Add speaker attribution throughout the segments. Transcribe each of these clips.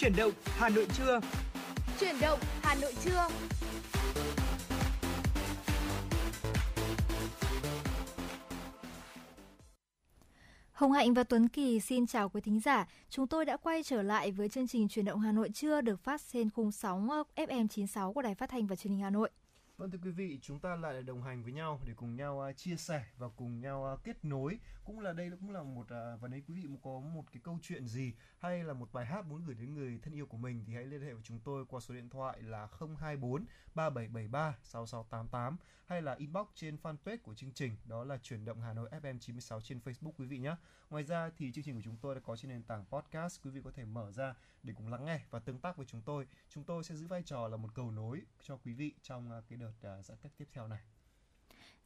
Speaker 1: Chuyển động Hà Nội trưa.
Speaker 2: Chuyển động Hà Nội trưa. Hồng Hạnh và Tuấn Kỳ xin chào quý thính giả. Chúng tôi đã quay trở lại với chương trình Chuyển động Hà Nội trưa được phát trên khung sóng FM 96 của Đài Phát thanh và Truyền hình Hà Nội.
Speaker 3: Vâng thưa quý vị, chúng ta lại đồng hành với nhau để cùng nhau à, chia sẻ và cùng nhau à, kết nối. Cũng là đây cũng là một à, và nếu quý vị có một cái câu chuyện gì hay là một bài hát muốn gửi đến người thân yêu của mình thì hãy liên hệ với chúng tôi qua số điện thoại là 024 3773 6688 hay là inbox trên fanpage của chương trình đó là chuyển động Hà Nội FM 96 trên Facebook quý vị nhé. Ngoài ra thì chương trình của chúng tôi đã có trên nền tảng podcast quý vị có thể mở ra để cùng lắng nghe và tương tác với chúng tôi. Chúng tôi sẽ giữ vai trò là một cầu nối cho quý vị trong à, cái đợt à, giãn cách tiếp theo này.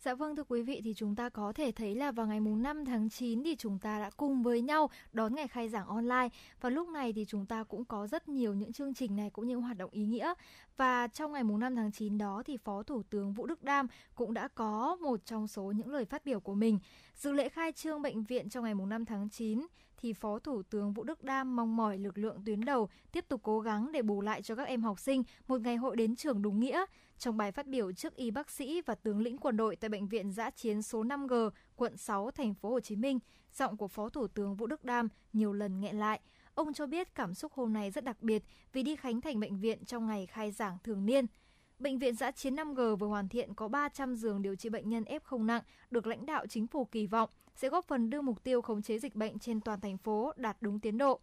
Speaker 2: Dạ vâng thưa quý vị, thì chúng ta có thể thấy là vào ngày mùng 5 tháng 9 thì chúng ta đã cùng với nhau đón ngày khai giảng online và lúc này thì chúng ta cũng có rất nhiều những chương trình này cũng như hoạt động ý nghĩa. Và trong ngày mùng 5 tháng 9 đó thì Phó Thủ tướng Vũ Đức Đam cũng đã có một trong số những lời phát biểu của mình. Dự lễ khai trương bệnh viện trong ngày mùng 5 tháng 9 thì Phó Thủ tướng Vũ Đức Đam mong mỏi lực lượng tuyến đầu tiếp tục cố gắng để bù lại cho các em học sinh một ngày hội đến trường đúng nghĩa. Trong bài phát biểu trước y bác sĩ và tướng lĩnh quân đội tại bệnh viện giã chiến số 5G, quận 6, thành phố Hồ Chí Minh, giọng của Phó Thủ tướng Vũ Đức Đam nhiều lần nghẹn lại. Ông cho biết cảm xúc hôm nay rất đặc biệt vì đi khánh thành bệnh viện trong ngày khai giảng thường niên. Bệnh viện giã chiến 5G vừa hoàn thiện có 300 giường điều trị bệnh nhân F0 nặng được lãnh đạo chính phủ kỳ vọng sẽ góp phần đưa mục tiêu khống chế dịch bệnh trên toàn thành phố đạt đúng tiến độ.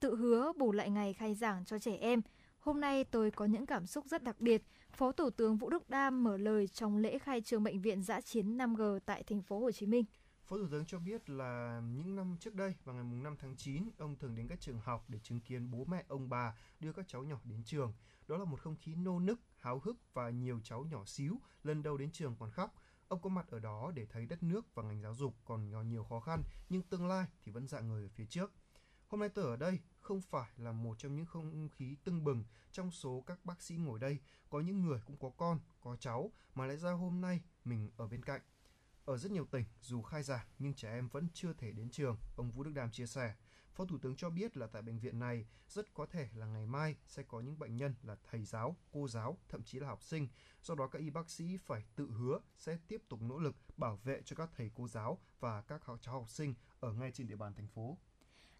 Speaker 2: Tự hứa bù lại ngày khai giảng cho trẻ em, Hôm nay tôi có những cảm xúc rất đặc biệt. Phó Thủ tướng Vũ Đức Đam mở lời trong lễ khai trương bệnh viện giã chiến 5G tại thành phố Hồ Chí Minh.
Speaker 3: Phó Thủ tướng cho biết là những năm trước đây vào ngày 5 tháng 9, ông thường đến các trường học để chứng kiến bố mẹ ông bà đưa các cháu nhỏ đến trường. Đó là một không khí nô nức, háo hức và nhiều cháu nhỏ xíu lần đầu đến trường còn khóc. Ông có mặt ở đó để thấy đất nước và ngành giáo dục còn có nhiều khó khăn, nhưng tương lai thì vẫn dạng người ở phía trước. Hôm nay tôi ở đây không phải là một trong những không khí tưng bừng trong số các bác sĩ ngồi đây. Có những người cũng có con, có cháu mà lại ra hôm nay mình ở bên cạnh. Ở rất nhiều tỉnh, dù khai giảng nhưng trẻ em vẫn chưa thể đến trường, ông Vũ Đức Đàm chia sẻ. Phó Thủ tướng cho biết là tại bệnh viện này rất có thể là ngày mai sẽ có những bệnh nhân là thầy giáo, cô giáo, thậm chí là học sinh. Do đó các y bác sĩ phải tự hứa sẽ tiếp tục nỗ lực bảo vệ cho các thầy cô giáo và các cháu học sinh ở ngay trên địa bàn thành phố.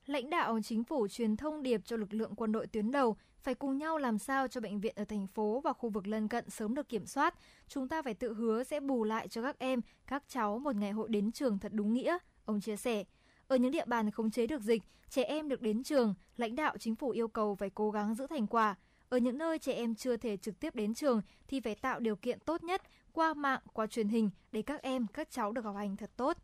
Speaker 2: Lãnh đạo chính phủ truyền thông điệp cho lực lượng quân đội tuyến đầu phải cùng nhau làm sao cho bệnh viện ở thành phố và khu vực lân cận sớm được kiểm soát. Chúng ta phải tự hứa sẽ bù lại cho các em, các cháu một ngày hội đến trường thật đúng nghĩa, ông chia sẻ. Ở những địa bàn khống chế được dịch, trẻ em được đến trường, lãnh đạo chính phủ yêu cầu phải cố gắng giữ thành quả. Ở những nơi trẻ em chưa thể trực tiếp đến trường thì phải tạo điều kiện tốt nhất qua mạng, qua truyền hình để các em, các cháu được học hành thật tốt.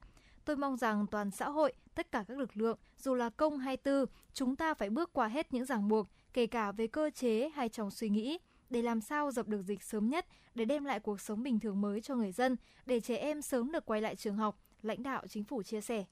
Speaker 2: Tôi mong rằng toàn xã hội, tất cả các lực lượng, dù là công hay tư, chúng ta phải bước qua hết những ràng buộc, kể cả về cơ chế hay trong suy nghĩ, để làm sao dập được dịch sớm nhất, để đem lại cuộc sống bình thường mới cho người dân, để trẻ em sớm được quay lại trường học, lãnh đạo chính phủ chia sẻ.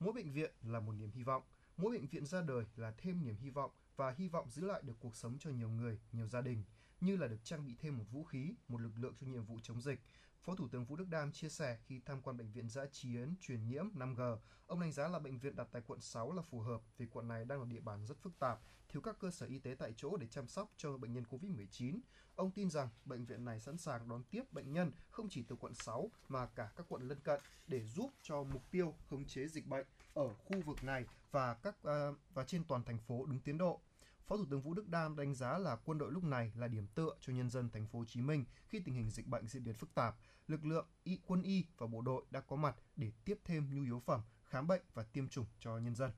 Speaker 3: Mỗi bệnh viện là một niềm hy vọng, mỗi bệnh viện ra đời là thêm niềm hy vọng và hy vọng giữ lại được cuộc sống cho nhiều người, nhiều gia đình, như là được trang bị thêm một vũ khí, một lực lượng cho nhiệm vụ chống dịch, Phó Thủ tướng Vũ Đức Đam chia sẻ khi tham quan bệnh viện giã chiến truyền nhiễm 5G, ông đánh giá là bệnh viện đặt tại quận 6 là phù hợp vì quận này đang là địa bàn rất phức tạp, thiếu các cơ sở y tế tại chỗ để chăm sóc cho bệnh nhân COVID-19. Ông tin rằng bệnh viện này sẵn sàng đón tiếp bệnh nhân không chỉ từ quận 6 mà cả các quận lân cận để giúp cho mục tiêu khống chế dịch bệnh ở khu vực này và các uh, và trên toàn thành phố đúng tiến độ. Phó Thủ tướng Vũ Đức Đam đánh giá là quân đội lúc này là điểm tựa cho nhân dân thành phố Hồ Chí Minh khi tình hình dịch bệnh diễn biến phức tạp. Lực lượng y quân y và bộ đội đã có mặt để tiếp thêm nhu yếu phẩm, khám bệnh và tiêm chủng cho nhân dân.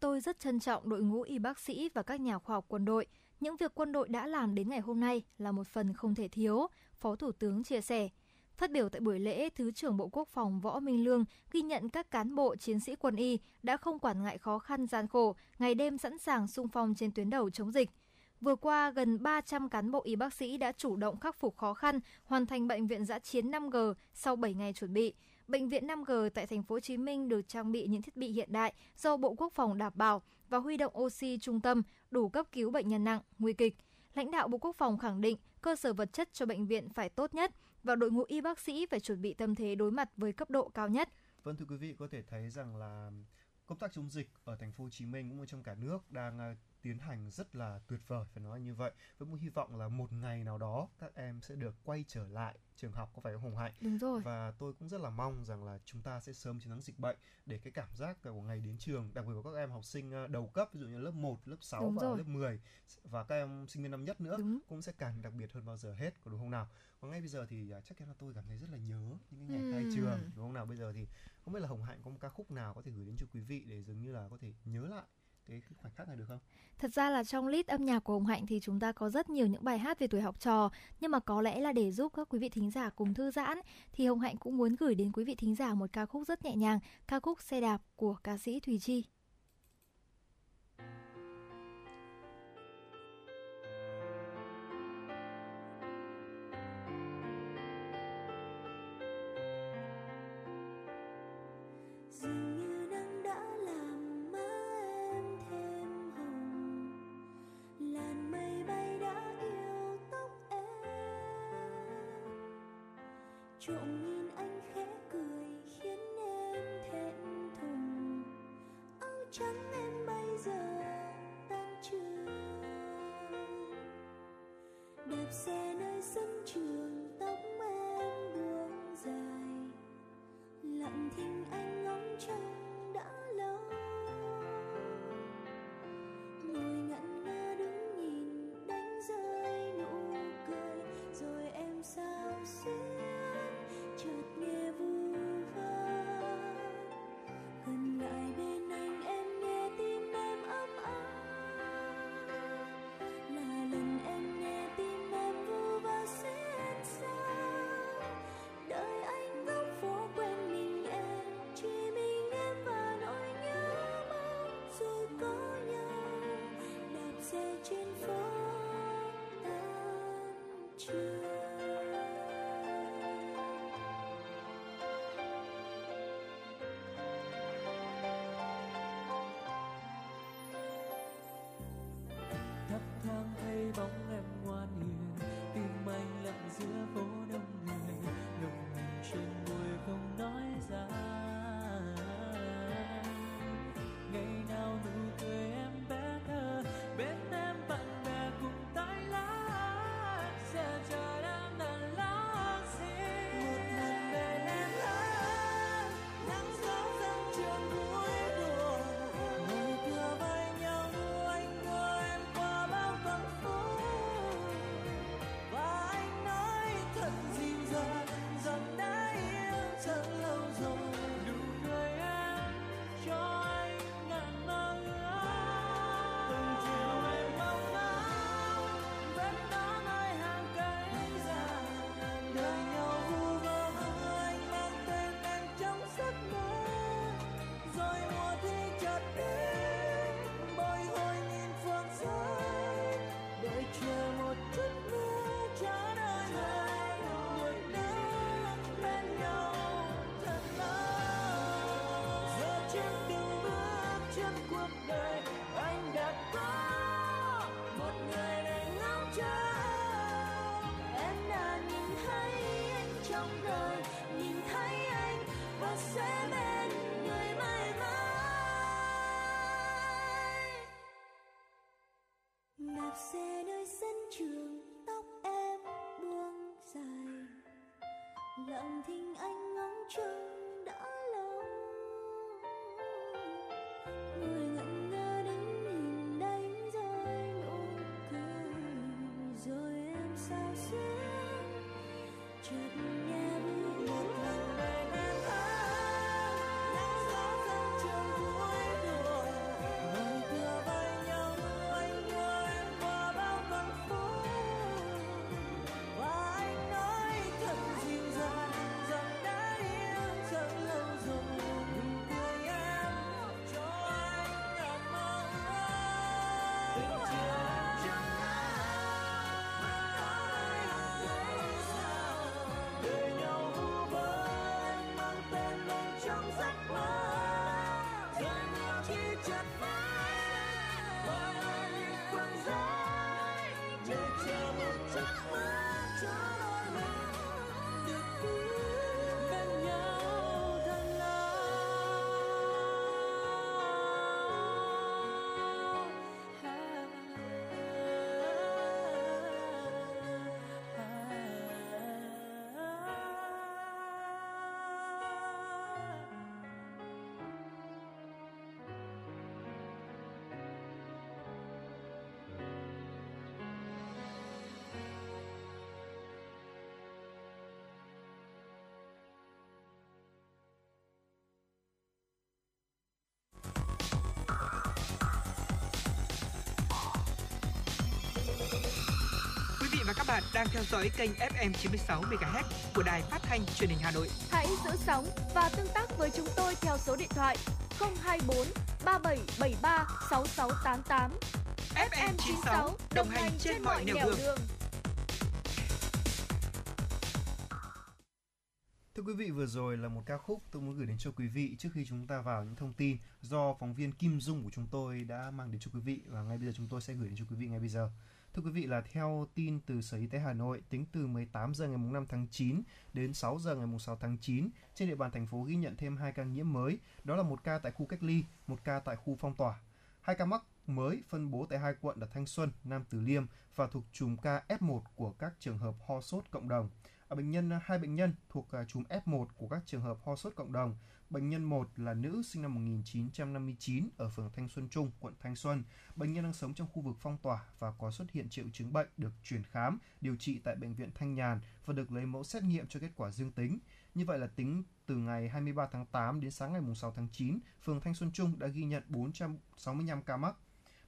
Speaker 2: Tôi rất trân trọng đội ngũ y bác sĩ và các nhà khoa học quân đội. Những việc quân đội đã làm đến ngày hôm nay là một phần không thể thiếu, Phó Thủ tướng chia sẻ. Phát biểu tại buổi lễ, Thứ trưởng Bộ Quốc phòng Võ Minh Lương ghi nhận các cán bộ chiến sĩ quân y đã không quản ngại khó khăn gian khổ, ngày đêm sẵn sàng sung phong trên tuyến đầu chống dịch. Vừa qua, gần 300 cán bộ y bác sĩ đã chủ động khắc phục khó khăn, hoàn thành bệnh viện giã chiến 5G sau 7 ngày chuẩn bị. Bệnh viện 5G tại thành phố Hồ Chí Minh được trang bị những thiết bị hiện đại do Bộ Quốc phòng đảm bảo và huy động oxy trung tâm đủ cấp cứu bệnh nhân nặng, nguy kịch. Lãnh đạo Bộ Quốc phòng khẳng định cơ sở vật chất cho bệnh viện phải tốt nhất và đội ngũ y bác sĩ phải chuẩn bị tâm thế đối mặt với cấp độ cao nhất.
Speaker 3: Vâng thưa quý vị, có thể thấy rằng là công tác chống dịch ở thành phố Hồ Chí Minh cũng như trong cả nước đang à, tiến hành rất là tuyệt vời phải nói như vậy với một hy vọng là một ngày nào đó các em sẽ được quay trở lại trường học có phải Hồng Hạnh?
Speaker 2: Đúng rồi.
Speaker 3: Và tôi cũng rất là mong rằng là chúng ta sẽ sớm chiến thắng dịch bệnh để cái cảm giác của ngày đến trường, đặc biệt của các em học sinh ờ, đầu cấp ví dụ như lớp 1, lớp 6
Speaker 2: Đúng
Speaker 3: và
Speaker 2: rồi.
Speaker 3: lớp 10 và các em sinh viên năm nhất nữa
Speaker 2: Đúng.
Speaker 3: cũng sẽ càng đặc biệt hơn bao giờ hết, có đúng không nào? Còn ngay bây giờ thì à, chắc chắn là tôi cảm thấy rất là nhớ những cái ngày khai
Speaker 2: Ừm.
Speaker 3: trường, đúng không nào? Bây giờ thì không biết là Hồng Hạnh có một ca khúc nào có thể gửi đến cho quý vị để dường như là có thể nhớ lại cái, cái khoảnh khắc này được không?
Speaker 2: Thật ra là trong list âm nhạc của Hồng Hạnh thì chúng ta có rất nhiều những bài hát về tuổi học trò Nhưng mà có lẽ là để giúp các quý vị thính giả cùng thư giãn Thì Hồng Hạnh cũng muốn gửi đến quý vị thính giả một ca khúc rất nhẹ nhàng Ca khúc Xe đạp của ca sĩ Thùy Chi
Speaker 1: đạp xe nơi sân trường tóc em buông dài. Lặng thinh anh ngóng trông
Speaker 4: lặng
Speaker 1: thinh anh ngóng trông đã lâu. Người ngẩn ngơ đứng nhìn đánh rơi nụ cười. Rồi em sao
Speaker 4: xuyên jet
Speaker 5: Các bạn đang theo dõi kênh FM 96 MHz của đài phát thanh truyền hình Hà Nội.
Speaker 1: Hãy giữ sóng và tương tác với chúng tôi theo số điện thoại 024 3773 6688.
Speaker 5: FM 96 đồng hành trên mọi nẻo đường.
Speaker 3: Thưa quý vị, vừa rồi là một ca khúc tôi muốn gửi đến cho quý vị trước khi chúng ta vào những thông tin do phóng viên Kim Dung của chúng tôi đã mang đến cho quý vị và ngay bây giờ chúng tôi sẽ gửi đến cho quý vị ngay bây giờ. Thưa quý vị là theo tin từ Sở Y tế Hà Nội, tính từ 18 giờ ngày 5 tháng 9 đến 6 giờ ngày 6 tháng 9, trên địa bàn thành phố ghi nhận thêm hai ca nhiễm mới, đó là một ca tại khu cách ly, một ca tại khu phong tỏa. Hai ca mắc mới phân bố tại hai quận là Thanh Xuân, Nam Từ Liêm và thuộc chùm ca F1 của các trường hợp ho sốt cộng đồng. Ở bệnh nhân hai bệnh nhân thuộc à, chùm F1 của các trường hợp ho sốt cộng đồng. Bệnh nhân 1 là nữ sinh năm 1959 ở phường Thanh Xuân Trung, quận Thanh Xuân. Bệnh nhân đang sống trong khu vực phong tỏa và có xuất hiện triệu chứng bệnh được chuyển khám, điều trị tại bệnh viện Thanh Nhàn và được lấy mẫu xét nghiệm cho kết quả dương tính. Như vậy là tính từ ngày 23 tháng 8 đến sáng ngày 6 tháng 9, phường Thanh Xuân Trung đã ghi nhận 465 ca mắc.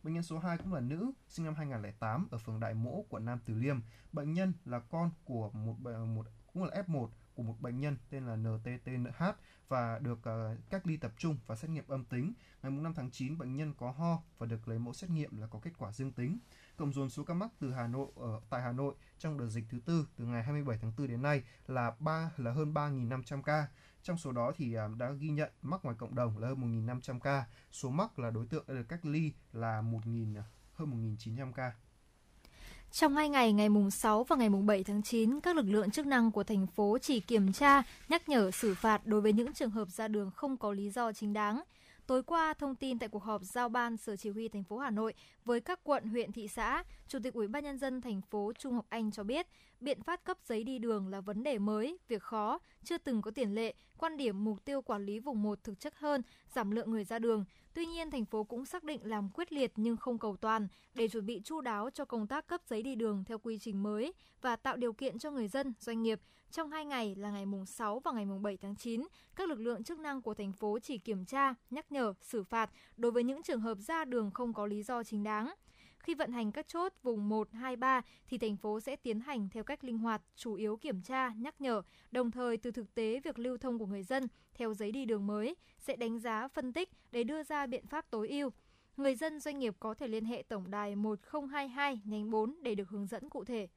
Speaker 3: Bệnh nhân số 2 cũng là nữ, sinh năm 2008 ở phường Đại Mỗ, quận Nam Từ Liêm. Bệnh nhân là con của một một cũng là F1 của một bệnh nhân tên là NTTNH và được uh, cách ly tập trung và xét nghiệm âm tính. Ngày 5 tháng 9, bệnh nhân có ho và được lấy mẫu xét nghiệm là có kết quả dương tính. Cộng dồn số ca mắc từ Hà Nội ở tại Hà Nội trong đợt dịch thứ tư từ ngày 27 tháng 4 đến nay là 3 là hơn 3.500 ca. Trong số đó thì uh, đã ghi nhận mắc ngoài cộng đồng là hơn 1.500 ca. Số mắc là đối tượng đã được cách ly là 1.000 hơn 1.900 ca.
Speaker 2: Trong hai ngày ngày mùng 6 và ngày mùng 7 tháng 9, các lực lượng chức năng của thành phố chỉ kiểm tra, nhắc nhở xử phạt đối với những trường hợp ra đường không có lý do chính đáng. Tối qua, thông tin tại cuộc họp giao ban Sở Chỉ huy thành phố Hà Nội với các quận, huyện, thị xã, Chủ tịch Ủy ban nhân dân thành phố Trung Học Anh cho biết, biện pháp cấp giấy đi đường là vấn đề mới, việc khó, chưa từng có tiền lệ, quan điểm mục tiêu quản lý vùng 1 thực chất hơn, giảm lượng người ra đường. Tuy nhiên, thành phố cũng xác định làm quyết liệt nhưng không cầu toàn để chuẩn bị chu đáo cho công tác cấp giấy đi đường theo quy trình mới và tạo điều kiện cho người dân, doanh nghiệp. Trong hai ngày là ngày mùng 6 và ngày mùng 7 tháng 9, các lực lượng chức năng của thành phố chỉ kiểm tra, nhắc nhở, xử phạt đối với những trường hợp ra đường không có lý do chính đáng. Khi vận hành các chốt vùng 1, 2, 3 thì thành phố sẽ tiến hành theo cách linh hoạt, chủ yếu kiểm tra, nhắc nhở, đồng thời từ thực tế việc lưu thông của người dân theo giấy đi đường mới sẽ đánh giá, phân tích để đưa ra biện pháp tối ưu. Người dân doanh nghiệp có thể liên hệ tổng đài 1022 nhánh 4 để được hướng dẫn cụ thể.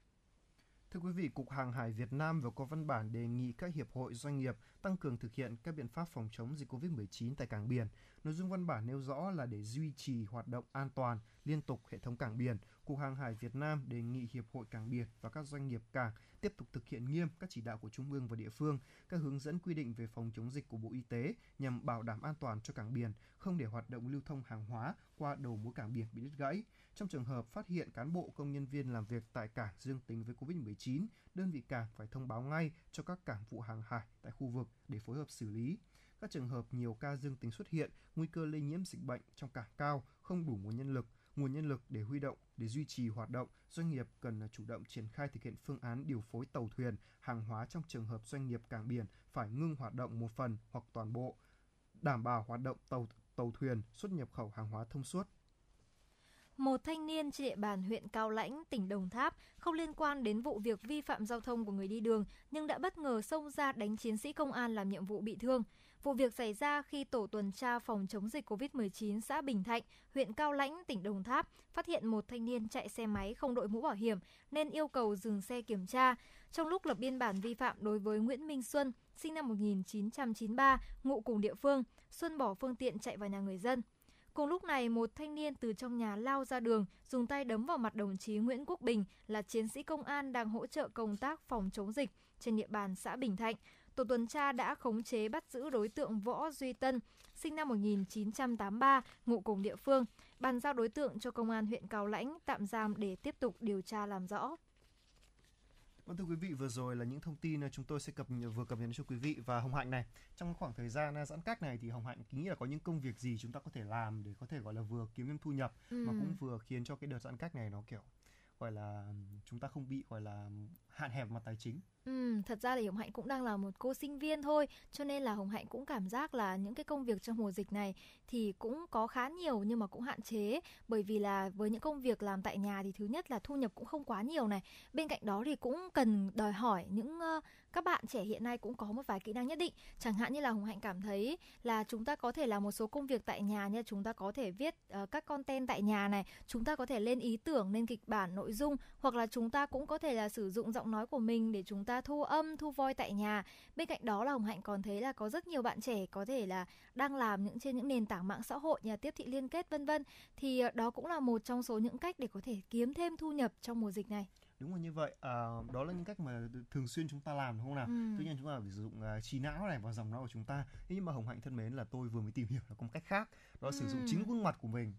Speaker 3: Thưa quý vị, Cục Hàng hải Việt Nam vừa có văn bản đề nghị các hiệp hội doanh nghiệp tăng cường thực hiện các biện pháp phòng chống dịch COVID-19 tại cảng biển. Nội dung văn bản nêu rõ là để duy trì hoạt động an toàn, liên tục hệ thống cảng biển, Cục Hàng hải Việt Nam đề nghị Hiệp hội Cảng biển và các doanh nghiệp cảng tiếp tục thực hiện nghiêm các chỉ đạo của Trung ương và địa phương, các hướng dẫn quy định về phòng chống dịch của Bộ Y tế nhằm bảo đảm an toàn cho cảng biển, không để hoạt động lưu thông hàng hóa qua đầu mối cảng biển bị đứt gãy. Trong trường hợp phát hiện cán bộ công nhân viên làm việc tại cảng dương tính với COVID-19, đơn vị cảng phải thông báo ngay cho các cảng vụ hàng hải tại khu vực để phối hợp xử lý. Các trường hợp nhiều ca dương tính xuất hiện, nguy cơ lây nhiễm dịch bệnh trong cảng cao, không đủ nguồn nhân lực, nguồn nhân lực để huy động để duy trì hoạt động, doanh nghiệp cần chủ động triển khai thực hiện phương án điều phối tàu thuyền, hàng hóa trong trường hợp doanh nghiệp cảng biển phải ngưng hoạt động một phần hoặc toàn bộ, đảm bảo hoạt động tàu tàu thuyền xuất nhập khẩu hàng hóa thông suốt.
Speaker 2: Một thanh niên trên địa bàn huyện Cao Lãnh, tỉnh Đồng Tháp không liên quan đến vụ việc vi phạm giao thông của người đi đường nhưng đã bất ngờ xông ra đánh chiến sĩ công an làm nhiệm vụ bị thương. Vụ việc xảy ra khi tổ tuần tra phòng chống dịch COVID-19 xã Bình Thạnh, huyện Cao Lãnh, tỉnh Đồng Tháp phát hiện một thanh niên chạy xe máy không đội mũ bảo hiểm nên yêu cầu dừng xe kiểm tra. Trong lúc lập biên bản vi phạm đối với Nguyễn Minh Xuân, sinh năm 1993, ngụ cùng địa phương, Xuân bỏ phương tiện chạy vào nhà người dân. Cùng lúc này, một thanh niên từ trong nhà lao ra đường, dùng tay đấm vào mặt đồng chí Nguyễn Quốc Bình là chiến sĩ công an đang hỗ trợ công tác phòng chống dịch trên địa bàn xã Bình Thạnh. Tổ tuần tra đã khống chế bắt giữ đối tượng Võ Duy Tân, sinh năm 1983, ngụ cùng địa phương, bàn giao đối tượng cho công an huyện Cao Lãnh tạm giam để tiếp tục điều tra làm rõ.
Speaker 3: Vâng thưa quý vị, vừa rồi là những thông tin chúng tôi sẽ cập vừa cập nhật cho quý vị và Hồng Hạnh này. Trong khoảng thời gian à, giãn cách này thì Hồng Hạnh nghĩ là có những công việc gì chúng ta có thể làm để có thể gọi là vừa kiếm thêm thu nhập
Speaker 2: Ừ.
Speaker 3: mà cũng vừa khiến cho cái đợt giãn cách này nó kiểu gọi là chúng ta không bị gọi là hạn hẹp mặt tài chính.
Speaker 2: Ừ, thật ra thì Hồng Hạnh cũng đang là một cô sinh viên thôi Cho nên là Hồng Hạnh cũng cảm giác là những cái công việc trong mùa dịch này Thì cũng có khá nhiều nhưng mà cũng hạn chế. Bởi vì là với những công việc làm tại nhà thì thứ nhất là thu nhập cũng không quá nhiều này. Bên cạnh đó thì cũng cần đòi hỏi những uh, các bạn trẻ hiện nay cũng có một vài kỹ năng nhất định. Chẳng hạn như là Hồng Hạnh cảm thấy là chúng ta có thể làm một số công việc tại nhà như chúng ta có thể viết uh, các content tại nhà này Chúng ta có thể lên ý tưởng, lên kịch bản, nội dung Hoặc là chúng ta cũng có thể là sử dụng giọng nói của mình để chúng ta thu âm, thu voi tại nhà. Bên cạnh đó là Hồng Hạnh còn thấy là có rất nhiều bạn trẻ có thể là đang làm những trên những nền tảng mạng xã hội như là tiếp thị liên kết vân vân. Thì ờ, đó cũng là một trong số những cách để có thể kiếm thêm thu nhập trong mùa dịch này.
Speaker 3: đúng là như vậy à, đó là những cách mà thường xuyên chúng ta làm đúng không nào
Speaker 2: Ừ.
Speaker 3: tuy nhiên chúng ta phải sử dụng uh, trí não này và dòng não của chúng ta thế nhưng mà hồng hạnh thân mến là tôi vừa mới tìm hiểu là có một cách khác đó là sử dụng
Speaker 2: Ừ.
Speaker 3: chính gương mặt của mình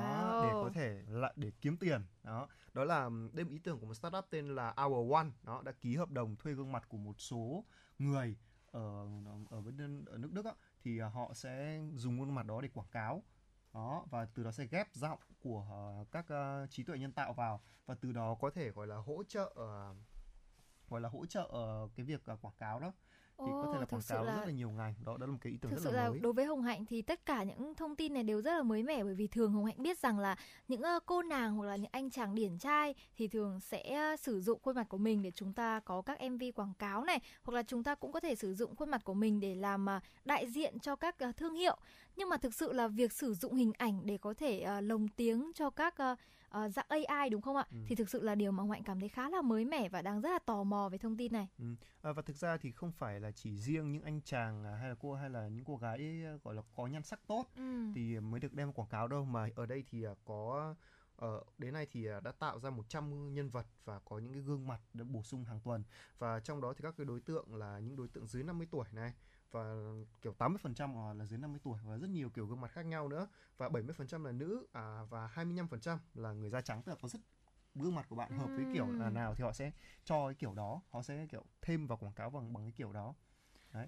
Speaker 3: đó, để có thể lại để kiếm tiền. Đó. Đó là đêm ý tưởng của một startup tên là Hour One. Đó đã ký hợp đồng thuê gương mặt của một số người ở ở bên ở nước Đức á, thì à, họ sẽ dùng gương mặt đó để quảng cáo. Đó và từ đó sẽ ghép giọng của uh, các uh, trí tuệ nhân tạo vào. Và từ đó có thể gọi là hỗ trợ uh, gọi là hỗ trợ uh, cái việc uh, quảng cáo đó thì có thể là quảng cáo
Speaker 2: là
Speaker 3: rất là nhiều ngành đó đó là một cái ý tưởng
Speaker 2: Thực
Speaker 3: rất
Speaker 2: sự
Speaker 3: là
Speaker 2: là
Speaker 3: mới
Speaker 2: đối với Hồng Hạnh thì tất cả những thông tin này đều rất là mới mẻ bởi vì thường Hồng Hạnh biết rằng là những cô nàng hoặc là những anh chàng điển trai thì thường sẽ sử dụng khuôn mặt của mình để chúng ta có các MV quảng cáo này hoặc là chúng ta cũng có thể sử dụng khuôn mặt của mình để làm ờ, đại diện cho các ờ, thương hiệu. Nhưng mà thực sự là việc sử dụng hình ảnh để có thể ờ, lồng tiếng cho các ờ, dạng AI đúng không ạ?
Speaker 3: Ừ.
Speaker 2: Thì thực sự là điều mà Hồng Hạnh cảm thấy khá là mới mẻ và đang rất là tò mò về thông tin này.
Speaker 3: À, và thực ra thì không phải là chỉ riêng những anh chàng à, hay là cô hay là những cô gái à, gọi là có nhan sắc tốt
Speaker 2: Ừ.
Speaker 3: thì mới được đem quảng cáo đâu mà ở đây thì à, có ờ, đến nay thì đã tạo ra 100 nhân vật và có những cái gương mặt được bổ sung hàng tuần và trong đó thì các cái đối tượng là những đối tượng dưới 50 tuổi này và kiểu 80% là- là dưới 50 tuổi và rất nhiều kiểu gương mặt khác nhau nữa. Và 70% là nữ à, và 25% là người da trắng. Tức là có rất gương mặt của bạn hợp với kiểu là nào thì họ sẽ cho cái kiểu đó. Họ sẽ kiểu thêm vào quảng cáo bằng bằng cái kiểu đó.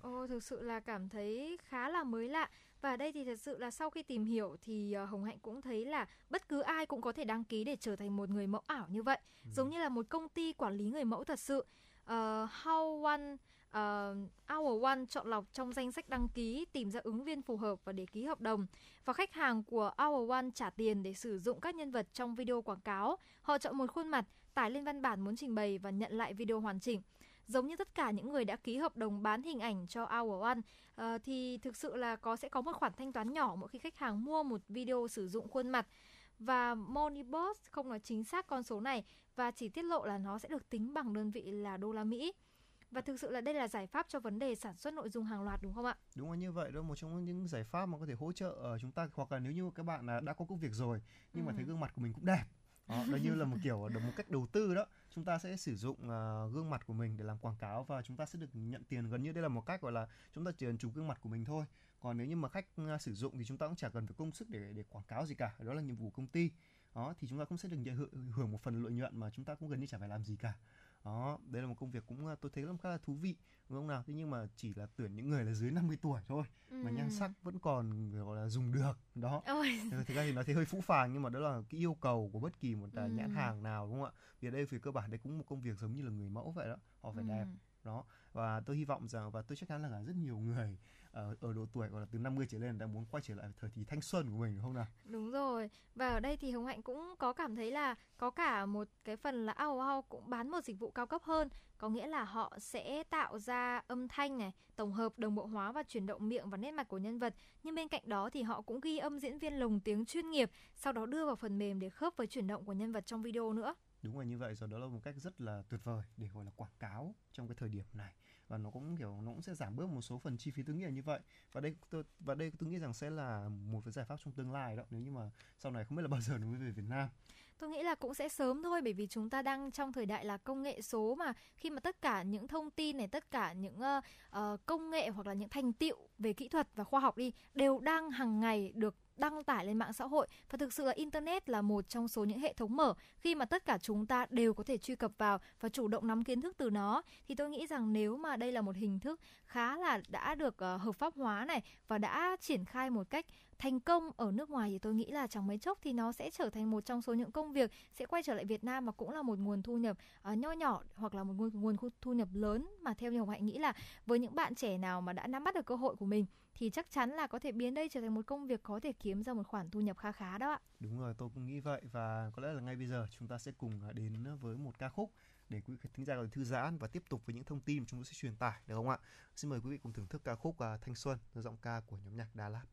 Speaker 2: Ồ, thực sự là cảm thấy khá là mới lạ. Và đây thì thật sự là sau khi tìm hiểu thì ờ, Hồng Hạnh cũng thấy là bất cứ ai cũng có thể đăng ký để trở thành một người mẫu ảo như vậy. Giống như là một công ty quản lý người mẫu thật sự. Ờ, How One Ờ, uh, Our One chọn lọc trong danh sách đăng ký tìm ra ứng viên phù hợp và để ký hợp đồng. Và khách hàng của Our One trả tiền để sử dụng các nhân vật trong video quảng cáo. Họ chọn một khuôn mặt tải lên văn bản muốn trình bày và nhận lại video hoàn chỉnh. Giống như tất cả những người đã ký hợp đồng bán hình ảnh cho Our One uh, thì thực sự là có sẽ có một khoản thanh toán nhỏ mỗi khi khách hàng mua một video sử dụng khuôn mặt. Và Moneyboss không nói chính xác con số này và chỉ tiết lộ là nó sẽ được tính bằng đơn vị là đô la Mỹ. Và thực sự là đây là giải pháp cho vấn đề sản xuất nội dung hàng loạt đúng không ạ?
Speaker 3: đúng là như vậy đó một trong những giải pháp mà có thể hỗ trợ ờ, chúng ta hoặc là nếu như các bạn là đã có công việc rồi nhưng mà
Speaker 2: Ừ.
Speaker 3: thấy gương mặt của mình cũng đẹp đó, đó như là một kiểu là một cách đầu tư đó chúng ta sẽ sử dụng ờ, gương mặt của mình để làm quảng cáo và chúng ta sẽ được nhận tiền gần như đây là một cách gọi là chúng ta chỉ cần chụp gương mặt của mình thôi còn nếu như mà khách ờ, sử dụng thì chúng ta cũng chả cần phải công sức để để quảng cáo gì cả đó là nhiệm vụ công ty đó thì chúng ta cũng sẽ được nhận hưởng, hưởng một phần lợi nhuận mà chúng ta cũng gần như chả phải làm gì cả đó đây là một công việc cũng ờ, tôi thấy là khá là thú vị đúng không nào? Thế nhưng mà chỉ là tuyển những người là dưới 50 tuổi thôi mà nhan sắc vẫn còn gọi là dùng được đó.
Speaker 2: Ôi,
Speaker 3: thực ra thì nó thấy hơi phũ phàng nhưng mà đó là cái yêu cầu của bất kỳ một à, nhãn hàng nào đúng không ạ? Vì ở đây về cơ bản đây cũng một công việc giống như là người mẫu vậy đó họ phải đẹp
Speaker 2: ừm.
Speaker 3: đó. Và tôi hy vọng rằng và tôi chắc chắn là rất nhiều người ở, ở độ tuổi gọi là từ 50 trở lên đang muốn quay trở lại thời kỳ thanh xuân của mình đúng không nào
Speaker 2: Đúng rồi. Và ở đây thì Hồng Hạnh cũng có cảm thấy là có cả một cái phần là Ao Ao cũng bán một dịch vụ cao cấp hơn. Có nghĩa là họ sẽ tạo ra âm thanh này, tổng hợp đồng bộ hóa và chuyển động miệng và nét mặt của nhân vật. Nhưng bên cạnh đó thì họ cũng ghi âm diễn viên lồng tiếng chuyên nghiệp, sau đó đưa vào phần mềm để khớp với chuyển động của nhân vật trong video nữa.
Speaker 3: đúng là như vậy rồi đó là một cách rất là tuyệt vời để gọi là quảng cáo trong cái thời điểm này và nó cũng kiểu nó cũng sẽ giảm bớt một số phần chi phí tôi nghĩ là như vậy. Và đây tôi và đây tôi nghĩ rằng sẽ là một cái giải pháp trong tương lai đó nếu như mà sau này không biết là bao giờ nó mới về Việt Nam.
Speaker 2: Tôi nghĩ là cũng sẽ sớm thôi bởi vì chúng ta đang trong thời đại là công nghệ số mà. Khi mà tất cả những thông tin này, tất cả những uh, công nghệ hoặc là những thành tựu về kỹ thuật và khoa học đi đều đang hàng ngày được đăng tải lên mạng xã hội. Và thực sự là internet là một trong số những hệ thống mở khi mà tất cả chúng ta đều có thể truy cập vào và chủ động nắm kiến thức từ nó. Thì tôi nghĩ rằng nếu mà đây là một hình thức khá là đã được uh, hợp pháp hóa này và đã triển khai một cách thành công ở nước ngoài thì tôi nghĩ là chẳng mấy chốc thì nó sẽ trở thành một trong số những công việc sẽ quay trở lại Việt Nam và cũng là một nguồn thu nhập uh, nho nhỏ hoặc là một nguồn nguồn thu nhập lớn mà theo như Hồng Hạnh nghĩ là với những bạn trẻ nào mà đã nắm bắt được cơ hội của mình thì chắc chắn là có thể biến đây trở thành một công việc có thể kiếm ra một khoản thu nhập khá khá đó ạ.
Speaker 6: Đúng rồi, tôi cũng nghĩ vậy và có lẽ là ngay bây giờ chúng ta sẽ cùng à, đến với một ca khúc để quý vị thính giả có thể thư giãn và tiếp tục với những thông tin mà chúng tôi sẽ truyền tải được không ạ? Xin mời quý vị cùng thưởng thức ca khúc à, Thanh Xuân, giọng ca của nhóm nhạc Đà Lạt.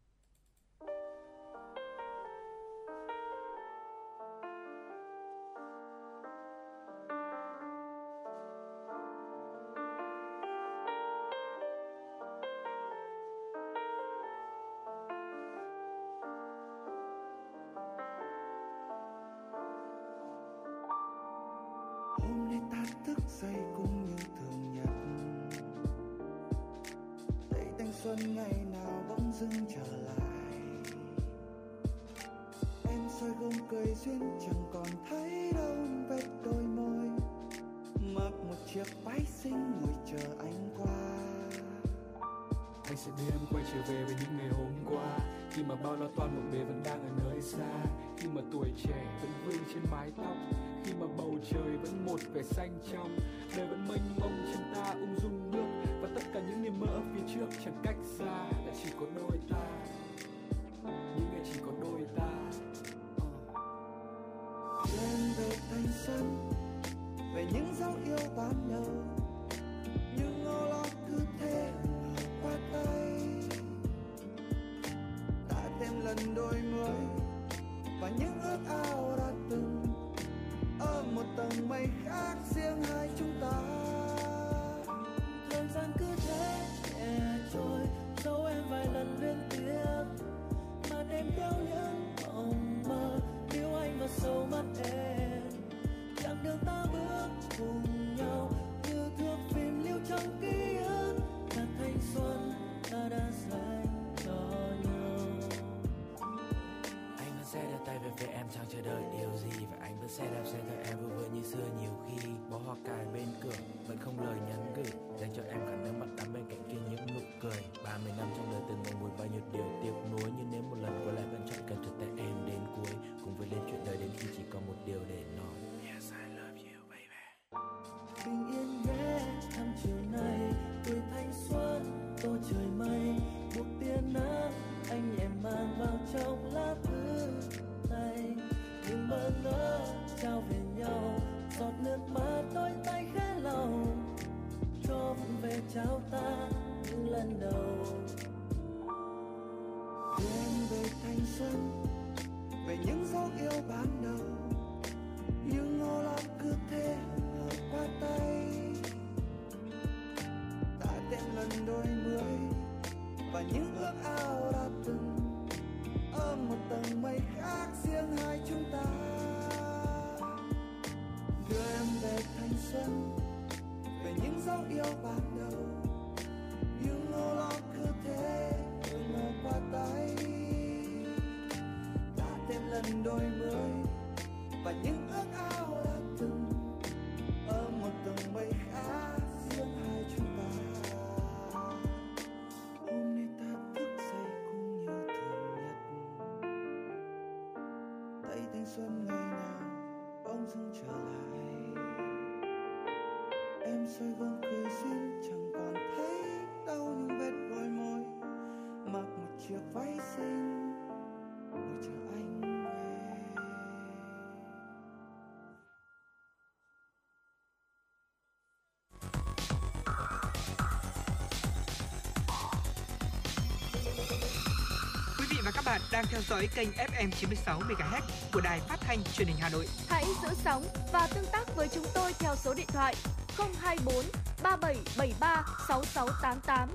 Speaker 5: Bạn đang theo dõi kênh FM 96 MHz của đài phát thanh truyền hình Hà Nội.
Speaker 7: Hãy giữ sóng và tương tác với chúng tôi theo số điện thoại 024 3773 6688.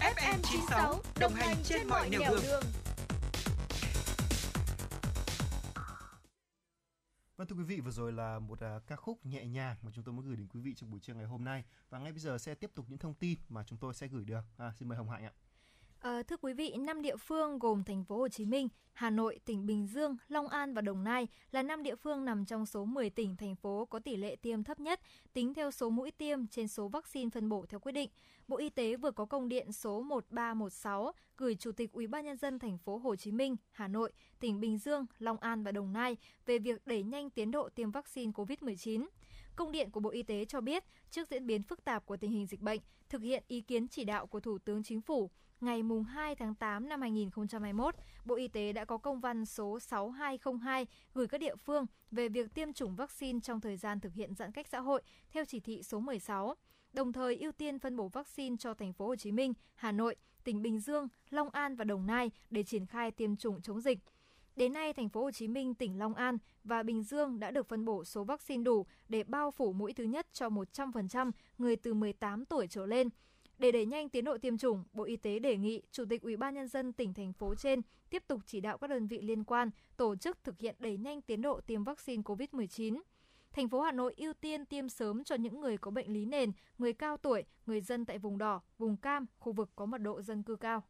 Speaker 5: FM 96 đồng hành trên mọi nẻo đường.
Speaker 6: Vâng thưa quý vị, vừa rồi là một à, ca khúc nhẹ nhàng mà chúng tôi muốn gửi đến quý vị trong buổi trưa ngày hôm nay. Và ngay bây giờ sẽ tiếp tục những thông tin mà chúng tôi sẽ gửi được. À, xin mời Hồng Hạnh ạ.
Speaker 2: À, thưa quý vị, năm địa phương gồm thành phố Hồ Chí Minh, Hà Nội, tỉnh Bình Dương, Long An và Đồng Nai là năm địa phương nằm trong số 10 tỉnh thành phố có tỷ lệ tiêm thấp nhất tính theo số mũi tiêm trên số vaccine phân bổ theo quyết định. Bộ Y tế vừa có công điện số 1316 gửi Chủ tịch Ủy ban nhân dân thành phố Hồ Chí Minh, Hà Nội, tỉnh Bình Dương, Long An và Đồng Nai về việc đẩy nhanh tiến độ tiêm vaccine COVID-19. Công điện của Bộ Y tế cho biết, trước diễn biến phức tạp của tình hình dịch bệnh, thực hiện ý kiến chỉ đạo của Thủ tướng Chính phủ, ngày 2 tháng 8 năm 2021, Bộ Y tế đã có công văn số 6202 gửi các địa phương về việc tiêm chủng vaccine trong thời gian thực hiện giãn cách xã hội theo chỉ thị số 16 đồng thời ưu tiên phân bổ vaccine cho thành phố Hồ Chí Minh, Hà Nội, tỉnh Bình Dương, Long An và Đồng Nai để triển khai tiêm chủng chống dịch. Đến nay, thành phố Hồ Chí Minh, tỉnh Long An và Bình Dương đã được phân bổ số vaccine đủ để bao phủ mũi thứ nhất cho 100% người từ 18 tuổi trở lên. Để đẩy nhanh tiến độ tiêm chủng, Bộ Y tế đề nghị Chủ tịch Ủy ban nhân dân tỉnh thành phố trên tiếp tục chỉ đạo các đơn vị liên quan tổ chức thực hiện đẩy nhanh tiến độ tiêm vaccine COVID-19. Thành phố Hà Nội ưu tiên tiêm sớm cho những người có bệnh lý nền, người cao tuổi, người dân tại vùng đỏ, vùng cam, khu vực có mật độ dân cư cao.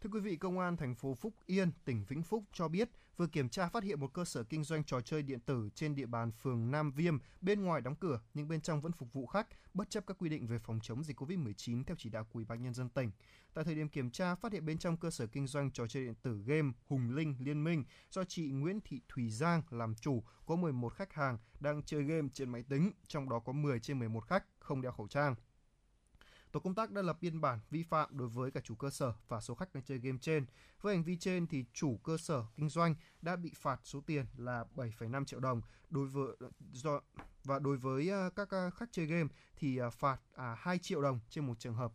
Speaker 3: Thưa quý vị, Công an thành phố Phúc Yên, tỉnh Vĩnh Phúc cho biết vừa kiểm tra phát hiện một cơ sở kinh doanh trò chơi điện tử trên địa bàn phường Nam Viêm, bên ngoài đóng cửa nhưng bên trong vẫn phục vụ khách, bất chấp các quy định về phòng chống dịch COVID-19 theo chỉ đạo của Ủy ban nhân dân tỉnh. Tại thời điểm kiểm tra, phát hiện bên trong cơ sở kinh doanh trò chơi điện tử game Hùng Linh Liên Minh do chị Nguyễn Thị Thùy Giang làm chủ có 11 khách hàng đang chơi game trên máy tính, trong đó có 10 trên 11 khách không đeo khẩu trang. Tổ công tác đã lập biên bản vi phạm đối với cả chủ cơ sở và số khách đang chơi game trên. Với hành vi trên thì chủ cơ sở kinh doanh đã bị phạt số tiền là 7,5 triệu đồng đối với do và đối với à, các à, khách chơi game thì à, phạt à, 2 triệu đồng trên một trường hợp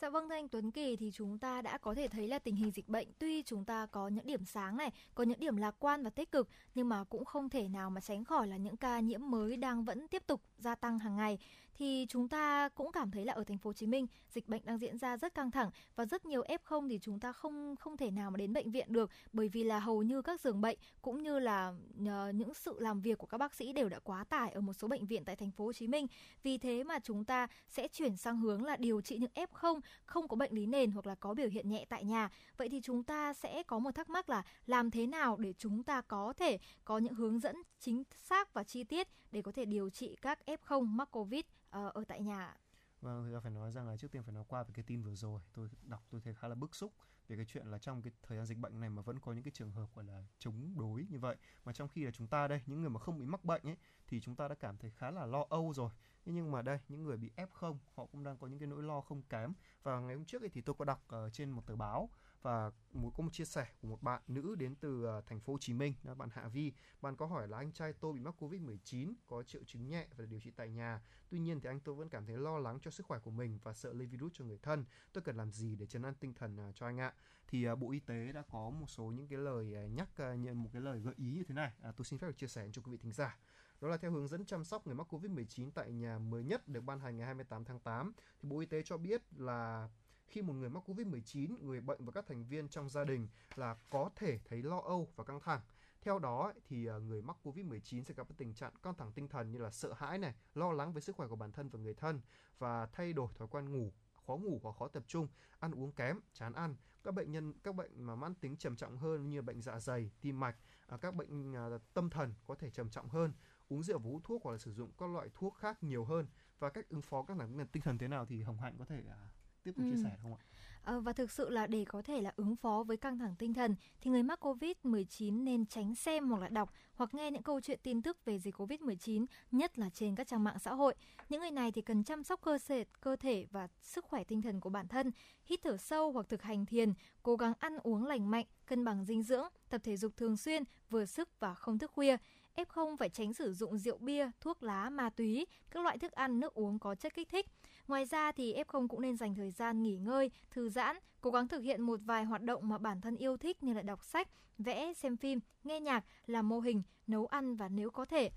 Speaker 2: Dạ vâng thưa anh Tuấn Kỳ thì chúng ta đã có thể thấy là tình hình dịch bệnh tuy chúng ta có những điểm sáng này, có những điểm lạc quan và tích cực nhưng mà cũng không thể nào mà tránh khỏi là những ca nhiễm mới đang vẫn tiếp tục gia tăng hàng ngày thì chúng ta cũng cảm thấy là ở thành phố Hồ Chí Minh, dịch bệnh đang diễn ra rất căng thẳng và rất nhiều F0 thì chúng ta không không thể nào mà đến bệnh viện được bởi vì là hầu như các giường bệnh cũng như là ờ, những sự làm việc của các bác sĩ đều đã quá tải ở một số bệnh viện tại thành phố Hồ Chí Minh. Vì thế mà chúng ta sẽ chuyển sang hướng là điều trị những F0 không có bệnh lý nền hoặc là có biểu hiện nhẹ tại nhà. Vậy thì chúng ta sẽ có một thắc mắc là làm thế nào để chúng ta có thể có những hướng dẫn chính xác và chi tiết để có thể điều trị các F0 mắc Covid uh, ở tại nhà
Speaker 3: Vâng, thực ra phải nói rằng là trước tiên phải nói qua về cái tin vừa rồi. Tôi đọc tôi thấy khá là bức xúc về cái chuyện là trong cái thời gian dịch bệnh này mà vẫn có những cái trường hợp gọi là chống đối như vậy. Mà trong khi là chúng ta đây những người mà không bị mắc bệnh ấy thì chúng ta đã cảm thấy khá là lo âu rồi. Thế nhưng mà đây những người bị f không họ cũng đang có những cái nỗi lo không kém. Và ngày hôm trước ấy thì tôi có đọc uh, trên một tờ báo và một có một chia sẻ của một bạn nữ đến từ ờ, thành phố Hồ Chí Minh là bạn Hạ Vi. Bạn có hỏi là anh trai tôi bị mắc Covid-19 có triệu chứng nhẹ và điều trị tại nhà. Tuy nhiên thì anh tôi vẫn cảm thấy lo lắng cho sức khỏe của mình và sợ lây virus cho người thân. Tôi cần làm gì để chấn an tinh thần ờ, cho anh ạ? Thì ờ, Bộ Y tế đã có một số những cái lời nhắc nhận một cái lời gợi ý như thế này. À, tôi xin phép được chia sẻ cho quý vị thính giả. Đó là theo hướng dẫn chăm sóc người mắc Covid-19 tại nhà mới nhất được ban hành ngày 28 tháng 8 thì Bộ Y tế cho biết là khi một người mắc Covid-19, người bệnh và các thành viên trong gia đình là có thể thấy lo âu và căng thẳng. Theo đó thì ờ, người mắc Covid-19 sẽ gặp tình trạng căng thẳng tinh thần như là sợ hãi này, lo lắng với sức khỏe của bản thân và người thân và thay đổi thói quen ngủ, khó ngủ hoặc khó tập trung, ăn uống kém, chán ăn. Các bệnh nhân các bệnh mà mãn tính trầm trọng hơn như bệnh dạ dày, tim mạch, à, các bệnh à, tâm thần có thể trầm trọng hơn, uống rượu và hút thuốc hoặc là sử dụng các loại thuốc khác nhiều hơn và cách ứng phó các năng tinh thần thế nào thì Hồng Hạnh có thể à, tiếp tục ừ. chia sẻ không ạ?
Speaker 2: À, và thực sự là để có thể là ứng phó với căng thẳng tinh thần thì người mắc Covid-19 nên tránh xem hoặc là đọc hoặc nghe những câu chuyện tin tức về dịch Covid-19, nhất là trên các trang mạng xã hội. Những người này thì cần chăm sóc cơ thể, cơ thể và sức khỏe tinh thần của bản thân, hít thở sâu hoặc thực hành thiền, cố gắng ăn uống lành mạnh, cân bằng dinh dưỡng, tập thể dục thường xuyên, vừa sức và không thức khuya. F0 phải tránh sử dụng rượu bia, thuốc lá, ma túy, các loại thức ăn, nước uống có chất kích thích. Ngoài ra thì F0 cũng nên dành thời gian nghỉ ngơi, thư giãn, cố gắng thực hiện một vài hoạt động mà bản thân yêu thích như là đọc sách, vẽ, xem phim, nghe nhạc, làm mô hình, nấu ăn và nếu có thể.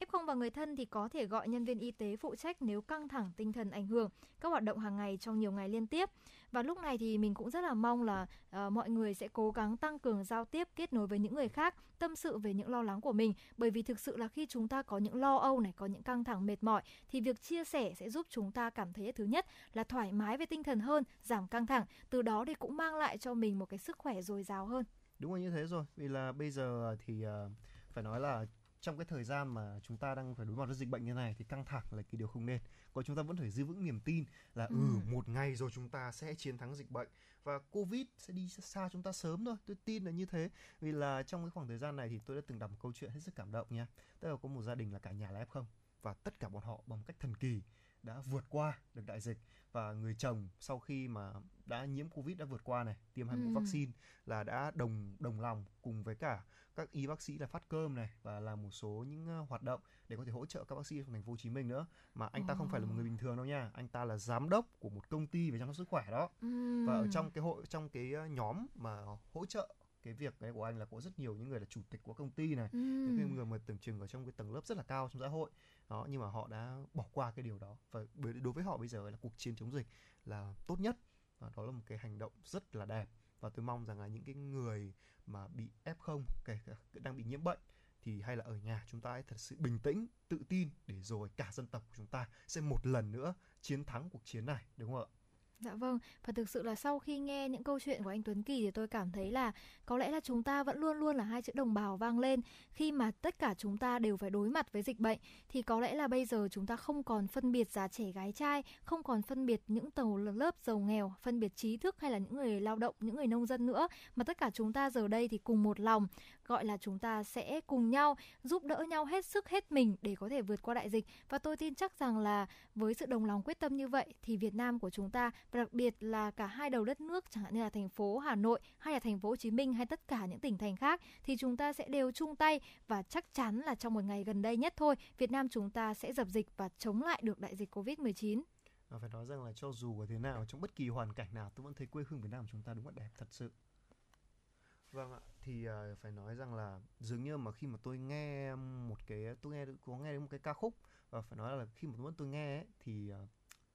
Speaker 2: F0 và người thân thì có thể gọi nhân viên y tế phụ trách nếu căng thẳng tinh thần ảnh hưởng các hoạt động hàng ngày trong nhiều ngày liên tiếp. Và lúc này thì mình cũng rất là mong là uh, mọi người sẽ cố gắng tăng cường giao tiếp, kết nối với những người khác, tâm sự về những lo lắng của mình. Bởi vì thực sự là khi chúng ta có những lo âu này, có những căng thẳng mệt mỏi thì việc chia sẻ sẽ giúp chúng ta cảm thấy thứ nhất là thoải mái về tinh thần hơn, giảm căng thẳng. Từ đó thì cũng mang lại cho mình một cái sức khỏe dồi dào hơn.
Speaker 3: Đúng là như thế rồi. Vì là bây giờ thì uh, phải nói là trong cái thời gian mà chúng ta đang phải đối mặt với dịch bệnh như này thì căng thẳng là cái điều không nên. Còn chúng ta vẫn phải giữ vững niềm tin là ừ. ừ. một ngày rồi chúng ta sẽ chiến thắng dịch bệnh. Và covid sẽ đi xa chúng ta sớm thôi tôi tin là như thế. Vì là trong cái khoảng thời gian này thì tôi đã từng đọc một câu chuyện hết sức cảm động nha. Tức là có một gia đình là cả nhà là f không? Và tất cả bọn họ bằng cách thần kỳ đã vượt qua được đại dịch và người chồng sau khi mà đã nhiễm covid đã vượt qua này tiêm hai mũi ừ. vaccine là đã đồng đồng lòng cùng với cả các y bác sĩ là phát cơm này và làm một số những hoạt động để có thể hỗ trợ các bác sĩ trong thành phố Hồ Chí Minh nữa mà anh ta không phải là một người bình thường đâu nha anh ta là giám đốc của một công ty về chăm sóc sức khỏe đó ừ. và ở trong cái hội trong cái nhóm mà hỗ trợ cái việc này của anh là có rất nhiều những người là chủ tịch của công ty này ừ. những người mà tưởng chừng ở trong cái tầng lớp rất là cao trong xã hội đó nhưng mà họ đã bỏ qua cái điều đó. Và đối với họ bây giờ là cuộc chiến chống dịch là tốt nhất. Và đó là một cái hành động rất là đẹp. Và tôi mong rằng là những cái người mà bị F0 kể cả đang bị nhiễm bệnh thì hay là ở nhà chúng ta hãy thật sự bình tĩnh, tự tin để rồi cả dân tộc của chúng ta sẽ một lần nữa chiến thắng cuộc chiến này, đúng không ạ?
Speaker 2: Dạ vâng, và thực sự là sau khi nghe những câu chuyện của anh Tuấn Kỳ thì tôi cảm thấy là có lẽ là chúng ta vẫn luôn luôn là hai chữ đồng bào vang lên. Khi mà tất cả chúng ta đều phải đối mặt với dịch bệnh thì có lẽ là bây giờ chúng ta không còn phân biệt già trẻ gái trai, không còn phân biệt những tàu lớp giàu nghèo, phân biệt trí thức hay là những người lao động, những người nông dân nữa. Mà tất cả chúng ta giờ đây thì cùng một lòng gọi là chúng ta sẽ cùng nhau giúp đỡ nhau hết sức hết mình để có thể vượt qua đại dịch. Và tôi tin chắc rằng là với sự đồng lòng quyết tâm như vậy thì Việt Nam của chúng ta và đặc biệt là cả hai đầu đất nước chẳng hạn như là thành phố Hà Nội hay là thành phố Hồ Chí Minh hay tất cả những tỉnh thành khác thì chúng ta sẽ đều chung tay và chắc chắn là trong một ngày gần đây nhất thôi Việt Nam chúng ta sẽ dập dịch và chống lại được đại dịch Covid-19.
Speaker 3: Và phải nói rằng là cho dù ở thế nào trong bất kỳ hoàn cảnh nào tôi vẫn thấy quê hương Việt Nam của chúng ta đúng là đẹp thật sự. Vâng ạ, thì uh, phải nói rằng là dường như mà khi mà tôi nghe một cái tôi nghe có nghe đến một cái ca khúc và phải nói là khi mà tôi nghe ấy, thì uh,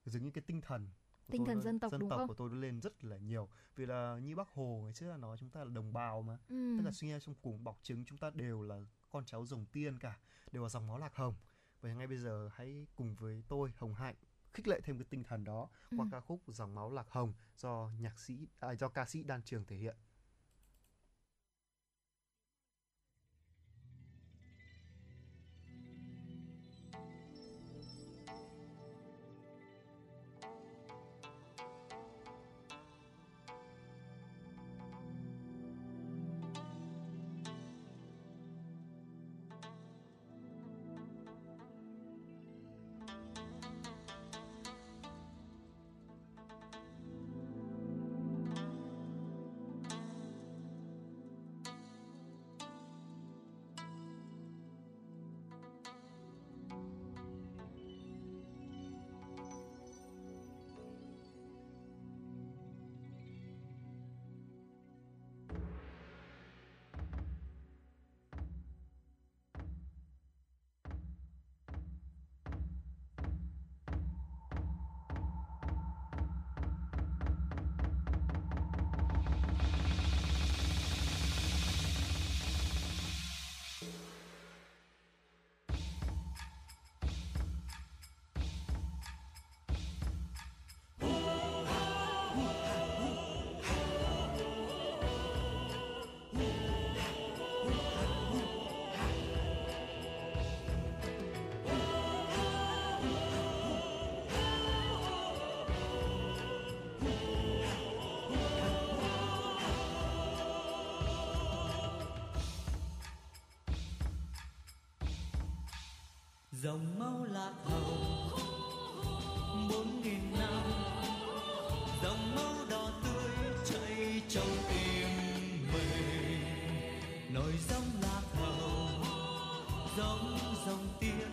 Speaker 3: dường như cái tinh thần
Speaker 2: tinh thần dân tộc
Speaker 3: dân
Speaker 2: đúng
Speaker 3: tộc
Speaker 2: không?
Speaker 3: của tôi nó lên rất là nhiều vì là như bác hồ ngày trước là nói chúng ta là đồng bào mà ừ. tức là suy ra trong cùng bọc trứng chúng ta đều là con cháu rồng tiên cả đều là dòng máu lạc hồng và ngay bây giờ hãy cùng với tôi hồng hạnh khích lệ thêm cái tinh thần đó qua ừ. ca khúc dòng máu lạc hồng do nhạc sĩ à, do ca sĩ đan trường thể hiện
Speaker 4: dòng máu lạc hồng bốn nghìn năm, dòng máu đỏ tươi chảy trong tim mình. Nổi dòng lạc hồng dòng dòng tiên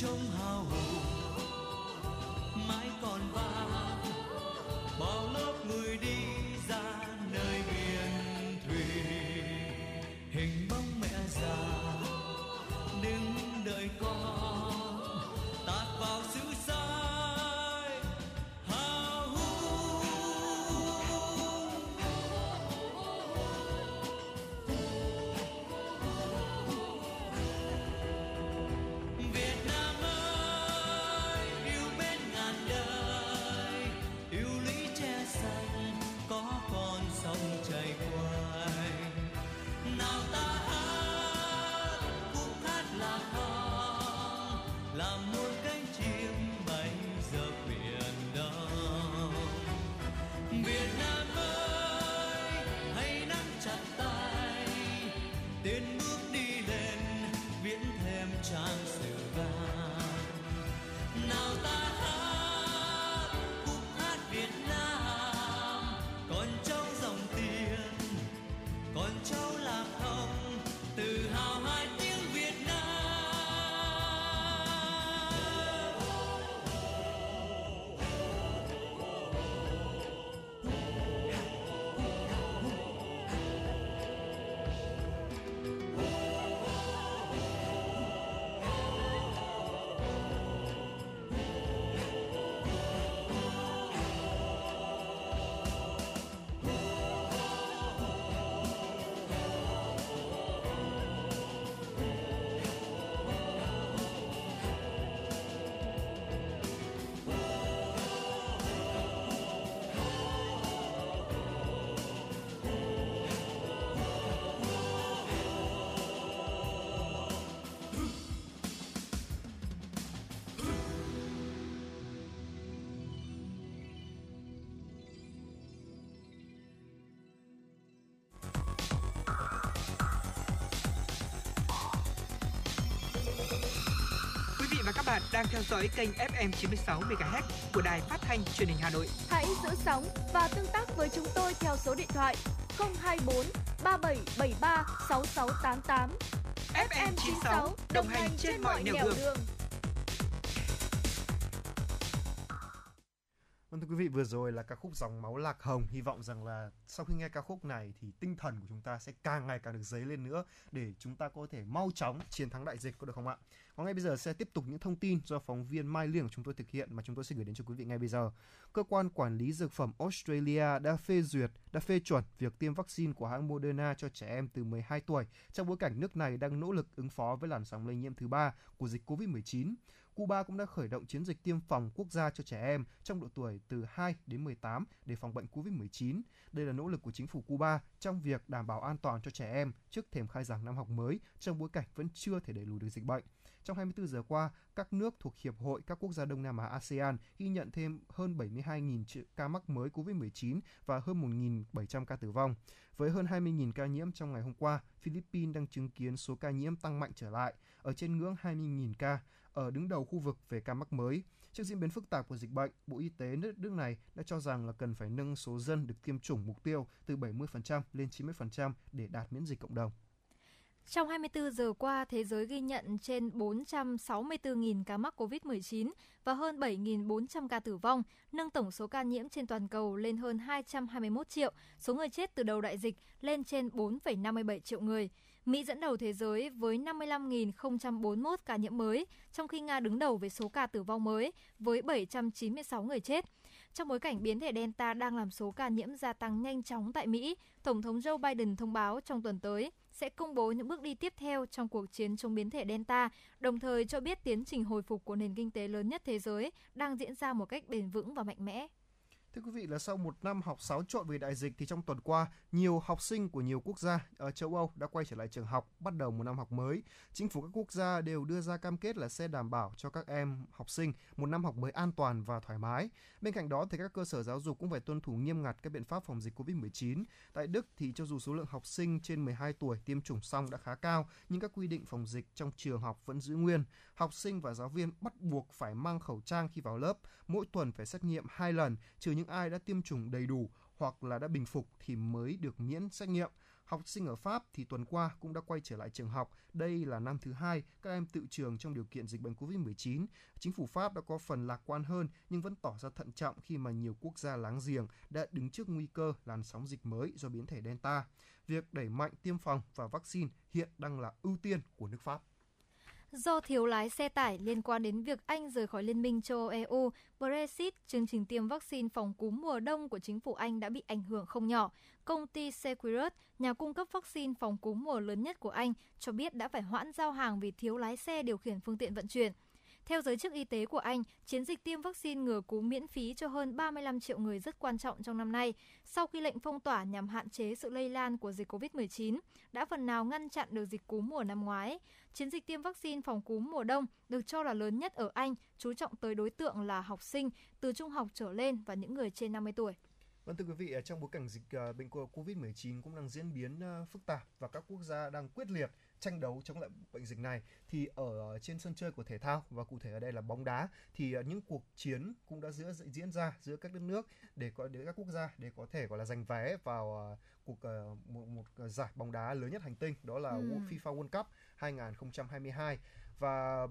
Speaker 4: trong hào hùng. Mãi còn vang, bao lớp người đi ra nơi biển thủy hình bóng mẹ già, đứng đợi con.
Speaker 5: Bạn đang theo dõi kênh FM 96 MHz của đài phát thanh truyền hình Hà Nội.
Speaker 1: Hãy giữ sóng và tương tác với chúng tôi theo số điện thoại 024 3773 6688.
Speaker 5: FM 96 đồng hành trên mọi nẻo đường.
Speaker 3: Vâng thưa quý vị, vừa rồi là ca khúc Dòng máu lạc hồng. Hy vọng rằng là sau khi nghe ca khúc này thì tinh thần của chúng ta sẽ càng ngày càng được dấy lên nữa để chúng ta có thể mau chóng chiến thắng đại dịch có được không ạ? Còn ngay bây giờ sẽ tiếp tục những thông tin do phóng viên Mai Liên của chúng tôi thực hiện mà chúng tôi sẽ gửi đến cho quý vị ngay bây giờ. Cơ quan quản lý dược phẩm Australia đã phê duyệt, đã phê chuẩn việc tiêm vaccine của hãng Moderna cho trẻ em từ 12 tuổi trong bối cảnh nước này đang nỗ lực ứng phó với làn sóng lây nhiễm thứ ba của dịch COVID-19. Cuba cũng đã khởi động chiến dịch tiêm phòng quốc gia cho trẻ em trong độ tuổi từ 2 đến 18 để phòng bệnh COVID-19. Đây là nỗ lực của chính phủ Cuba trong việc đảm bảo an toàn cho trẻ em trước thềm khai giảng năm học mới trong bối cảnh vẫn chưa thể đẩy lùi được dịch bệnh. Trong 24 giờ qua, các nước thuộc Hiệp hội các quốc gia Đông Nam Á ASEAN ghi nhận thêm hơn 72.000 ca mắc mới COVID-19 và hơn 1.700 ca tử vong. Với hơn 20.000 ca nhiễm trong ngày hôm qua, Philippines đang chứng kiến số ca nhiễm tăng mạnh trở lại, ở trên ngưỡng 20.000 ca, ở đứng đầu khu vực về ca mắc mới. Trước diễn biến phức tạp của dịch bệnh, Bộ Y tế nước, nước này đã cho rằng là cần phải nâng số dân được tiêm chủng mục tiêu từ 70% lên 90% để đạt miễn dịch cộng đồng.
Speaker 2: Trong 24 giờ qua, thế giới ghi nhận trên 464.000 ca mắc COVID-19 và hơn 7.400 ca tử vong, nâng tổng số ca nhiễm trên toàn cầu lên hơn 221 triệu, số người chết từ đầu đại dịch lên trên 4,57 triệu người. Mỹ dẫn đầu thế giới với 55.041 ca nhiễm mới, trong khi Nga đứng đầu về số ca tử vong mới với 796 người chết. Trong bối cảnh biến thể Delta đang làm số ca nhiễm gia tăng nhanh chóng tại Mỹ, Tổng thống Joe Biden thông báo trong tuần tới sẽ công bố những bước đi tiếp theo trong cuộc chiến chống biến thể Delta, đồng thời cho biết tiến trình hồi phục của nền kinh tế lớn nhất thế giới đang diễn ra một cách bền vững và mạnh mẽ.
Speaker 3: Thưa quý vị là sau một năm học xáo trộn vì đại dịch thì trong tuần qua, nhiều học sinh của nhiều quốc gia ở châu Âu đã quay trở lại trường học, bắt đầu một năm học mới. Chính phủ các quốc gia đều đưa ra cam kết là sẽ đảm bảo cho các em học sinh một năm học mới an toàn và thoải mái. Bên cạnh đó thì các cơ sở giáo dục cũng phải tuân thủ nghiêm ngặt các biện pháp phòng dịch Covid-19. Tại Đức thì cho dù số lượng học sinh trên 12 tuổi tiêm chủng xong đã khá cao, nhưng các quy định phòng dịch trong trường học vẫn giữ nguyên. Học sinh và giáo viên bắt buộc phải mang khẩu trang khi vào lớp, mỗi tuần phải xét nghiệm hai lần, trừ những ai đã tiêm chủng đầy đủ hoặc là đã bình phục thì mới được miễn xét nghiệm. Học sinh ở Pháp thì tuần qua cũng đã quay trở lại trường học. Đây là năm thứ hai các em tự trường trong điều kiện dịch bệnh COVID-19. Chính phủ Pháp đã có phần lạc quan hơn nhưng vẫn tỏ ra thận trọng khi mà nhiều quốc gia láng giềng đã đứng trước nguy cơ làn sóng dịch mới do biến thể Delta. Việc đẩy mạnh tiêm phòng và vaccine hiện đang là ưu tiên của nước Pháp.
Speaker 2: Do thiếu lái xe tải liên quan đến việc Anh rời khỏi Liên minh châu Âu EU, Brexit, chương trình tiêm vaccine phòng cúm mùa đông của chính phủ Anh đã bị ảnh hưởng không nhỏ. Công ty Seqirus, nhà cung cấp vaccine phòng cúm mùa lớn nhất của Anh, cho biết đã phải hoãn giao hàng vì thiếu lái xe điều khiển phương tiện vận chuyển. Theo giới chức y tế của Anh, chiến dịch tiêm vaccine ngừa cúm miễn phí cho hơn 35 triệu người rất quan trọng trong năm nay, sau khi lệnh phong tỏa nhằm hạn chế sự lây lan của dịch COVID-19 đã phần nào ngăn chặn được dịch cúm mùa năm ngoái. Chiến dịch tiêm vaccine phòng cúm mùa đông được cho là lớn nhất ở Anh, chú trọng tới đối tượng là học sinh từ trung học trở lên và những người trên 50 tuổi.
Speaker 3: Vâng thưa quý vị, trong bối cảnh dịch à, bệnh COVID-19 cũng đang diễn biến à, phức tạp và các quốc gia đang quyết liệt tranh đấu chống lại bệnh dịch này thì ở trên sân chơi của thể thao và cụ thể ở đây là bóng đá thì uh, những cuộc chiến cũng đã giữa diễn ra giữa các đất nước để có để các quốc gia để có thể gọi là giành vé vào uh, cuộc uh, một, một giải bóng đá lớn nhất hành tinh đó là ừ. FIFA World Cup 2022 và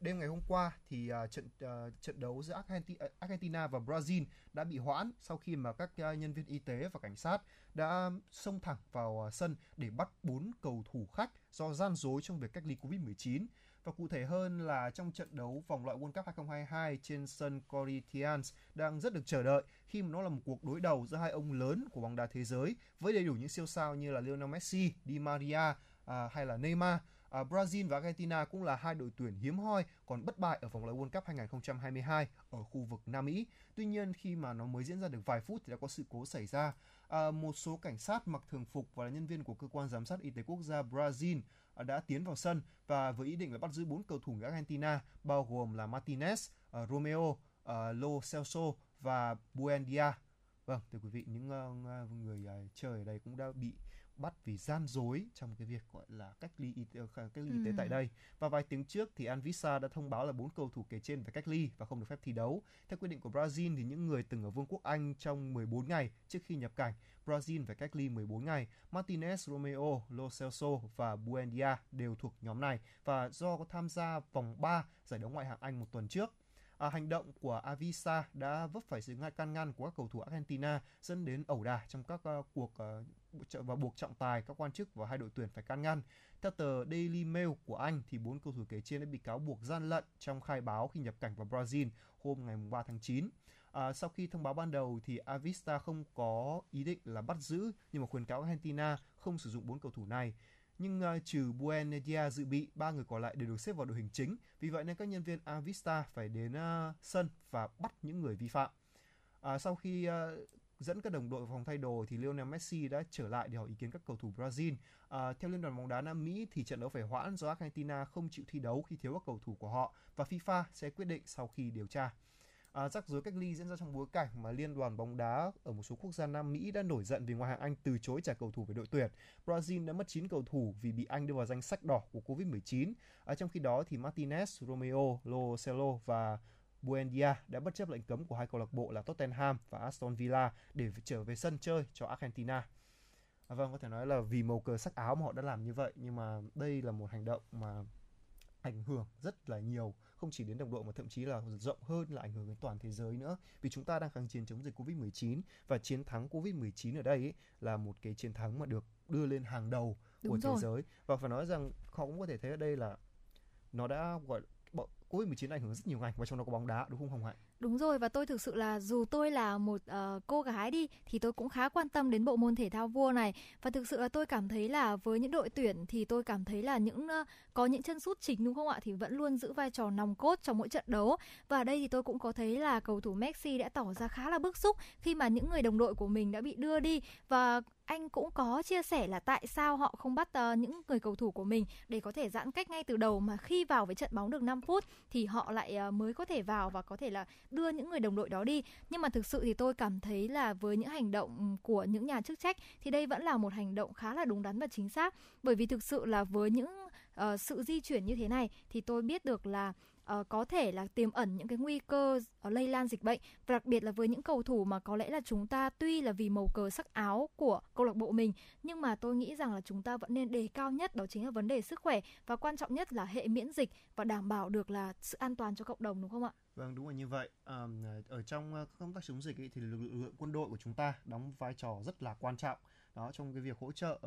Speaker 3: đêm ngày hôm qua thì uh, trận uh, trận đấu giữa à, Argentina, và Brazil đã bị hoãn sau khi mà các uh, nhân viên y tế và cảnh sát đã xông thẳng vào uh, sân để bắt bốn cầu thủ khách do gian dối trong việc cách ly Covid-19. Và cụ thể hơn là trong trận đấu vòng loại World Cup 2022 trên sân Corinthians đang rất được chờ đợi khi mà nó là một cuộc đối đầu giữa hai ông lớn của bóng đá thế giới với đầy đủ những siêu sao như là Lionel Messi, Di Maria à, hay là Neymar À, Brazil và Argentina cũng là hai đội tuyển hiếm hoi còn bất bại ở vòng loại World Cup 2022 ở khu vực Nam Mỹ. Tuy nhiên khi mà nó mới diễn ra được vài phút thì đã có sự cố xảy ra. À, một số cảnh sát mặc thường phục và là nhân viên của cơ quan giám sát y tế quốc gia Brazil à, đã tiến vào sân và với ý định là bắt giữ bốn cầu thủ người Argentina bao gồm là Martinez, uh, Romeo, uh, Lo Celso và Buendia. Vâng, thưa quý vị, những uh, người uh, chơi ở đây cũng đã bị bắt vì gian dối trong cái việc gọi là cách ly y tế, cách ly y tế ừ. tại đây. Và vài tiếng trước thì Anvisa đã thông báo là bốn cầu thủ kể trên phải cách ly và không được phép thi đấu. Theo quy định của Brazil thì những người từng ở Vương quốc Anh trong 14 ngày trước khi nhập cảnh, Brazil phải cách ly 14 ngày. Martinez, Romeo, Lo Celso và Buendia đều thuộc nhóm này và do có tham gia vòng 3 giải đấu ngoại hạng Anh một tuần trước. À, hành động của Avisa đã vấp phải sự ngại can ngăn của các cầu thủ Argentina dẫn đến ẩu đả trong các uh, cuộc ờ, uh, và buộc trọng tài các quan chức và hai đội tuyển phải can ngăn. Theo tờ Daily Mail của Anh thì bốn cầu thủ kể trên đã bị cáo buộc gian lận trong khai báo khi nhập cảnh vào Brazil hôm ngày 3 tháng 9. À, sau khi thông báo ban đầu thì Avista không có ý định là bắt giữ nhưng mà khuyến cáo Argentina không sử dụng bốn cầu thủ này nhưng uh, trừ Buendia dự bị, ba người còn lại đều được xếp vào đội hình chính. Vì vậy nên các nhân viên Avista phải đến uh, sân và bắt những người vi phạm. Uh, sau khi uh, dẫn các đồng đội vào phòng thay đồ thì Lionel Messi đã trở lại để hỏi ý kiến các cầu thủ Brazil. À, theo Liên đoàn bóng đá Nam Mỹ thì trận đấu phải hoãn do Argentina không chịu thi đấu khi thiếu các cầu thủ của họ và FIFA sẽ quyết định sau khi điều tra. À, rắc rối cách ly diễn ra trong bối cảnh mà liên đoàn bóng đá ở một số quốc gia Nam Mỹ đã nổi giận vì ngoại hạng Anh từ chối trả cầu thủ về đội tuyển. Brazil đã mất 9 cầu thủ vì bị Anh đưa vào danh sách đỏ của Covid-19. À, trong khi đó thì Martinez, Romeo, Lo Celo và Buendia đã bất chấp lệnh cấm của hai câu lạc bộ là Tottenham và Aston Villa để trở về sân chơi cho Argentina. À, vâng, có thể nói là vì màu cờ sắc áo mà họ đã làm như vậy, nhưng mà đây là một hành động mà ảnh hưởng rất là nhiều không chỉ đến đồng đội mà thậm chí là rộng hơn là ảnh hưởng đến toàn thế giới nữa vì chúng ta đang kháng chiến chống dịch Covid-19 và chiến thắng Covid-19 ở đây ấy, là một cái chiến thắng mà được đưa lên hàng đầu
Speaker 2: Đúng
Speaker 3: của
Speaker 2: rồi.
Speaker 3: thế giới và phải nói rằng họ cũng có thể thấy ở đây là nó đã gọi Covid-19 ảnh hưởng rất nhiều ngành và trong đó có bóng đá đúng không Hồng Hạnh?
Speaker 2: Đúng rồi và tôi thực sự là dù tôi là một uh, cô gái đi thì tôi cũng khá quan tâm đến bộ môn thể thao vua này. Và thực sự là tôi cảm thấy là với những đội tuyển thì tôi cảm thấy là những uh, có những chân sút chính đúng không ạ? Thì vẫn luôn giữ vai trò nòng cốt trong mỗi trận đấu. Và ở đây thì tôi cũng có thấy là cầu thủ Messi đã tỏ ra khá là bức xúc khi mà những người đồng đội của mình đã bị đưa đi. Và anh cũng có chia sẻ là tại sao họ không bắt uh, những người cầu thủ của mình để có thể giãn cách ngay từ đầu mà khi vào với trận bóng được 5 phút thì họ lại uh, mới có thể vào và có thể là đưa những người đồng đội đó đi. Nhưng mà thực sự thì tôi cảm thấy là với những hành động của những nhà chức trách thì đây vẫn là một hành động khá là đúng đắn và chính xác. Bởi vì thực sự là với những uh, sự di chuyển như thế này thì tôi biết được là uh, có thể là tiềm ẩn những cái nguy cơ uh, lây lan dịch bệnh và đặc biệt là với những cầu thủ mà có lẽ là chúng ta tuy là vì màu cờ sắc áo của câu lạc bộ mình nhưng mà tôi nghĩ rằng là chúng ta vẫn nên đề cao nhất đó chính là vấn đề sức khỏe và quan trọng nhất là hệ miễn dịch và đảm bảo được là sự an toàn cho cộng đồng đúng không ạ?
Speaker 3: Vâng đúng là như vậy. À, ở trong công tác chống dịch ấy, thì lực lượng quân đội của chúng ta đóng vai trò rất là quan trọng đó trong cái việc hỗ trợ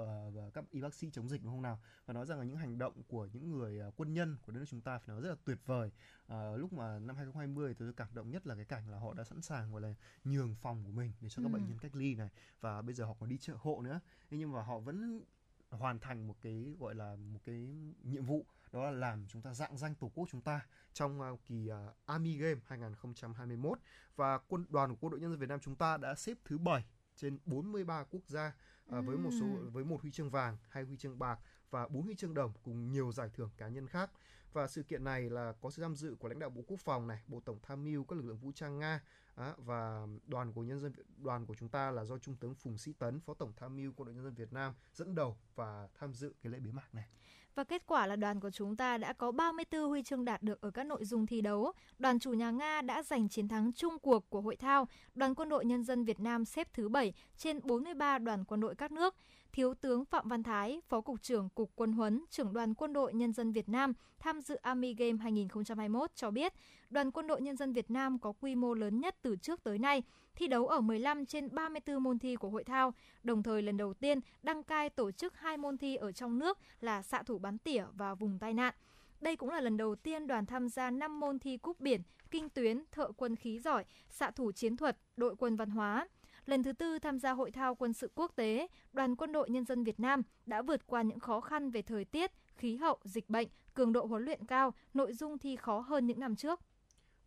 Speaker 3: uh, các y bác sĩ chống dịch đúng không nào? Và nói rằng là những hành động của những người uh, quân nhân của đất nước chúng ta phải nói rất là tuyệt vời. Uh, lúc mà năm 2020 tôi cảm động nhất là cái cảnh là họ đã sẵn sàng gọi là nhường phòng của mình để cho các
Speaker 2: Ừ.
Speaker 3: bệnh nhân cách ly này. Và bây giờ họ còn đi chợ hộ nữa. Thế nhưng mà họ vẫn hoàn thành một cái gọi là một cái nhiệm vụ đó là làm chúng ta dạng danh tổ quốc chúng ta trong uh, kỳ uh, Army Game 2021 và quân đoàn của quân đội nhân dân Việt Nam chúng ta đã xếp thứ 7 trên 43 quốc gia à, với một số với một huy chương vàng, hai huy chương bạc và bốn huy chương đồng cùng nhiều giải thưởng cá nhân khác. Và sự kiện này là có sự tham dự của lãnh đạo Bộ Quốc phòng này, Bộ Tổng tham mưu các lực lượng vũ trang Nga á, và đoàn của nhân dân đoàn của chúng ta là do Trung tướng Phùng Sĩ Tấn, Phó Tổng tham mưu Quân đội nhân dân Việt Nam dẫn đầu và tham dự cái lễ bế mạc này.
Speaker 2: Và kết quả là đoàn của chúng ta đã có 34 huy chương đạt được ở các nội dung thi đấu. Đoàn chủ nhà Nga đã giành chiến thắng chung cuộc của hội thao. Đoàn quân đội nhân dân Việt Nam xếp thứ 7 trên 43 đoàn quân đội các nước. Thiếu tướng Phạm Văn Thái, Phó Cục trưởng Cục Quân huấn, trưởng đoàn quân đội nhân dân Việt Nam tham dự Army Game 2021 cho biết, đoàn quân đội nhân dân Việt Nam có quy mô lớn nhất từ trước tới nay, thi đấu ở 15 trên 34 môn thi của hội thao, đồng thời lần đầu tiên đăng cai tổ chức hai môn thi ở trong nước là xạ thủ bắn tỉa và vùng tai nạn. Đây cũng là lần đầu tiên đoàn tham gia 5 môn thi cúp biển, kinh tuyến, thợ quân khí giỏi, xạ thủ chiến thuật, đội quân văn hóa. Lần thứ tư tham gia hội thao quân sự quốc tế, đoàn quân đội nhân dân Việt Nam đã vượt qua những khó khăn về thời tiết, khí hậu, dịch bệnh, cường độ huấn luyện cao, nội dung thi khó hơn những năm trước.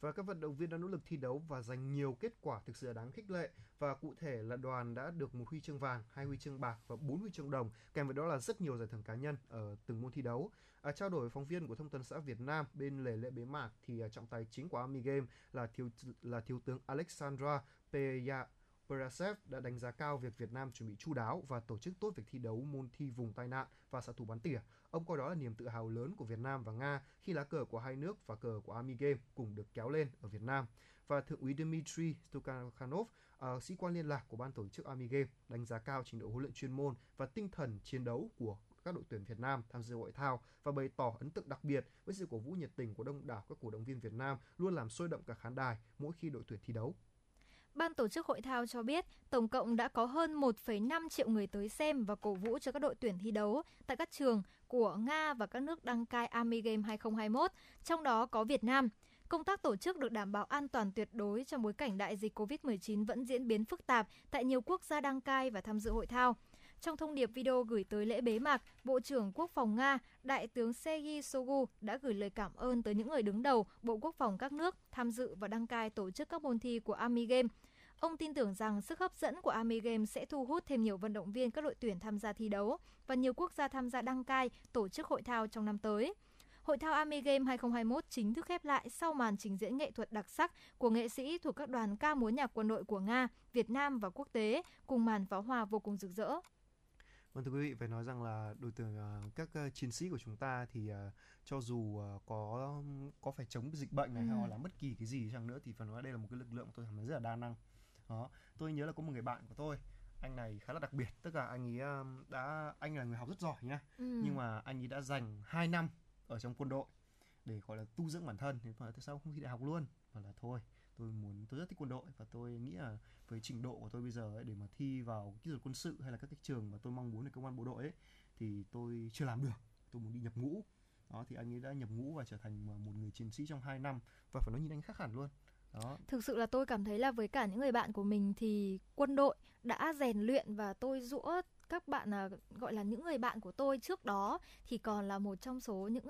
Speaker 3: Và các vận động viên đã nỗ lực thi đấu và giành nhiều kết quả thực sự đáng khích lệ và cụ thể là đoàn đã được một huy chương vàng, hai huy chương bạc và bốn huy chương đồng, kèm với đó là rất nhiều giải thưởng cá nhân ở từng môn thi đấu. À, trao đổi với phóng viên của Thông tấn xã Việt Nam bên lề lễ bế mạc thì à, trọng tài chính của Army Game là thiếu là thiếu tướng Alexandra Peya Perasev đã đánh giá cao việc Việt Nam chuẩn bị chu đáo và tổ chức tốt việc thi đấu môn thi vùng tai nạn và xạ thủ bắn tỉa. Ông coi đó là niềm tự hào lớn của Việt Nam và Nga khi lá cờ của hai nước và cờ của Army Game cùng được kéo lên ở Việt Nam. Và Thượng úy Dmitry Stukhanov, uh, sĩ quan liên lạc của ban tổ chức Army Game, đánh giá cao trình độ huấn luyện chuyên môn và tinh thần chiến đấu của các đội tuyển Việt Nam tham dự hội thao và bày tỏ ấn tượng đặc biệt với sự cổ vũ nhiệt tình của đông đảo các cổ động viên Việt Nam luôn làm sôi động cả khán đài mỗi khi đội tuyển thi đấu.
Speaker 2: Ban tổ chức hội thao cho biết, tổng cộng đã có hơn 1,5 triệu người tới xem và cổ vũ cho các đội tuyển thi đấu tại các trường của Nga và các nước đăng cai Army Game 2021, trong đó có Việt Nam. Công tác tổ chức được đảm bảo an toàn tuyệt đối trong bối cảnh đại dịch COVID-19 vẫn diễn biến phức tạp tại nhiều quốc gia đăng cai và tham dự hội thao. Trong thông điệp video gửi tới lễ bế mạc, Bộ trưởng Quốc phòng Nga, Đại tướng Sergei Shoigu đã gửi lời cảm ơn tới những người đứng đầu Bộ Quốc phòng các nước tham dự và đăng cai tổ chức các môn thi của Army Game. Ông tin tưởng rằng sức hấp dẫn của Army Games sẽ thu hút thêm nhiều vận động viên các đội tuyển tham gia thi đấu và nhiều quốc gia tham gia đăng cai tổ chức hội thao trong năm tới. Hội thao Army Game 2021 chính thức khép lại sau màn trình diễn nghệ thuật đặc sắc của nghệ sĩ thuộc các đoàn ca múa nhạc quân đội của Nga, Việt Nam và quốc tế cùng màn pháo hoa vô cùng rực rỡ.
Speaker 3: Vâng thưa quý vị, phải nói rằng là đội tuyển uh, các uh, chiến sĩ của chúng ta thì uh, cho dù có có phải chống dịch bệnh này
Speaker 2: Ừ.
Speaker 3: hay là bất kỳ cái gì chăng nữa thì phải nói đây là một cái lực lượng tôi cảm thấy rất là đa năng. Đó, tôi nhớ là có một người bạn của tôi, anh này khá là đặc biệt, tức là anh ấy đã anh là người học rất giỏi nhá,
Speaker 2: Ừ.
Speaker 3: nhưng mà anh ấy đã dành 2 năm ở trong quân đội để gọi là tu dưỡng bản thân bảo là tại sao không thi đại học luôn và là thôi tôi muốn tôi rất thích quân đội và tôi nghĩ là với trình độ của tôi bây giờ ấy, để mà thi vào kỹ thuật quân sự hay là các cái trường mà tôi mong muốn để công an bộ đội ấy thì tôi chưa làm được. Tôi muốn đi nhập ngũ. Đó thì anh ấy đã nhập ngũ và trở thành một người chiến sĩ trong 2 năm và phải nói nhìn anh khác hẳn luôn. Đó.
Speaker 2: Thực sự là tôi cảm thấy là với cả những người bạn của mình thì quân đội đã rèn luyện và tôi rũa các bạn à, gọi là những người bạn của tôi trước đó thì còn là một trong số những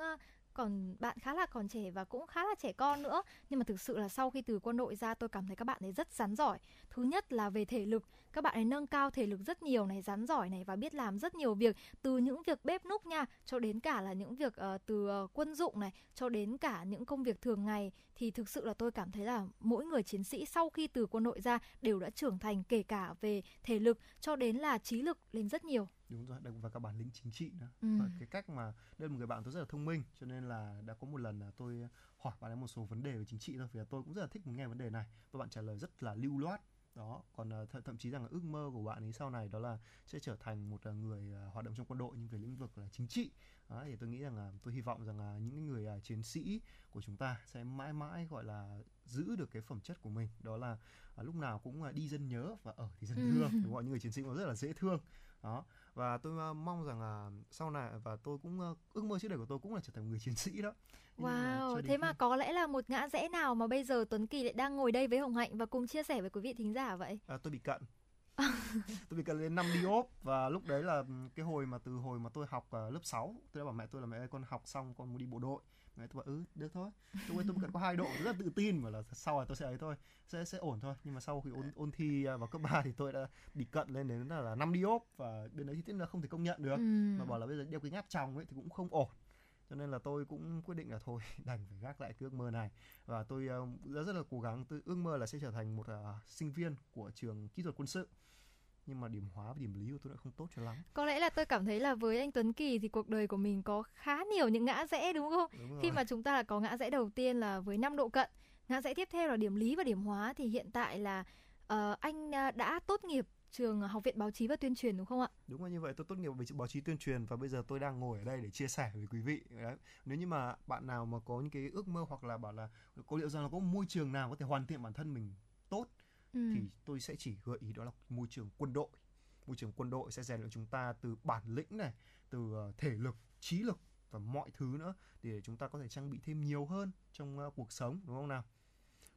Speaker 2: còn bạn khá là còn trẻ và cũng khá là trẻ con nữa. Nhưng mà thực sự là sau khi từ quân đội ra tôi cảm thấy các bạn ấy rất rắn giỏi. Thứ nhất là về thể lực. Các bạn ấy nâng cao thể lực rất nhiều này rắn giỏi này và biết làm rất nhiều việc từ những việc bếp núc nha cho đến cả là những việc uh, từ uh, quân dụng này cho đến cả những công việc thường ngày. Thì thực sự là tôi cảm thấy là mỗi người chiến sĩ sau khi từ quân đội ra đều đã trưởng thành kể cả về thể lực cho đến là trí lực lên rất nhiều
Speaker 3: đúng rồi và cả bản lĩnh chính trị nữa.
Speaker 2: Ừ.
Speaker 3: và cái cách mà đây là một người bạn tôi rất là thông minh cho nên là đã có một lần là tôi hỏi bạn ấy một số vấn đề về chính trị thôi vì là tôi cũng rất là thích nghe vấn đề này. Và bạn trả lời rất là lưu loát. Đó còn ờ, th- thậm chí rằng là ước mơ của bạn ấy sau này đó là sẽ trở thành một ờ, người ờ, hoạt động trong quân đội nhưng về lĩnh vực là chính trị. Đó, thì tôi nghĩ rằng là tôi hy vọng rằng là những người chiến sĩ của chúng ta sẽ mãi mãi gọi là giữ được cái phẩm chất của mình. Đó là ờ, lúc nào cũng ờ, đi dân nhớ và ở thì dân
Speaker 2: Ừ.
Speaker 3: thương đúng không những người chiến sĩ cũng rất là dễ thương. Đó. Và tôi ờ, mong rằng là sau này và tôi cũng ờ, ước mơ trước đây của tôi cũng là trở thành một người chiến sĩ đó. Nhưng mà
Speaker 2: Wow,
Speaker 3: đến
Speaker 2: thế
Speaker 3: khi-
Speaker 2: mà có lẽ là một ngã rẽ nào mà bây giờ Tuấn Kỳ lại đang ngồi đây với Hồng Hạnh và cùng chia sẻ với quý vị thính giả vậy?
Speaker 3: À, tôi bị cận. Tôi bị cận lên năm đi ốp và lúc đấy là ừm, cái hồi mà từ hồi mà tôi học ờ, lớp 6 tôi đã bảo mẹ tôi là mẹ ơi con học xong con muốn đi bộ đội mẹ tôi bảo ừ được thôi. Tôi bị cận có hai độ rất là tự tin. Mà là sau này tôi sẽ ấy thôi sẽ sẽ ổn thôi. Nhưng mà sau khi ôn ôn thi ờ, vào cấp 3 thì tôi đã bị cận lên đến là, là năm đi ốp và bên đấy thì tiếc là không thể công nhận được.
Speaker 2: Ừm.
Speaker 3: mà bảo là bây giờ đeo kính áp tròng ấy thì cũng không ổn. Cho nên là tôi cũng quyết định là thôi đành phải gác lại cái ước mơ này. Và tôi ờ, đã rất là cố gắng tôi ước mơ là sẽ trở thành một ờ, sinh viên của trường kỹ thuật quân sự nhưng mà điểm hóa và điểm lý của tôi lại không tốt cho lắm
Speaker 2: Có lẽ là tôi cảm thấy là với anh Tuấn Kỳ thì cuộc đời của mình có khá nhiều những ngã rẽ đúng không?
Speaker 3: đúng
Speaker 2: Khi
Speaker 3: rồi.
Speaker 2: mà chúng ta là có ngã rẽ đầu tiên là với 5 độ cận, ngã rẽ tiếp theo là điểm lý và điểm hóa thì hiện tại là ờ, anh ờ, đã tốt nghiệp trường Học viện Báo chí và Tuyên truyền đúng không ạ?
Speaker 3: đúng là như vậy tôi tốt nghiệp về báo chí tuyên truyền và bây giờ tôi đang ngồi ở đây để chia sẻ với quý vị đấy nếu như mà bạn nào mà có những cái ước mơ hoặc là bảo là có liệu rằng là có môi trường nào có thể hoàn thiện bản thân mình tốt
Speaker 2: Ừ.
Speaker 3: thì tôi sẽ chỉ gợi ý đó là môi trường quân đội. Môi trường quân đội sẽ rèn luyện chúng ta từ bản lĩnh này từ ờ, thể lực trí lực và mọi thứ nữa để chúng ta có thể trang bị thêm nhiều hơn trong ờ, cuộc sống đúng không nào?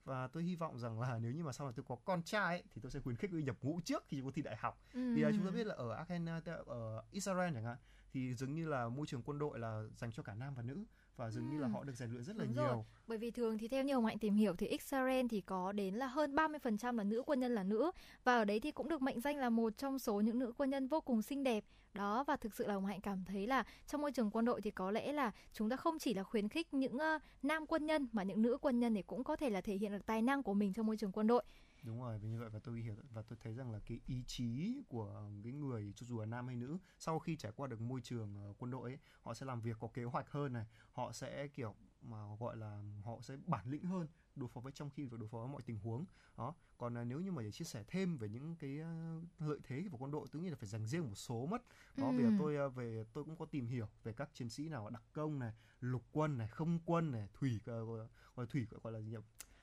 Speaker 3: Và tôi hy vọng rằng là nếu như mà sau này tôi có con trai ấy, thì tôi sẽ khuyến khích đi nhập ngũ trước khi có thi đại học. Vì là chúng ta biết là ở Argentina ở Israel chẳng hạn thì dường như là môi trường quân đội là dành cho cả nam và nữ và dường như là họ được rèn luyện rất là
Speaker 2: Đúng
Speaker 3: nhiều
Speaker 2: rồi. Bởi vì thường thì theo Hồng Hạnh tìm hiểu thì Israel thì có đến là hơn 30% là nữ quân nhân là nữ và ở đấy thì cũng được mệnh danh là một trong số những nữ quân nhân vô cùng xinh đẹp. Đó và thực sự là Hồng Hạnh cảm thấy là trong môi trường quân đội thì có lẽ là chúng ta không chỉ là khuyến khích những ờ, nam quân nhân mà những nữ quân nhân thì cũng có thể là thể hiện được tài năng của mình trong môi trường quân đội.
Speaker 3: Đúng rồi vì như vậy và tôi hiểu và tôi thấy rằng là cái ý chí của cái người cho dù là nam hay nữ sau khi trải qua được môi trường ờ, quân đội ấy, họ sẽ làm việc có kế hoạch hơn này họ sẽ kiểu mà gọi là họ sẽ bản lĩnh hơn đối phó với trong khi phải đối phó với mọi tình huống. Đó còn à, nếu như mà để chia sẻ thêm về những cái ờ, lợi thế của quân đội tôi nghĩ là phải dành riêng một số mất. Đó vì
Speaker 2: Ừ.
Speaker 3: tôi ờ, về tôi cũng có tìm hiểu về các chiến sĩ nào đặc công này lục quân này không quân này thủy ờ, gọi là, gọi là thủy gọi là gì nhỉ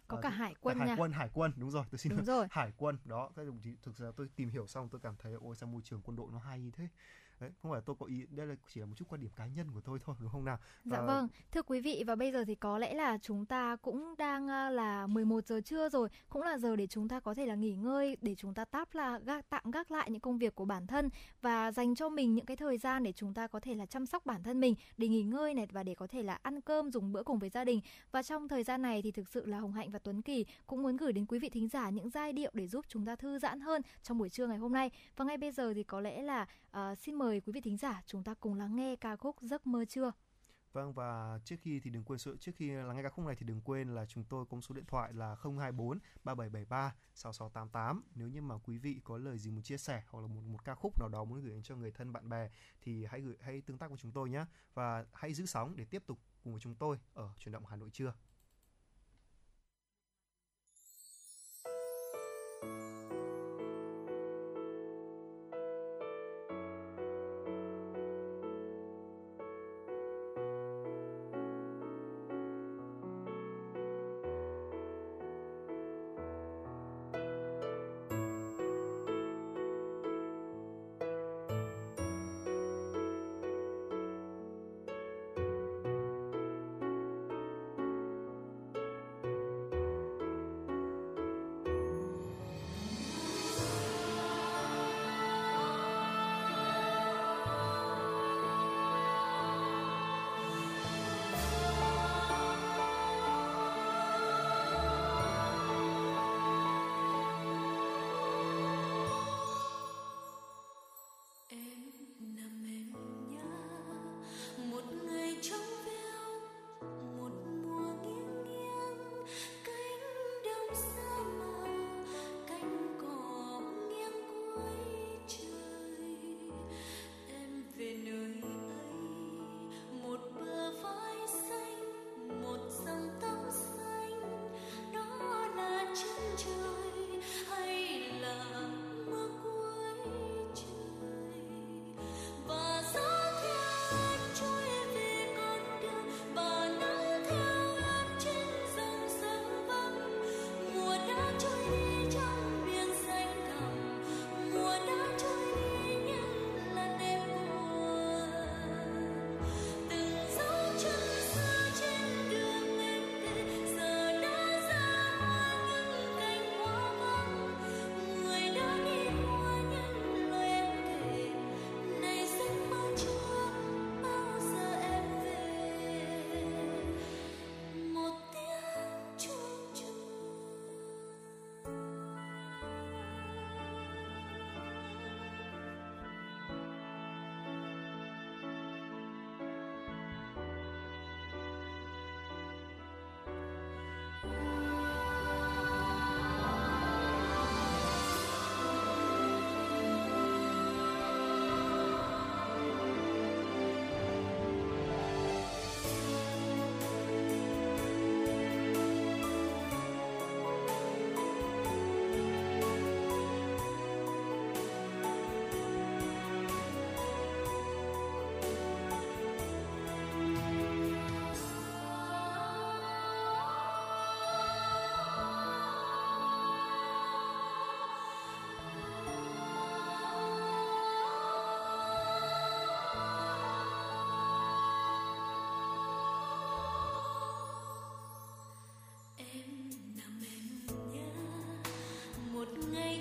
Speaker 2: có
Speaker 3: Ờ,
Speaker 2: cả hải quân
Speaker 3: hải
Speaker 2: nha.
Speaker 3: Quân hải quân đúng rồi tôi xin
Speaker 2: đúng rồi.
Speaker 3: Hải quân đó cái đồng chí thực ra tôi tìm hiểu xong tôi cảm thấy ôi sao môi trường quân đội nó hay như thế đấy không phải tôi có ý đây là chỉ là một chút quan điểm cá nhân của tôi thôi đúng không nào
Speaker 2: Dạ
Speaker 3: Ờ,
Speaker 2: vâng, thưa quý vị và bây giờ thì có lẽ là chúng ta cũng đang à, là 11 giờ trưa rồi, cũng là giờ để chúng ta có thể là nghỉ ngơi, để chúng ta táp là gác, tạm gác lại những công việc của bản thân và dành cho mình những cái thời gian để chúng ta có thể là chăm sóc bản thân mình, để nghỉ ngơi này và để có thể là ăn cơm dùng bữa cùng với gia đình. Và trong thời gian này thì thực sự là Hồng Hạnh và Tuấn Kỳ cũng muốn gửi đến quý vị thính giả những giai điệu để giúp chúng ta thư giãn hơn trong buổi trưa ngày hôm nay. Và ngay bây giờ thì có lẽ là à, xin mời mời quý vị thính giả chúng ta cùng lắng nghe ca khúc Giấc mơ chưa.
Speaker 3: Vâng và trước khi thì đừng quên sự, trước khi lắng nghe ca khúc này thì đừng quên là chúng tôi có số điện thoại là 024 3773 6688. Nếu như mà quý vị có lời gì muốn chia sẻ hoặc là một một ca khúc nào đó muốn gửi đến cho người thân, bạn bè thì hãy gửi, hãy tương tác với chúng tôi nhé và hãy giữ sóng để tiếp tục cùng với chúng tôi ở chuyển động Hà Nội trưa.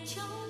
Speaker 5: trong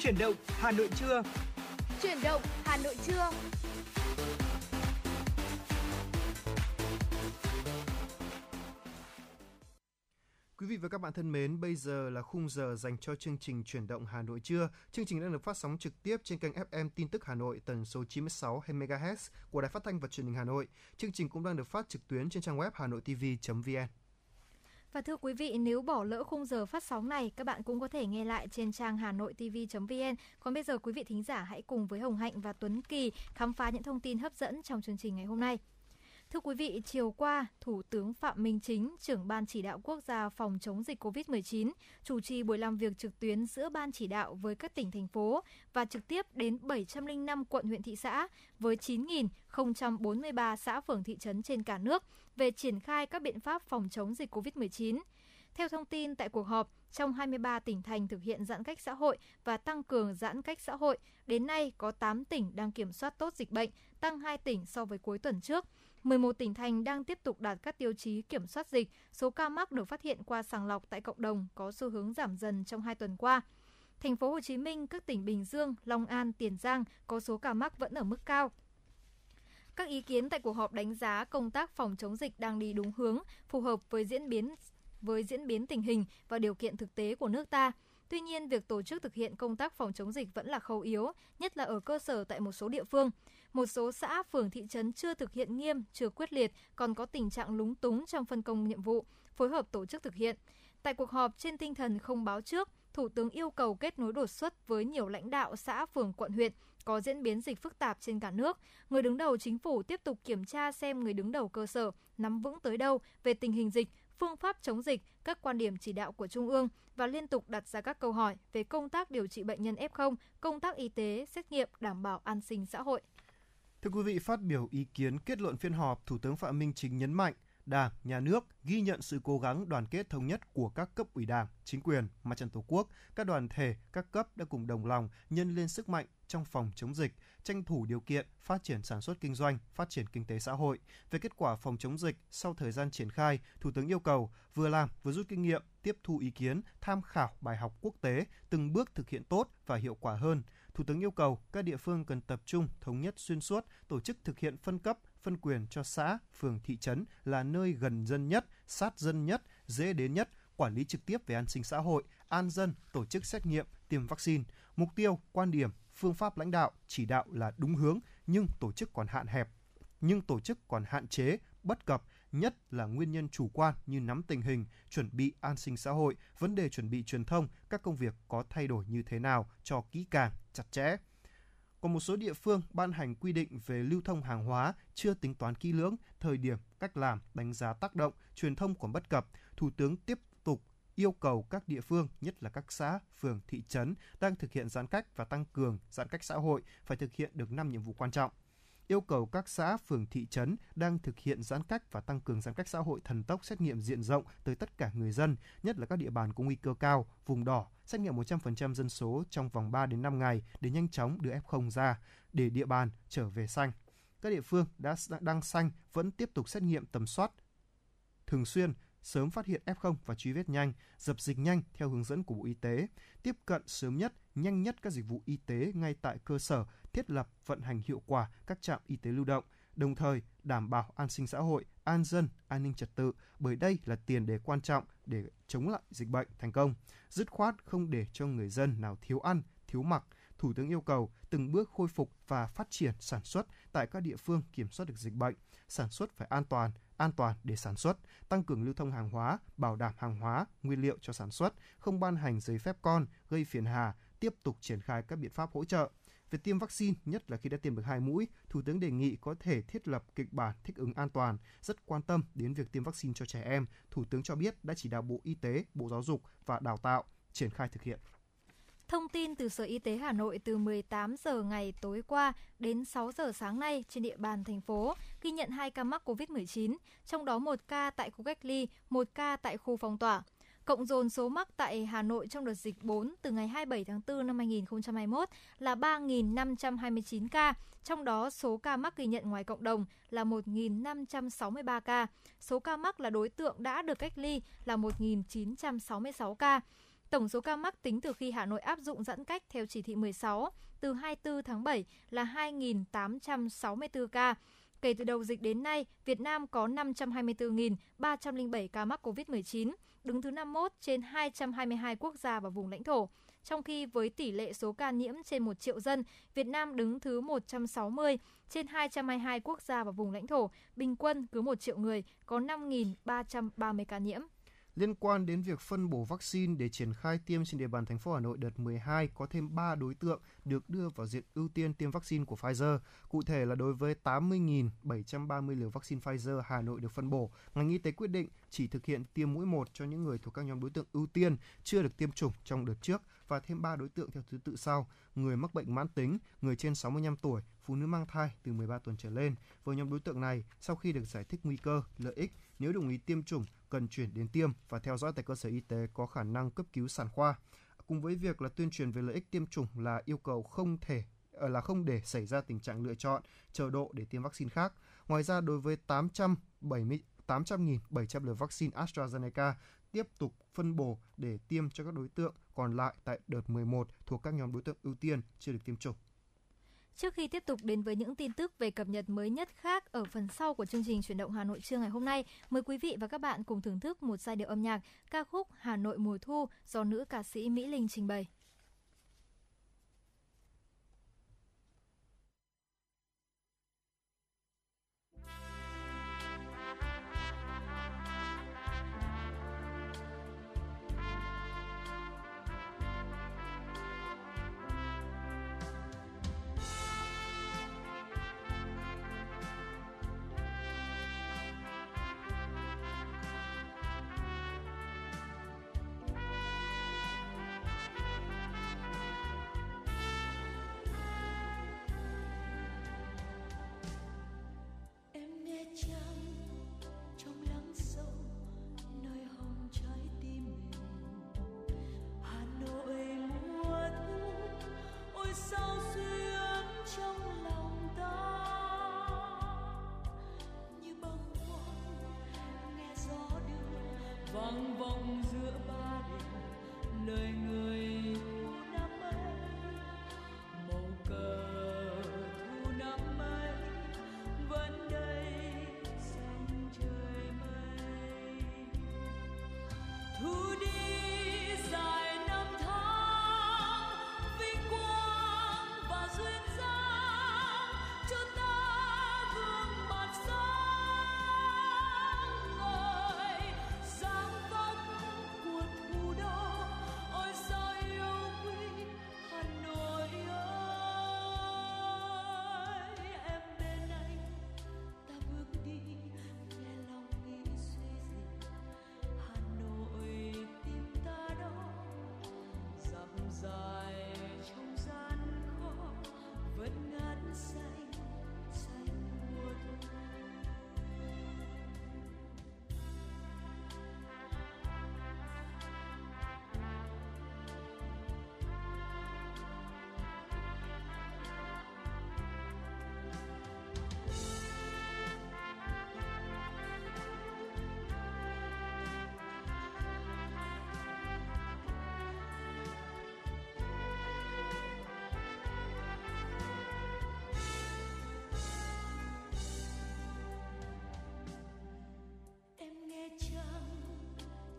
Speaker 5: Chuyển động Hà Nội trưa.
Speaker 2: Chuyển động Hà Nội trưa.
Speaker 3: Quý vị và các bạn thân mến, bây giờ là khung giờ dành cho chương trình Chuyển động Hà Nội trưa. Chương trình đang được phát sóng trực tiếp trên kênh FM Tin tức Hà Nội tần số 96 MHz của Đài Phát thanh và Truyền hình Hà Nội. Chương trình cũng đang được phát trực tuyến trên trang web hanoitv.vn.
Speaker 2: Và thưa quý vị, nếu bỏ lỡ khung giờ phát sóng này, các bạn cũng có thể nghe lại trên trang hà nội tv.vn Còn bây giờ quý vị thính giả hãy cùng với Hồng Hạnh và Tuấn Kỳ khám phá những thông tin hấp dẫn trong chương trình ngày hôm nay. Thưa quý vị, chiều qua, Thủ tướng Phạm Minh Chính, trưởng Ban chỉ đạo quốc gia phòng chống dịch COVID-19, chủ trì buổi làm việc trực tuyến giữa Ban chỉ đạo với các tỉnh, thành phố và trực tiếp đến 705 quận, huyện, thị xã với 9.043 xã, phường, thị trấn trên cả nước về triển khai các biện pháp phòng chống dịch COVID-19. Theo thông tin tại cuộc họp, trong 23 tỉnh thành thực hiện giãn cách xã hội và tăng cường giãn cách xã hội, đến nay có 8 tỉnh đang kiểm soát tốt dịch bệnh, tăng 2 tỉnh so với cuối tuần trước. 11 tỉnh thành đang tiếp tục đạt các tiêu chí kiểm soát dịch, số ca mắc được phát hiện qua sàng lọc tại cộng đồng có xu hướng giảm dần trong 2 tuần qua. Thành phố Hồ Chí Minh, các tỉnh Bình Dương, Long An, Tiền Giang có số ca mắc vẫn ở mức cao. Các ý kiến tại cuộc họp đánh giá công tác phòng chống dịch đang đi đúng hướng, phù hợp với diễn biến với diễn biến tình hình và điều kiện thực tế của nước ta. Tuy nhiên, việc tổ chức thực hiện công tác phòng chống dịch vẫn là khâu yếu, nhất là ở cơ sở tại một số địa phương. Một số xã, phường, thị trấn chưa thực hiện nghiêm, chưa quyết liệt, còn có tình trạng lúng túng trong phân công nhiệm vụ, phối hợp tổ chức thực hiện. Tại cuộc họp trên tinh thần không báo trước, Thủ tướng yêu cầu kết nối đột xuất với nhiều lãnh đạo xã, phường, quận, huyện có diễn biến dịch phức tạp trên cả nước. Người đứng đầu chính phủ tiếp tục kiểm tra xem người đứng đầu cơ sở nắm vững tới đâu về tình hình dịch, phương pháp chống dịch, các quan điểm chỉ đạo của Trung ương và liên tục đặt ra các câu hỏi về công tác điều trị bệnh nhân F0, công tác y tế, xét nghiệm đảm bảo an sinh xã hội.
Speaker 3: Thưa quý vị, phát biểu ý kiến kết luận phiên họp, Thủ tướng Phạm Minh Chính nhấn mạnh Đảng, Nhà nước ghi nhận sự cố gắng đoàn kết thống nhất của các cấp ủy Đảng, chính quyền, mặt trận Tổ quốc, các đoàn thể, các cấp đã cùng đồng lòng nhân lên sức mạnh trong phòng chống dịch, tranh thủ điều kiện phát triển sản xuất kinh doanh, phát triển kinh tế xã hội. Về kết quả phòng chống dịch sau thời gian triển khai, Thủ tướng yêu cầu vừa làm vừa rút kinh nghiệm, tiếp thu ý kiến, tham khảo bài học quốc tế, từng bước thực hiện tốt và hiệu quả hơn. Thủ tướng yêu cầu các địa phương cần tập trung thống nhất xuyên suốt, tổ chức thực hiện phân cấp, phân quyền cho xã, phường, thị trấn là nơi gần dân nhất, sát dân nhất, dễ đến nhất, quản lý trực tiếp về an sinh xã hội, an dân, tổ chức xét nghiệm, tiêm vaccine. Mục tiêu, quan điểm, phương pháp lãnh đạo, chỉ đạo là đúng hướng nhưng tổ chức còn hạn hẹp, nhưng tổ chức còn hạn chế, bất cập, nhất là nguyên nhân chủ quan như nắm tình hình, chuẩn bị an sinh xã hội, vấn đề chuẩn bị truyền thông, các công việc có thay đổi như thế nào cho kỹ càng, chặt chẽ. Còn một số địa phương ban hành quy định về lưu thông hàng hóa chưa tính toán kỹ lưỡng, thời điểm, cách làm, đánh giá tác động, truyền thông còn bất cập. Thủ tướng tiếp tục yêu cầu các địa phương, nhất là các xã, phường, thị trấn đang thực hiện giãn cách và tăng cường giãn cách xã hội phải thực hiện được 5 nhiệm vụ quan trọng yêu cầu các xã, phường, thị trấn đang thực hiện giãn cách và tăng cường giãn cách xã hội thần tốc xét nghiệm diện rộng tới tất cả người dân, nhất là các địa bàn có nguy cơ cao, vùng đỏ, xét nghiệm 100% dân số trong vòng 3 đến 5 ngày để nhanh chóng đưa F0 ra, để địa bàn trở về xanh. Các địa phương đã đang xanh vẫn tiếp tục xét nghiệm tầm soát thường xuyên sớm phát hiện F0 và truy vết nhanh, dập dịch nhanh theo hướng dẫn của Bộ Y tế, tiếp cận sớm nhất, nhanh nhất các dịch vụ y tế ngay tại cơ sở, thiết lập vận hành hiệu quả các trạm y tế lưu động, đồng thời đảm bảo an sinh xã hội, an dân, an ninh trật tự, bởi đây là tiền đề quan trọng để chống lại dịch bệnh thành công. Dứt khoát không để cho người dân nào thiếu ăn, thiếu mặc, Thủ tướng yêu cầu từng bước khôi phục và phát triển sản xuất tại các địa phương kiểm soát được dịch bệnh, sản xuất phải an toàn, an toàn để sản xuất, tăng cường lưu thông hàng hóa, bảo đảm hàng hóa, nguyên liệu cho sản xuất, không ban hành giấy phép con gây phiền hà, tiếp tục triển khai các biện pháp hỗ trợ. Về tiêm vaccine, nhất là khi đã tiêm được hai mũi, Thủ tướng đề nghị có thể thiết lập kịch bản thích ứng an toàn, rất quan tâm đến việc tiêm vaccine cho trẻ em. Thủ tướng cho biết đã chỉ đạo Bộ Y tế, Bộ Giáo dục và Đào tạo triển khai thực hiện.
Speaker 2: Thông tin từ Sở Y tế Hà Nội từ 18 giờ ngày tối qua đến 6 giờ sáng nay trên địa bàn thành phố ghi nhận 2 ca mắc COVID-19, trong đó một ca tại khu cách ly, một ca tại khu phong tỏa. Cộng dồn số mắc tại Hà Nội trong đợt dịch 4 từ ngày 27 tháng 4 năm 2021 là 3.529 ca, trong đó số ca mắc ghi nhận ngoài cộng đồng là 1.563 ca. Số ca mắc là đối tượng đã được cách ly là 1.966 ca. Tổng số ca mắc tính từ khi Hà Nội áp dụng giãn cách theo chỉ thị 16 từ 24 tháng 7 là 2.864 ca. Kể từ đầu dịch đến nay, Việt Nam có 524.307 ca mắc COVID-19, đứng thứ 51 trên 222 quốc gia và vùng lãnh thổ. Trong khi với tỷ lệ số ca nhiễm trên 1 triệu dân, Việt Nam đứng thứ 160 trên 222 quốc gia và vùng lãnh thổ, bình quân cứ 1 triệu người có 5.330 ca nhiễm.
Speaker 3: Liên quan đến việc phân bổ vaccine để triển khai tiêm trên địa bàn thành phố Hà Nội đợt 12 có thêm 3 đối tượng được đưa vào diện ưu tiên tiêm vaccine của Pfizer. Cụ thể là đối với 80.730 liều vaccine Pfizer Hà Nội được phân bổ, ngành y tế quyết định chỉ thực hiện tiêm mũi 1 cho những người thuộc các nhóm đối tượng ưu tiên chưa được tiêm chủng trong đợt trước và thêm 3 đối tượng theo thứ tự sau: người mắc bệnh mãn tính, người trên 65 tuổi, phụ nữ mang thai từ 13 tuần trở lên. Với nhóm đối tượng này, sau khi được giải thích nguy cơ, lợi ích, nếu đồng ý tiêm chủng cần chuyển đến tiêm và theo dõi tại cơ sở y tế có khả năng cấp cứu sản khoa. Cùng với việc là tuyên truyền về lợi ích tiêm chủng là yêu cầu không thể ờ, là không để xảy ra tình trạng lựa chọn, chờ độ để tiêm vaccine khác. Ngoài ra đối với 870 800.700 liều vaccine AstraZeneca tiếp tục phân bổ để tiêm cho các đối tượng còn lại tại đợt 11 thuộc các nhóm đối tượng ưu tiên chưa được tiêm chủng.
Speaker 2: Trước khi tiếp tục đến với những tin tức về cập nhật mới nhất khác ở phần sau của chương trình chuyển động Hà Nội trưa ngày hôm nay, mời quý vị và các bạn cùng thưởng thức một giai điệu âm nhạc ca khúc Hà Nội mùa thu do nữ ca sĩ Mỹ Linh trình bày.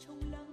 Speaker 1: trong lắng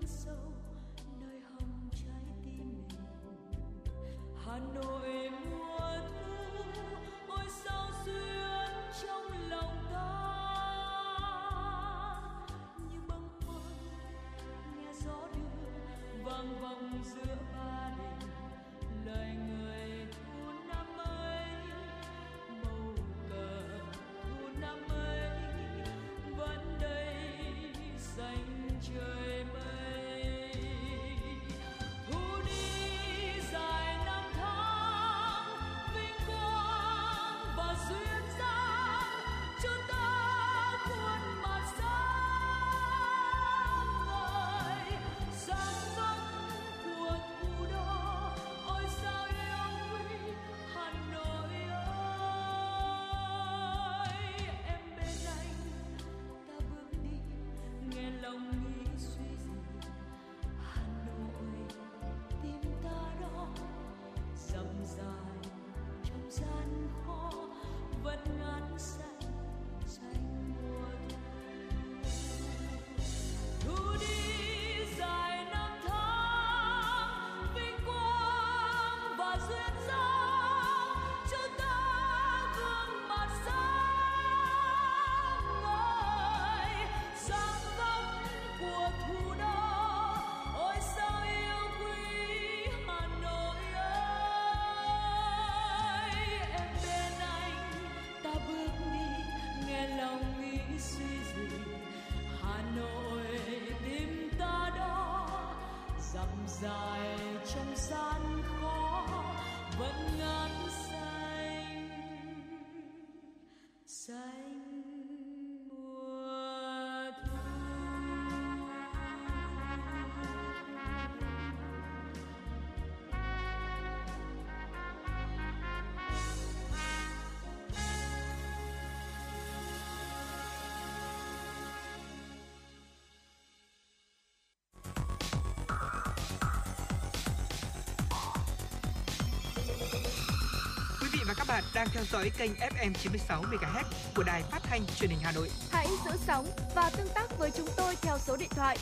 Speaker 1: và
Speaker 5: các bạn đang theo dõi kênh FM 96 MHz của đài phát thanh truyền hình Hà Nội.
Speaker 2: Hãy giữ sóng và tương tác với chúng tôi theo số điện thoại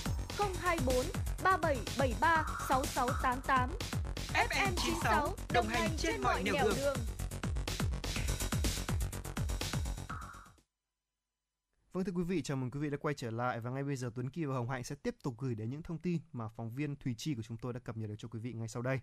Speaker 2: 024 3773 6688.
Speaker 5: FM 96 đồng hành trên mọi nẻo đường.
Speaker 3: Vâng thưa quý vị, chào mừng quý vị đã quay trở lại và ngay bây giờ Tuấn Kỳ và Hồng Hạnh sẽ tiếp tục gửi đến những thông tin mà phóng viên Thùy Chi của chúng tôi đã cập nhật được cho quý vị ngay sau đây.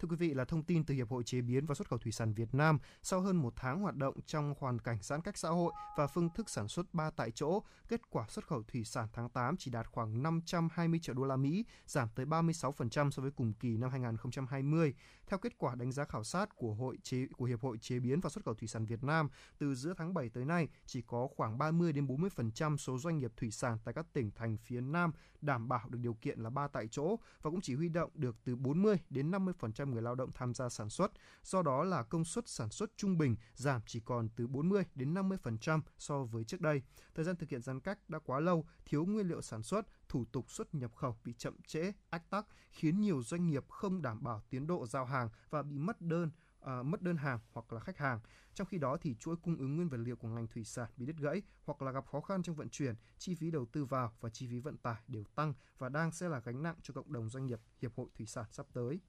Speaker 3: Thưa quý vị là thông tin từ Hiệp hội Chế biến và Xuất khẩu Thủy sản Việt Nam sau hơn một tháng hoạt động trong hoàn cảnh giãn cách xã hội và phương thức sản xuất ba tại chỗ, kết quả xuất khẩu thủy sản tháng 8 chỉ đạt khoảng 520 triệu đô la Mỹ, giảm tới 36% so với cùng kỳ năm 2020. Theo kết quả đánh giá khảo sát của hội chế của Hiệp hội Chế biến và Xuất khẩu Thủy sản Việt Nam, từ giữa tháng 7 tới nay, chỉ có khoảng 30 đến 40% số doanh nghiệp thủy sản tại các tỉnh thành phía Nam đảm bảo được điều kiện là ba tại chỗ và cũng chỉ huy động được từ 40 đến 50% người lao động tham gia sản xuất. Do đó là công suất sản xuất trung bình giảm chỉ còn từ 40 đến 50% so với trước đây. Thời gian thực hiện giãn cách đã quá lâu, thiếu nguyên liệu sản xuất, thủ tục xuất nhập khẩu bị chậm trễ, ách tắc khiến nhiều doanh nghiệp không đảm bảo tiến độ giao hàng và bị mất đơn à, mất đơn hàng hoặc là khách hàng. Trong khi đó thì chuỗi cung ứng nguyên vật liệu của ngành thủy sản bị đứt gãy hoặc là gặp khó khăn trong vận chuyển, chi phí đầu tư vào và chi phí vận tải đều tăng và đang sẽ là gánh nặng cho cộng đồng doanh nghiệp Hiệp hội Thủy sản sắp tới.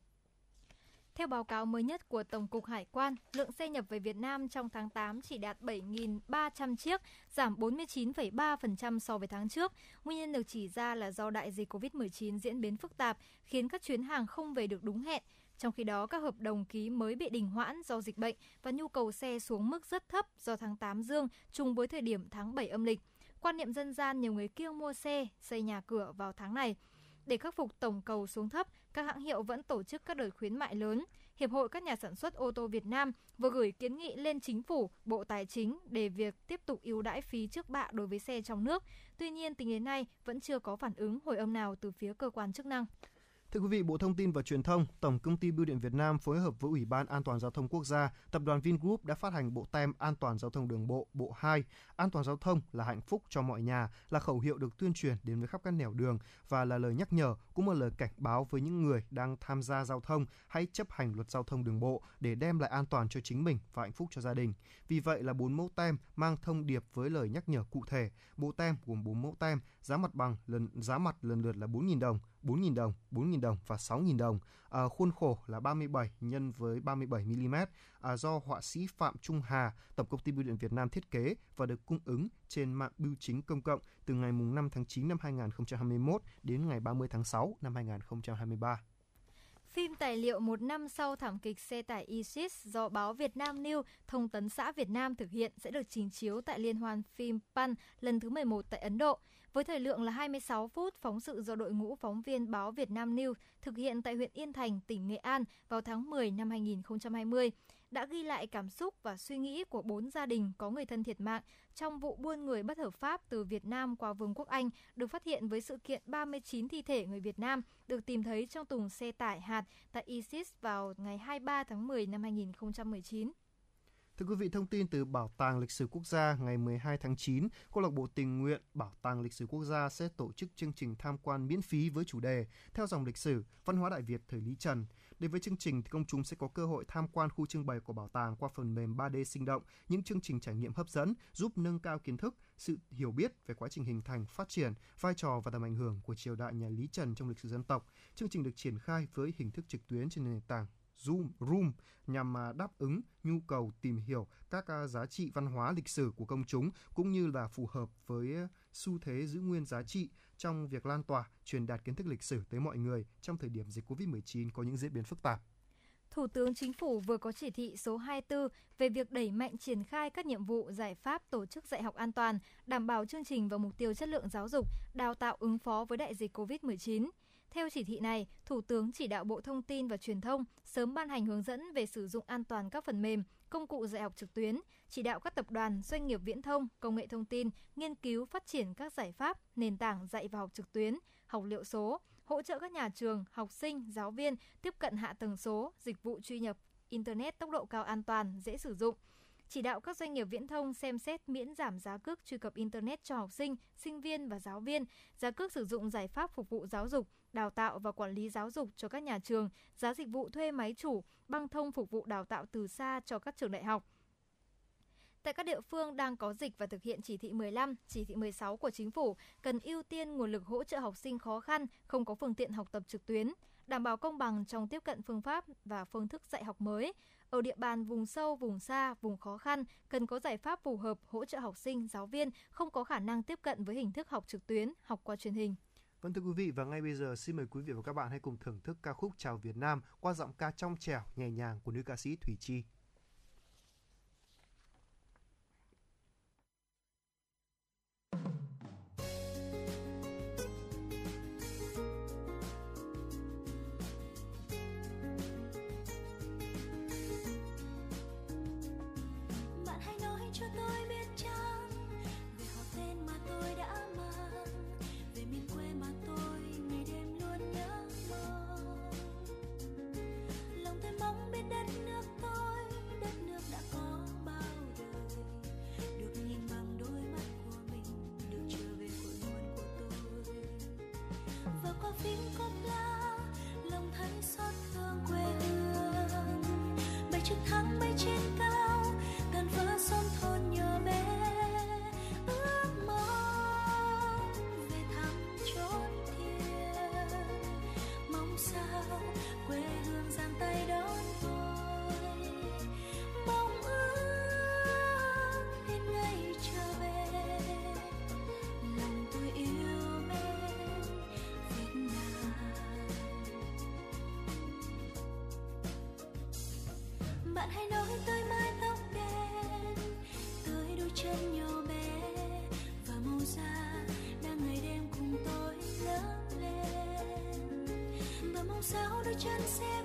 Speaker 2: Theo báo cáo mới nhất của Tổng cục Hải quan, lượng xe nhập về Việt Nam trong tháng 8 chỉ đạt 7.300 chiếc, giảm 49,3% so với tháng trước. Nguyên nhân được chỉ ra là do đại dịch COVID-19 diễn biến phức tạp, khiến các chuyến hàng không về được đúng hẹn. Trong khi đó, các hợp đồng ký mới bị đình hoãn do dịch bệnh và nhu cầu xe xuống mức rất thấp do tháng 8 dương trùng với thời điểm tháng 7 âm lịch. Quan niệm dân gian nhiều người kiêng mua xe, xây nhà cửa vào tháng này. Để khắc phục tổng cầu xuống thấp, các hãng hiệu vẫn tổ chức các đợt khuyến mại lớn. Hiệp hội các nhà sản xuất ô tô Việt Nam vừa gửi kiến nghị lên chính phủ, Bộ Tài chính để việc tiếp tục ưu đãi phí trước bạ đối với xe trong nước. Tuy nhiên, tính đến nay vẫn chưa có phản ứng hồi âm nào từ phía cơ quan chức năng.
Speaker 3: Thưa quý vị, Bộ Thông tin và Truyền thông, Tổng công ty Bưu điện Việt Nam phối hợp với Ủy ban An toàn giao thông quốc gia, Tập đoàn Vingroup đã phát hành bộ tem An toàn giao thông đường bộ bộ 2. An toàn giao thông là hạnh phúc cho mọi nhà là khẩu hiệu được tuyên truyền đến với khắp các nẻo đường và là lời nhắc nhở cũng là lời cảnh báo với những người đang tham gia giao thông hãy chấp hành luật giao thông đường bộ để đem lại an toàn cho chính mình và hạnh phúc cho gia đình. Vì vậy là bốn mẫu tem mang thông điệp với lời nhắc nhở cụ thể. Bộ tem gồm bốn mẫu tem, giá mặt bằng lần giá mặt lần lượt là 4.000 đồng, 4.000 đồng, 4.000 đồng và 6.000 đồng. À, khuôn khổ là 37 nhân với 37 mm à, do họa sĩ Phạm Trung Hà, Tổng công ty Bưu điện Việt Nam thiết kế và được cung ứng trên mạng bưu chính công cộng từ ngày mùng 5 tháng 9 năm 2021 đến ngày 30 tháng 6 năm 2023.
Speaker 2: Phim tài liệu một năm sau thảm kịch xe tải ISIS do báo Việt Nam News, Thông tấn xã Việt Nam thực hiện sẽ được trình chiếu tại Liên hoan phim PAN lần thứ 11 tại Ấn Độ. Với thời lượng là 26 phút, phóng sự do đội ngũ phóng viên báo Việt Nam News thực hiện tại huyện Yên Thành, tỉnh Nghệ An vào tháng 10 năm 2020 đã ghi lại cảm xúc và suy nghĩ của bốn gia đình có người thân thiệt mạng trong vụ buôn người bất hợp pháp từ Việt Nam qua Vương quốc Anh được phát hiện với sự kiện 39 thi thể người Việt Nam được tìm thấy trong thùng xe tải hạt tại ISIS vào ngày 23 tháng 10 năm 2019.
Speaker 3: Thưa quý vị, thông tin từ Bảo tàng Lịch sử Quốc gia ngày 12 tháng 9, Câu lạc bộ tình nguyện Bảo tàng Lịch sử Quốc gia sẽ tổ chức chương trình tham quan miễn phí với chủ đề Theo dòng lịch sử, văn hóa Đại Việt thời Lý Trần. Đến với chương trình thì công chúng sẽ có cơ hội tham quan khu trưng bày của bảo tàng qua phần mềm 3D sinh động, những chương trình trải nghiệm hấp dẫn giúp nâng cao kiến thức, sự hiểu biết về quá trình hình thành, phát triển, vai trò và tầm ảnh hưởng của triều đại nhà Lý Trần trong lịch sử dân tộc. Chương trình được triển khai với hình thức trực tuyến trên nền tảng Zoom Room nhằm đáp ứng nhu cầu tìm hiểu các à, giá trị văn hóa lịch sử của công chúng cũng như là phù hợp với à, xu thế giữ nguyên giá trị trong việc lan tỏa, truyền đạt kiến thức lịch sử tới mọi người trong thời điểm dịch Covid-19 có những diễn biến phức tạp.
Speaker 2: Thủ tướng Chính phủ vừa có chỉ thị số 24 về việc đẩy mạnh triển khai các nhiệm vụ giải pháp tổ chức dạy học an toàn, đảm bảo chương trình và mục tiêu chất lượng giáo dục, đào tạo ứng phó với đại dịch COVID-19. Theo chỉ thị này, Thủ tướng chỉ đạo Bộ Thông tin và Truyền thông sớm ban hành hướng dẫn về sử dụng an toàn các phần mềm, công cụ dạy học trực tuyến, chỉ đạo các tập đoàn, doanh nghiệp viễn thông, công nghệ thông tin nghiên cứu phát triển các giải pháp, nền tảng dạy và học trực tuyến, học liệu số, hỗ trợ các nhà trường, học sinh, giáo viên tiếp cận hạ tầng số, dịch vụ truy nhập internet tốc độ cao an toàn, dễ sử dụng. Chỉ đạo các doanh nghiệp viễn thông xem xét miễn giảm giá cước truy cập internet cho học sinh, sinh viên và giáo viên, giá cước sử dụng giải pháp phục vụ giáo dục, đào tạo và quản lý giáo dục cho các nhà trường, giá dịch vụ thuê máy chủ, băng thông phục vụ đào tạo từ xa cho các trường đại học. Tại các địa phương đang có dịch và thực hiện chỉ thị 15, chỉ thị 16 của chính phủ, cần ưu tiên nguồn lực hỗ trợ học sinh khó khăn, không có phương tiện học tập trực tuyến, đảm bảo công bằng trong tiếp cận phương pháp và phương thức dạy học mới. Ở địa bàn vùng sâu, vùng xa, vùng khó khăn, cần có giải pháp phù hợp hỗ trợ học sinh, giáo viên không có khả năng tiếp cận với hình thức học trực tuyến, học qua truyền hình.
Speaker 3: Vâng thưa quý vị, và ngay bây giờ xin mời quý vị và các bạn hãy cùng thưởng thức ca khúc Chào Việt Nam qua giọng ca trong trẻo, nhẹ nhàng của nữ ca sĩ Thủy Chi.
Speaker 1: Bạn hãy nói tôi mái tóc đen, tới đôi chân nhỏ bé và màu da đang ngày đêm cùng tôi lớn lên. Và mong sao đôi chân sẽ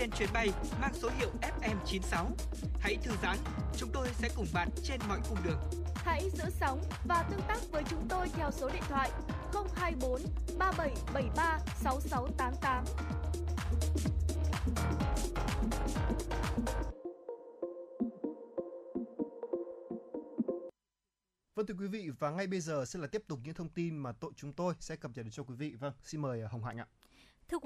Speaker 1: trên
Speaker 5: chuyến bay mang số hiệu FM96. Hãy thư giãn, chúng tôi sẽ cùng bạn trên mọi cung đường.
Speaker 1: Hãy giữ sóng và tương tác với chúng tôi theo số điện thoại 024 3773 6688.
Speaker 3: Vâng thưa quý vị và ngay bây giờ sẽ là tiếp tục những thông tin mà tội chúng tôi sẽ cập nhật được cho quý vị. Vâng, xin mời à, Hồng Hạnh ạ.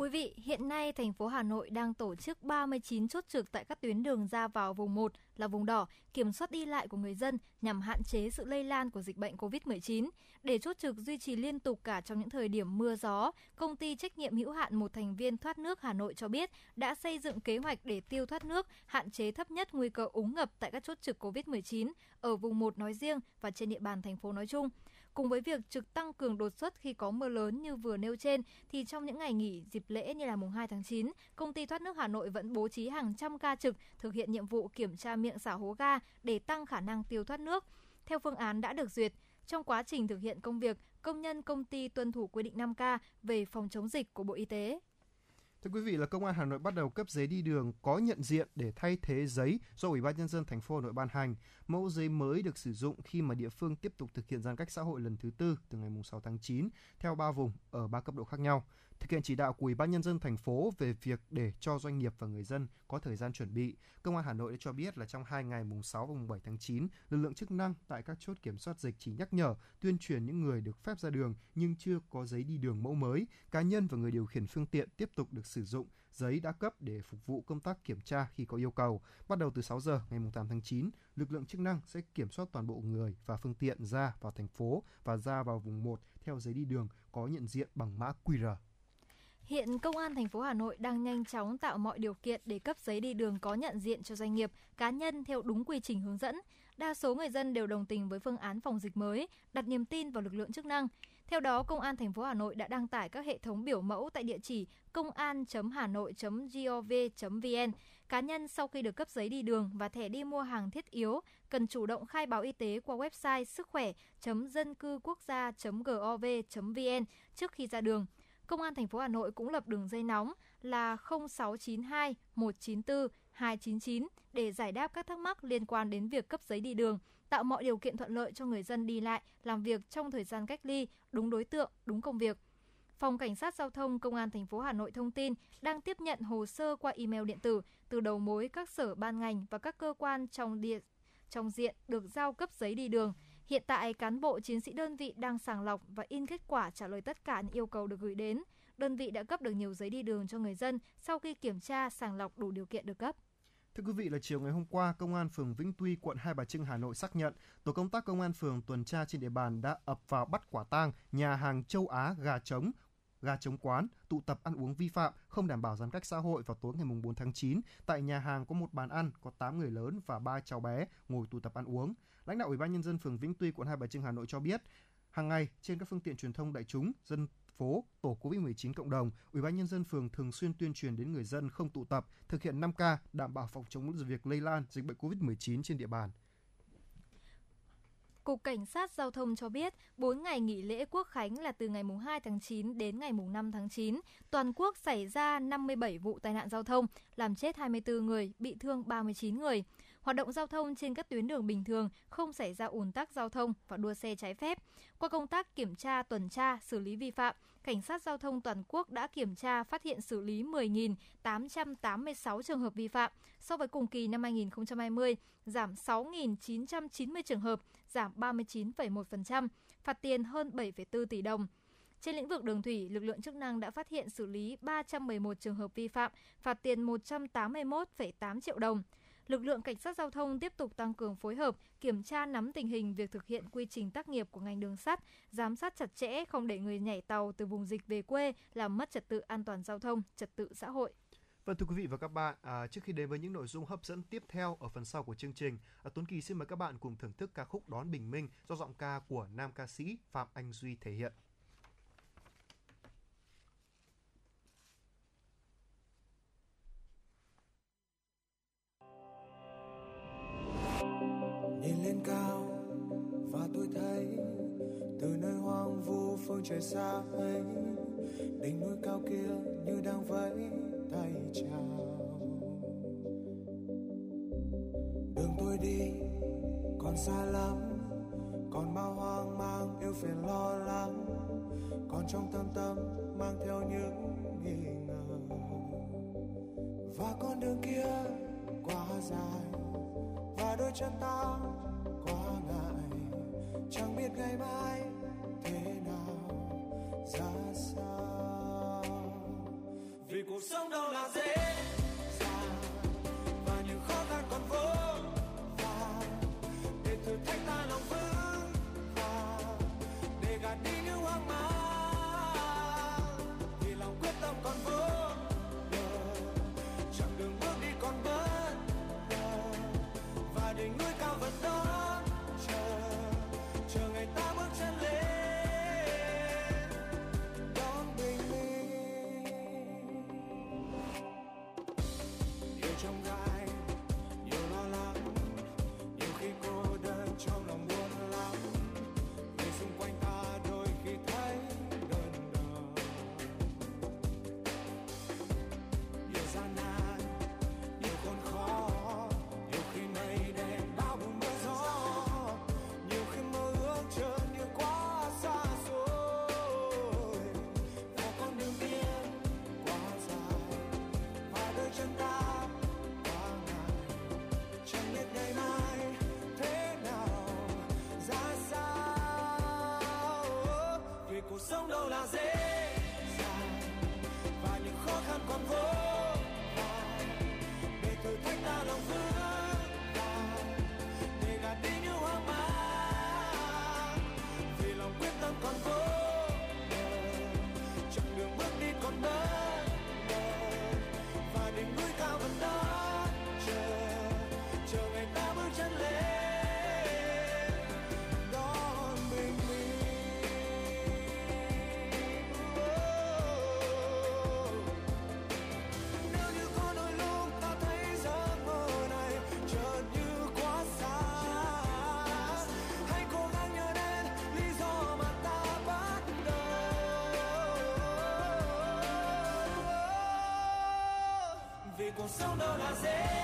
Speaker 2: Quý vị, hiện nay thành phố Hà Nội đang tổ chức 39 chốt trực tại các tuyến đường ra vào vùng 1 là vùng đỏ, kiểm soát đi lại của người dân nhằm hạn chế sự lây lan của dịch bệnh COVID-19. Để chốt trực duy trì liên tục cả trong những thời điểm mưa gió, công ty trách nhiệm hữu hạn một thành viên thoát nước Hà Nội cho biết đã xây dựng kế hoạch để tiêu thoát nước, hạn chế thấp nhất nguy cơ úng ngập tại các chốt trực COVID-19 ở vùng 1 nói riêng và trên địa bàn thành phố nói chung. Cùng với việc trực tăng cường đột xuất khi có mưa lớn như vừa nêu trên, thì trong những ngày nghỉ dịp lễ như là mùng 2 tháng 9, công ty thoát nước Hà Nội vẫn bố trí hàng trăm ca trực thực hiện nhiệm vụ kiểm tra miệng xả hố ga để tăng khả năng tiêu thoát nước. Theo phương án đã được duyệt, trong quá trình thực hiện công việc, công nhân công ty tuân thủ quy định 5K về phòng chống dịch của Bộ Y tế.
Speaker 3: Thưa quý vị là công an Hà Nội bắt đầu cấp giấy đi đường có nhận diện để thay thế giấy do Ủy ban nhân dân thành phố Hà Nội ban hành. Mẫu giấy mới được sử dụng khi mà địa phương tiếp tục thực hiện giãn cách xã hội lần thứ tư từ ngày 6 tháng 9 theo 3 vùng ở 3 cấp độ khác nhau. Thực hiện chỉ đạo của Ủy ban nhân dân thành phố về việc để cho doanh nghiệp và người dân có thời gian chuẩn bị, Công an Hà Nội đã cho biết là trong hai ngày mùng 6 và mùng 7 tháng 9, lực lượng chức năng tại các chốt kiểm soát dịch chỉ nhắc nhở, tuyên truyền những người được phép ra đường nhưng chưa có giấy đi đường mẫu mới, cá nhân và người điều khiển phương tiện tiếp tục được sử dụng giấy đã cấp để phục vụ công tác kiểm tra khi có yêu cầu. Bắt đầu từ 6 giờ ngày 8 tháng 9, lực lượng chức năng sẽ kiểm soát toàn bộ người và phương tiện ra vào thành phố và ra vào vùng 1 theo giấy đi đường có nhận diện bằng mã QR.
Speaker 2: Hiện Công an thành phố Hà Nội đang nhanh chóng tạo mọi điều kiện để cấp giấy đi đường có nhận diện cho doanh nghiệp, cá nhân theo đúng quy trình hướng dẫn. Đa số người dân đều đồng tình với phương án phòng dịch mới, đặt niềm tin vào lực lượng chức năng. Theo đó, Công an thành phố Hà Nội đã đăng tải các hệ thống biểu mẫu tại địa chỉ công an.hanoi.gov.vn. Cá nhân sau khi được cấp giấy đi đường và thẻ đi mua hàng thiết yếu cần chủ động khai báo y tế qua website sức khỏe.dân cư quốc gia.gov.vn trước khi ra đường. Công an thành phố Hà Nội cũng lập đường dây nóng là 0692 194 299 để giải đáp các thắc mắc liên quan đến việc cấp giấy đi đường, tạo mọi điều kiện thuận lợi cho người dân đi lại, làm việc trong thời gian cách ly, đúng đối tượng, đúng công việc. Phòng Cảnh sát Giao thông Công an thành phố Hà Nội thông tin đang tiếp nhận hồ sơ qua email điện tử từ đầu mối các sở ban ngành và các cơ quan trong địa trong diện được giao cấp giấy đi đường. Hiện tại, cán bộ chiến sĩ đơn vị đang sàng lọc và in kết quả trả lời tất cả những yêu cầu được gửi đến. Đơn vị đã cấp được nhiều giấy đi đường cho người dân sau khi kiểm tra sàng lọc đủ điều kiện được cấp.
Speaker 3: Thưa quý vị là chiều ngày hôm qua, Công an phường Vĩnh Tuy, quận Hai Bà Trưng, Hà Nội xác nhận tổ công tác Công an phường tuần tra trên địa bàn đã ập vào bắt quả tang nhà hàng châu Á gà trống gà trống quán, tụ tập ăn uống vi phạm, không đảm bảo giãn cách xã hội vào tối ngày 4 tháng 9. Tại nhà hàng có một bàn ăn, có 8 người lớn và 3 cháu bé ngồi tụ tập ăn uống. Lãnh đạo Ủy ban nhân dân phường Vĩnh Tuy, quận Hai Bà Trưng, Hà Nội cho biết, hàng ngày trên các phương tiện truyền thông đại chúng, dân phố, tổ COVID-19 cộng đồng, Ủy ban nhân dân phường thường xuyên tuyên truyền đến người dân không tụ tập, thực hiện 5K, đảm bảo phòng chống việc lây lan dịch bệnh COVID-19 trên địa bàn.
Speaker 2: Cục Cảnh sát Giao thông cho biết, 4 ngày nghỉ lễ Quốc khánh là từ ngày 2 tháng 9 đến ngày 5 tháng 9. Toàn quốc xảy ra 57 vụ tai nạn giao thông, làm chết 24 người, bị thương 39 người. Hoạt động giao thông trên các tuyến đường bình thường, không xảy ra ùn tắc giao thông và đua xe trái phép. Qua công tác kiểm tra, tuần tra, xử lý vi phạm, Cảnh sát Giao thông toàn quốc đã kiểm tra phát hiện xử lý 10.886 trường hợp vi phạm so với cùng kỳ năm 2020, giảm 6.990 trường hợp, giảm 39,1%, phạt tiền hơn 7,4 tỷ đồng. Trên lĩnh vực đường thủy, lực lượng chức năng đã phát hiện xử lý 311 trường hợp vi phạm, phạt tiền 181,8 triệu đồng. Lực lượng cảnh sát giao thông tiếp tục tăng cường phối hợp, kiểm tra nắm tình hình việc thực hiện quy trình tác nghiệp của ngành đường sắt, giám sát chặt chẽ không để người nhảy tàu từ vùng dịch về quê làm mất trật tự an toàn giao thông, trật tự xã hội.
Speaker 3: Vâng thưa quý vị và các bạn, à, trước khi đến với những nội dung hấp dẫn tiếp theo ở phần sau của chương trình, à, Tuấn Kỳ xin mời các bạn cùng thưởng thức ca khúc Đón Bình Minh do giọng ca của nam ca sĩ Phạm Anh Duy thể hiện.
Speaker 6: Cao. Và tôi thấy từ nơi hoang vu phương trời xa ấy, đỉnh núi cao kia như đang vẫy tay chào. Đường tôi đi còn xa lắm, còn bao hoang mang yêu phiền lo lắng, còn trong tâm tâm mang theo những nghi ngờ. Và con đường kia quá dài, và đôi chân ta quá ngại chẳng biết ngày mai thế nào, ra sao. Vì cuộc sống đâu là dễ dàng, và những khó khăn còn vô vàn để thử thách ta lòng vững vàng, để gạt đi những hoang mang. Vì cuộc sống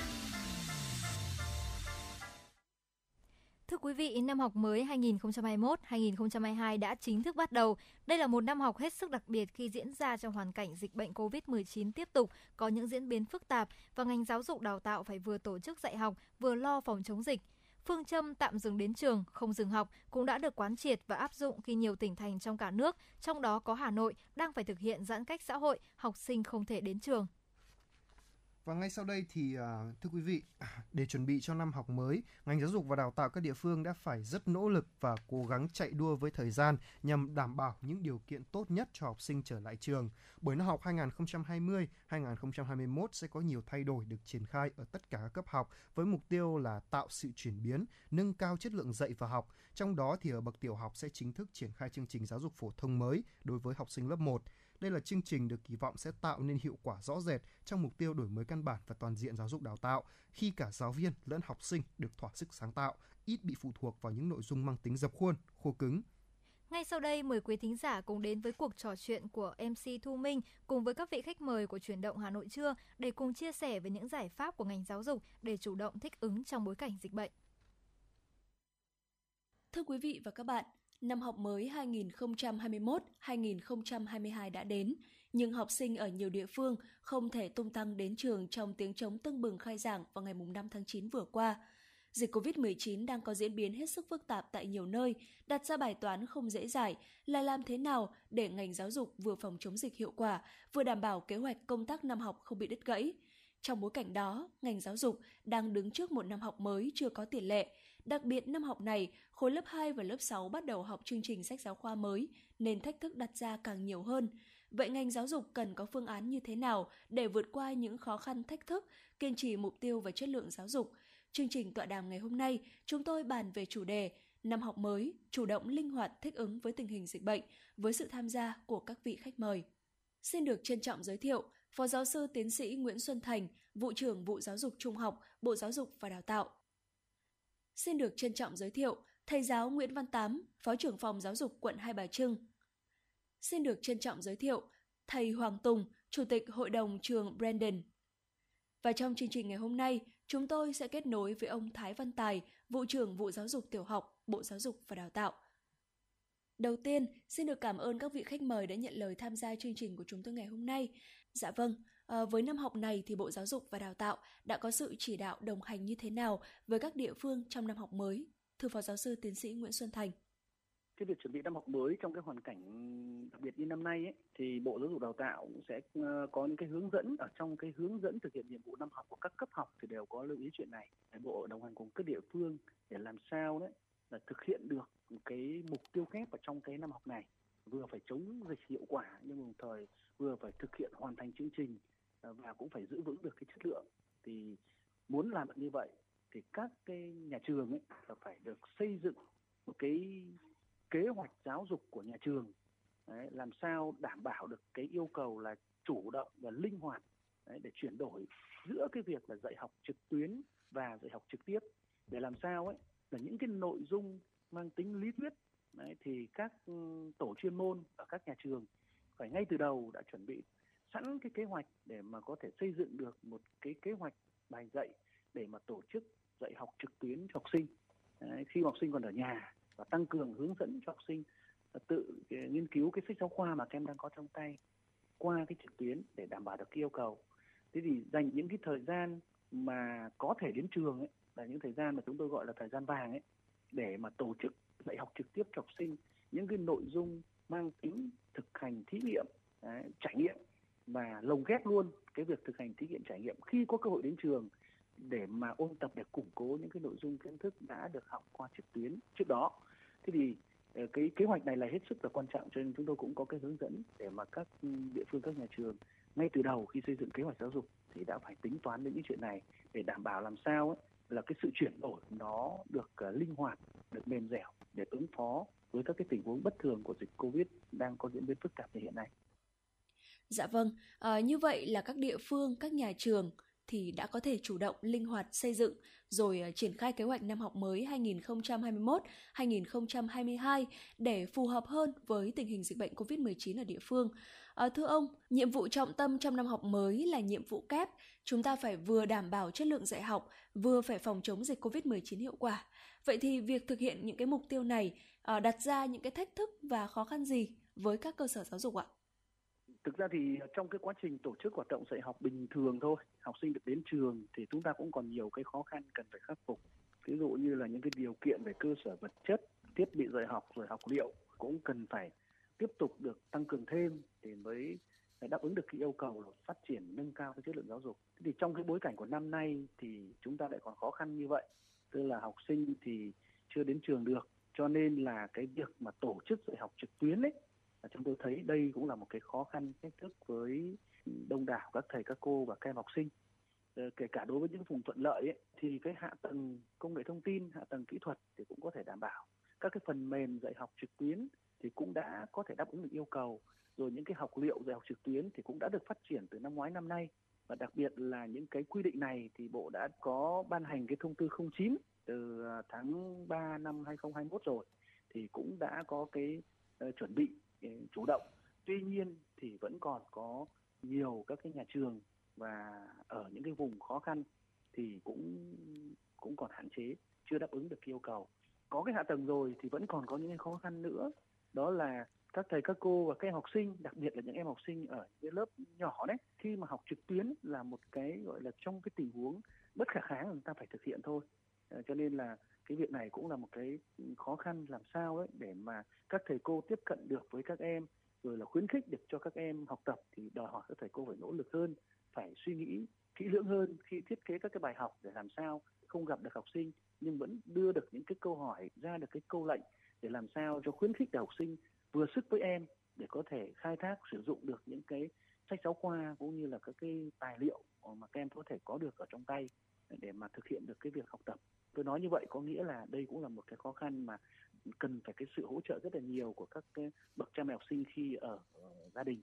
Speaker 2: Quý vị, năm học mới 2021-2022 đã chính thức bắt đầu. Đây là một năm học hết sức đặc biệt khi diễn ra trong hoàn cảnh dịch bệnh COVID-19 tiếp tục có những diễn biến phức tạp và ngành giáo dục đào tạo phải vừa tổ chức dạy học, vừa lo phòng chống dịch. Phương châm tạm dừng đến trường, không dừng học cũng đã được quán triệt và áp dụng khi nhiều tỉnh thành trong cả nước, trong đó có Hà Nội, đang phải thực hiện giãn cách xã hội, học sinh không thể đến trường.
Speaker 3: Và ngay sau đây thì à, thưa quý vị, để chuẩn bị cho năm học mới, ngành giáo dục và đào tạo các địa phương đã phải rất nỗ lực và cố gắng chạy đua với thời gian nhằm đảm bảo những điều kiện tốt nhất cho học sinh trở lại trường. Bởi năm học 2020-2021 sẽ có nhiều thay đổi được triển khai ở tất cả các cấp học với mục tiêu là tạo sự chuyển biến, nâng cao chất lượng dạy và học. Trong đó thì ở bậc tiểu học sẽ chính thức triển khai chương trình giáo dục phổ thông mới đối với học sinh lớp 1. Đây là chương trình được kỳ vọng sẽ tạo nên hiệu quả rõ rệt trong mục tiêu đổi mới căn bản và toàn diện giáo dục đào tạo khi cả giáo viên lẫn học sinh được thỏa sức sáng tạo, ít bị phụ thuộc vào những nội dung mang tính dập khuôn, khô cứng.
Speaker 2: Ngay sau đây mời quý thính giả cùng đến với cuộc trò chuyện của MC Thu Minh cùng với các vị khách mời của chuyển động Hà Nội trưa để cùng chia sẻ về những giải pháp của ngành giáo dục để chủ động thích ứng trong bối cảnh dịch bệnh.
Speaker 8: Thưa quý vị và các bạn, năm học mới 2021-2022 đã đến, nhưng học sinh ở nhiều địa phương không thể tung tăng đến trường trong tiếng trống tưng bừng khai giảng vào ngày 5 tháng 9 vừa qua. Dịch COVID-19 đang có diễn biến hết sức phức tạp tại nhiều nơi, đặt ra bài toán không dễ giải là làm thế nào để ngành giáo dục vừa phòng chống dịch hiệu quả, vừa đảm bảo kế hoạch công tác năm học không bị đứt gãy. Trong bối cảnh đó, ngành giáo dục đang đứng trước một năm học mới chưa có tiền lệ. Đặc biệt năm học này, khối lớp 2 và lớp 6 bắt đầu học chương trình sách giáo khoa mới, nên thách thức đặt ra càng nhiều hơn. Vậy ngành giáo dục cần có phương án như thế nào để vượt qua những khó khăn thách thức, kiên trì mục tiêu và chất lượng giáo dục? Chương trình tọa đàm ngày hôm nay, chúng tôi bàn về chủ đề Năm học mới, chủ động linh hoạt thích ứng với tình hình dịch bệnh với sự tham gia của các vị khách mời. Xin được trân trọng giới thiệu Phó Giáo sư Tiến sĩ Nguyễn Xuân Thành, Vụ trưởng Vụ Giáo dục Trung học, Bộ Giáo dục và Đào tạo. Xin được trân trọng giới thiệu Thầy giáo Nguyễn Văn Tám, Phó trưởng phòng Giáo dục quận Hai Bà Trưng. Xin được trân trọng giới thiệu Thầy Hoàng Tùng, Chủ tịch Hội đồng trường Brandon. Và trong chương trình ngày hôm nay, chúng tôi sẽ kết nối với ông Thái Văn Tài, Vụ trưởng Vụ Giáo dục Tiểu học, Bộ Giáo dục và Đào tạo. Đầu tiên, xin được cảm ơn các vị khách mời đã nhận lời tham gia chương trình của chúng tôi ngày hôm nay. Dạ vâng, à, với năm học này thì Bộ Giáo dục và Đào tạo đã có sự chỉ đạo đồng hành như thế nào với các địa phương trong năm học mới? Thưa Phó Giáo sư Tiến sĩ Nguyễn Xuân Thành.
Speaker 9: cái việc chuẩn bị năm học mới trong cái hoàn cảnh đặc biệt như năm nay ấy, thì Bộ Giáo dục Đào tạo cũng sẽ ờ, có những cái hướng dẫn ở trong cái hướng dẫn thực hiện nhiệm vụ năm học của các cấp học thì đều có lưu ý chuyện này. Để Bộ đồng hành cùng các địa phương để làm sao đấy là thực hiện được cái mục tiêu kép ở trong cái năm học này vừa phải chống dịch hiệu quả nhưng đồng thời vừa phải thực hiện hoàn thành chương trình Ờ, và cũng phải giữ vững được cái chất lượng. Thì muốn làm được như vậy thì các cái nhà trường ấy là phải được xây dựng một cái kế hoạch giáo dục của nhà trường. Đấy, làm sao đảm bảo được cái yêu cầu là chủ động và linh hoạt đấy, để chuyển đổi giữa cái việc là dạy học trực tuyến và dạy học trực tiếp. Để làm sao ấy là những cái nội dung mang tính lý thuyết đấy, thì các ừ, tổ chuyên môn ở các nhà trường phải ngay từ đầu đã chuẩn bị sẵn cái kế hoạch để mà có thể xây dựng được một cái kế hoạch bài dạy để mà tổ chức dạy học trực tuyến cho học sinh. Đấy, khi học sinh còn ở nhà và tăng cường hướng dẫn cho học sinh à, tự à, nghiên cứu cái sách giáo khoa mà các em đang có trong tay qua cái trực tuyến để đảm bảo được cái yêu cầu. Thế thì dành những cái thời gian mà có thể đến trường ấy là những thời gian mà chúng tôi gọi là thời gian vàng ấy để mà tổ chức dạy học trực tiếp cho học sinh những cái nội dung mang tính thực hành thí nghiệm đấy, trải nghiệm và lồng ghép luôn cái việc thực hành thí nghiệm trải nghiệm. Khi có cơ hội đến trường để mà ôn tập để củng cố những cái nội dung kiến thức đã được học qua trực tuyến trước đó thế thì ờ, cái kế hoạch này là hết sức là quan trọng cho nên chúng tôi cũng có cái hướng dẫn để mà các ừ, địa phương các nhà trường ngay từ đầu khi xây dựng kế hoạch giáo dục thì đã phải tính toán đến những chuyện này để đảm bảo làm sao ấy, là cái sự chuyển đổi nó được ờ, linh hoạt được mềm dẻo để ứng phó với các cái tình huống bất thường của dịch covid đang có diễn biến phức tạp như hiện nay.
Speaker 8: Dạ vâng, à, như vậy là các địa phương, các nhà trường thì đã có thể chủ động linh hoạt xây dựng rồi ờ, triển khai kế hoạch năm học mới 2021-2022 để phù hợp hơn với tình hình dịch bệnh COVID-19 ở địa phương. À, thưa ông, nhiệm vụ trọng tâm trong năm học mới là nhiệm vụ kép. Chúng ta phải vừa đảm bảo chất lượng dạy học, vừa phải phòng chống dịch COVID-19 hiệu quả. Vậy thì việc thực hiện những cái mục tiêu này à, đặt ra những cái thách thức và khó khăn gì với các cơ sở giáo dục ạ?
Speaker 9: Thực ra thì trong cái quá trình tổ chức hoạt động dạy học bình thường thôi, học sinh được đến trường thì chúng ta cũng còn nhiều cái khó khăn cần phải khắc phục. Ví dụ như là những cái điều kiện về cơ sở vật chất, thiết bị dạy học rồi học liệu cũng cần phải tiếp tục được tăng cường thêm để mới đáp ứng được cái yêu cầu là phát triển, nâng cao cái chất lượng giáo dục. Thế thì trong cái bối cảnh của năm nay thì chúng ta lại còn khó khăn như vậy, tức là học sinh thì chưa đến trường được, cho nên là cái việc mà tổ chức dạy học trực tuyến ấy chúng tôi thấy đây cũng là một cái khó khăn thách thức với đông đảo các thầy các cô và các em học sinh. Ờ, kể cả đối với những vùng thuận lợi ấy, thì cái hạ tầng công nghệ thông tin hạ tầng kỹ thuật thì cũng có thể đảm bảo. Các cái phần mềm dạy học trực tuyến thì cũng đã có thể đáp ứng được yêu cầu. Rồi những cái học liệu dạy học trực tuyến thì cũng đã được phát triển từ năm ngoái năm nay. Và đặc biệt là những cái quy định này thì bộ đã có ban hành cái thông tư 09 từ à, tháng 3 năm 2021 rồi thì cũng đã có cái uh, chuẩn bị Ừ, chủ động. Tuy nhiên thì vẫn còn có nhiều các cái nhà trường và ở những cái vùng khó khăn thì cũng cũng còn hạn chế, chưa đáp ứng được yêu cầu. Có cái hạ tầng rồi thì vẫn còn có những cái khó khăn nữa. Đó là các thầy, các cô và các em học sinh, đặc biệt là những em học sinh ở những lớp nhỏ đấy, khi mà học trực tuyến là một cái, gọi là, trong cái tình huống bất khả kháng người ta phải thực hiện thôi. Ờ, cho nên là cái việc này cũng là một cái khó khăn làm sao đấy để mà các thầy cô tiếp cận được với các em, rồi là khuyến khích được cho các em học tập thì đòi hỏi các thầy cô phải nỗ lực hơn, phải suy nghĩ kỹ lưỡng hơn, khi thiết kế các cái bài học để làm sao không gặp được học sinh, nhưng vẫn đưa được những cái câu hỏi, ra được cái câu lệnh để làm sao cho khuyến khích được học sinh vừa sức với em để có thể khai thác, sử dụng được những cái sách giáo khoa cũng như là các cái tài liệu mà các em có thể có được ở trong tay để mà thực hiện được cái việc học tập tôi nói như vậy có nghĩa là đây cũng là một cái khó khăn mà cần phải cái sự hỗ trợ rất là nhiều của các cái bậc cha mẹ học sinh khi ở, gia đình.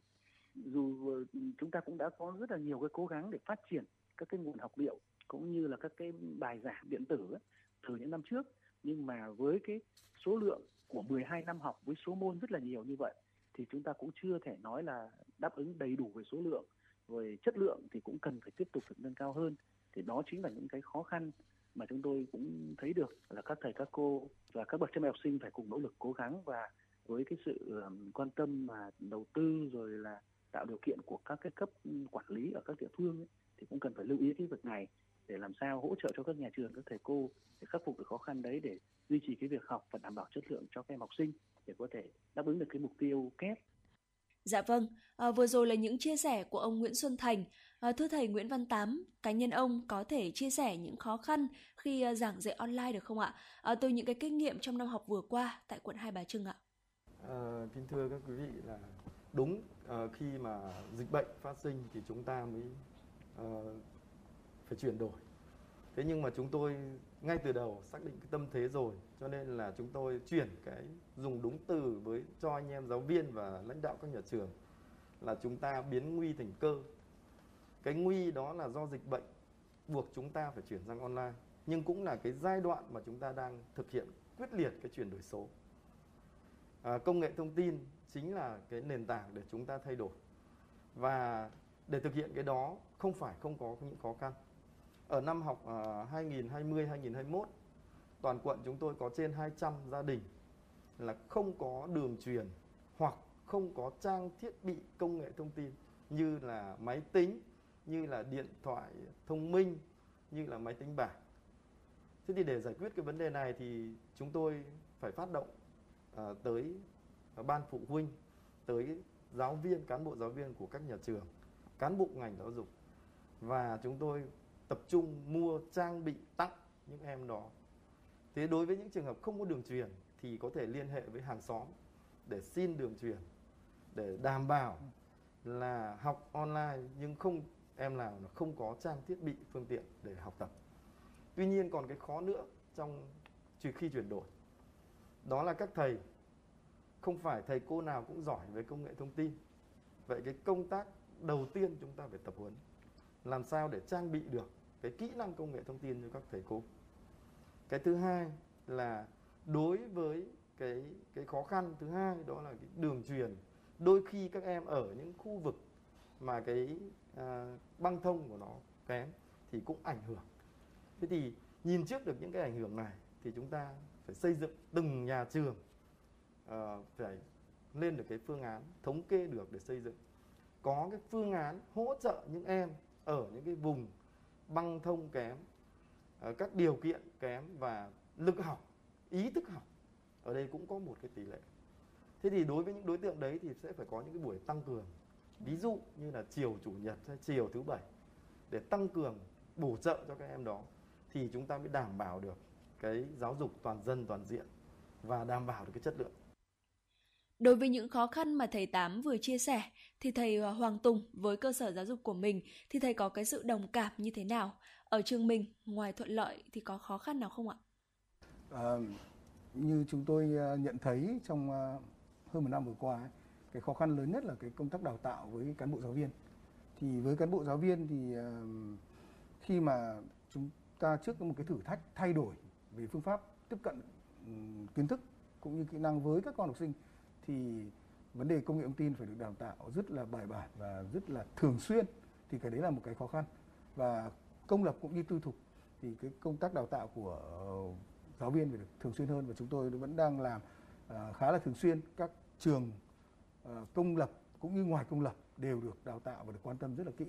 Speaker 9: Dù ờ, chúng ta cũng đã có rất là nhiều cái cố gắng để phát triển các cái nguồn học liệu cũng như là các cái bài giảng điện tử ấy, từ những năm trước. Nhưng mà với cái số lượng của 12 năm học với số môn rất là nhiều như vậy thì chúng ta cũng chưa thể nói là đáp ứng đầy đủ về số lượng. Về chất lượng thì cũng cần phải tiếp tục được nâng cao hơn. Thì đó chính là những cái khó khăn mà chúng tôi cũng thấy được là các thầy các cô và các bậc cha mẹ học sinh phải cùng nỗ lực cố gắng và với cái sự quan tâm mà đầu tư rồi là tạo điều kiện của các cái cấp quản lý ở các địa phương ấy, thì cũng cần phải lưu ý cái việc này để làm sao hỗ trợ cho các nhà trường các thầy cô để khắc phục được khó khăn đấy để duy trì cái việc học và đảm bảo chất lượng cho các em học sinh để có thể đáp ứng được cái mục tiêu kép
Speaker 8: Dạ vâng, à, vừa rồi là những chia sẻ của ông Nguyễn Xuân Thành. Ờ, thưa thầy Nguyễn Văn Tám, cá nhân ông có thể chia sẻ những khó khăn khi ờ, giảng dạy online được không ạ? Ờ, từ những cái kinh nghiệm trong năm học vừa qua tại quận Hai Bà Trưng ạ.
Speaker 10: À, kính thưa các quý vị là đúng à, khi mà dịch bệnh phát sinh thì chúng ta mới à, phải chuyển đổi. Thế nhưng mà chúng tôi ngay từ đầu xác định cái tâm thế rồi cho nên là chúng tôi chuyển cái dùng đúng từ với cho anh em giáo viên và lãnh đạo các nhà trường là chúng ta biến nguy thành cơ cái nguy đó là do dịch bệnh buộc chúng ta phải chuyển sang online nhưng cũng là cái giai đoạn mà chúng ta đang thực hiện quyết liệt cái chuyển đổi số. À, công nghệ thông tin chính là cái nền tảng để chúng ta thay đổi. Và để thực hiện cái đó không phải không có những khó khăn. Ở năm học à, 2020-2021 toàn quận chúng tôi có trên 200 gia đình là không có đường truyền hoặc không có trang thiết bị công nghệ thông tin như là máy tính, như là điện thoại thông minh, như là máy tính bảng. Thế thì để giải quyết cái vấn đề này thì chúng tôi phải phát động à, tới ban phụ huynh, tới giáo viên, cán bộ giáo viên của các nhà trường, cán bộ ngành giáo dục và chúng tôi tập trung mua trang bị tặng những em đó. Thế đối với những trường hợp không có đường truyền thì có thể liên hệ với hàng xóm để xin đường truyền để đảm bảo là học online nhưng không em nào là không có trang thiết bị, phương tiện để học tập. Tuy nhiên còn cái khó nữa trong khi chuyển đổi đó là các thầy, không phải thầy cô nào cũng giỏi về công nghệ thông tin. Vậy cái công tác đầu tiên chúng ta phải tập huấn, làm sao để trang bị được cái kỹ năng công nghệ thông tin cho các thầy cô. Cái thứ hai là đối với cái cái khó khăn thứ hai đó là cái đường truyền. Đôi khi các em ở những khu vực mà cái uh, băng thông của nó kém thì cũng ảnh hưởng. Thế thì nhìn trước được những cái ảnh hưởng này thì chúng ta phải xây dựng từng nhà trường uh, phải lên được cái phương án thống kê được để xây dựng. Có cái phương án hỗ trợ những em ở những cái vùng băng thông kém uh, các điều kiện kém và lực học ý thức học ở đây cũng có một cái tỷ lệ. Thế thì đối với những đối tượng đấy thì sẽ phải có những cái buổi tăng cường ví dụ như là chiều chủ nhật hay chiều thứ bảy để tăng cường bổ trợ cho các em đó thì chúng ta mới đảm bảo được cái giáo dục toàn dân toàn diện và đảm bảo được cái chất lượng.
Speaker 8: Đối với những khó khăn mà thầy Tám vừa chia sẻ thì thầy à, Hoàng Tùng với cơ sở giáo dục của mình thì thầy có cái sự đồng cảm như thế nào? Ở trường mình ngoài thuận lợi thì có khó khăn nào không ạ?
Speaker 11: À, như chúng tôi à, nhận thấy trong à, hơn một năm vừa qua ấy, cái khó khăn lớn nhất là cái công tác đào tạo với cán bộ giáo viên. Thì với cán bộ giáo viên thì khi mà chúng ta trước một cái thử thách thay đổi về phương pháp tiếp cận kiến thức cũng như kỹ năng với các con học sinh thì vấn đề công nghệ thông tin phải được đào tạo rất là bài bản và rất là thường xuyên thì cái đấy là một cái khó khăn và công lập cũng như tư thục thì cái công tác đào tạo của giáo viên phải được thường xuyên hơn và chúng tôi vẫn đang làm ờ, khá là thường xuyên các trường Ờ, công lập cũng như ngoài công lập đều được đào tạo và được quan tâm rất là kỹ.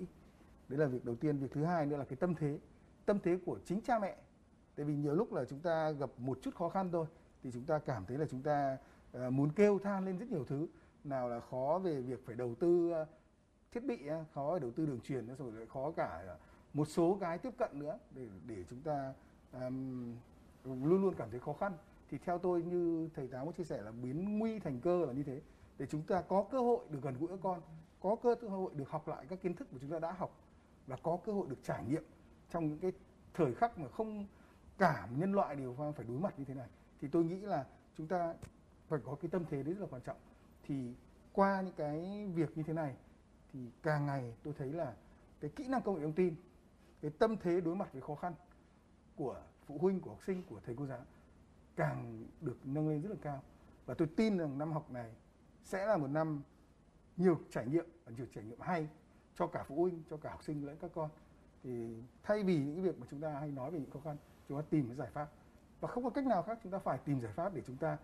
Speaker 11: Đấy là việc đầu tiên. Việc thứ hai nữa là cái tâm thế tâm thế của chính cha mẹ. Tại vì nhiều lúc là chúng ta gặp một chút khó khăn thôi thì chúng ta cảm thấy là chúng ta ờ, muốn kêu than lên rất nhiều thứ. Nào là khó về việc phải đầu tư ờ, thiết bị khó về đầu tư đường truyền rồi lại khó cả một số cái tiếp cận nữa để để chúng ta um, luôn luôn cảm thấy khó khăn. Thì theo tôi như thầy táo có chia sẻ là biến nguy thành cơ là như thế để chúng ta có cơ hội được gần gũi các con, có cơ hội được học lại các kiến thức mà chúng ta đã học và có cơ hội được trải nghiệm trong những cái thời khắc mà không cả nhân loại đều phải phải đối mặt như thế này, thì tôi nghĩ là chúng ta phải có cái tâm thế đấy rất là quan trọng. Thì qua những cái việc như thế này thì càng ngày tôi thấy là cái kỹ năng công nghệ thông tin, cái tâm thế đối mặt với khó khăn của phụ huynh, của học sinh, của thầy cô giáo càng được nâng lên rất là cao. Và tôi tin rằng năm học này sẽ là một năm nhiều trải nghiệm và nhiều trải nghiệm hay cho cả phụ huynh cho cả học sinh lẫn các con. Thì thay vì những việc mà chúng ta hay nói về những khó khăn chúng ta tìm cái giải pháp. Và không có cách nào khác chúng ta phải tìm giải pháp để chúng ta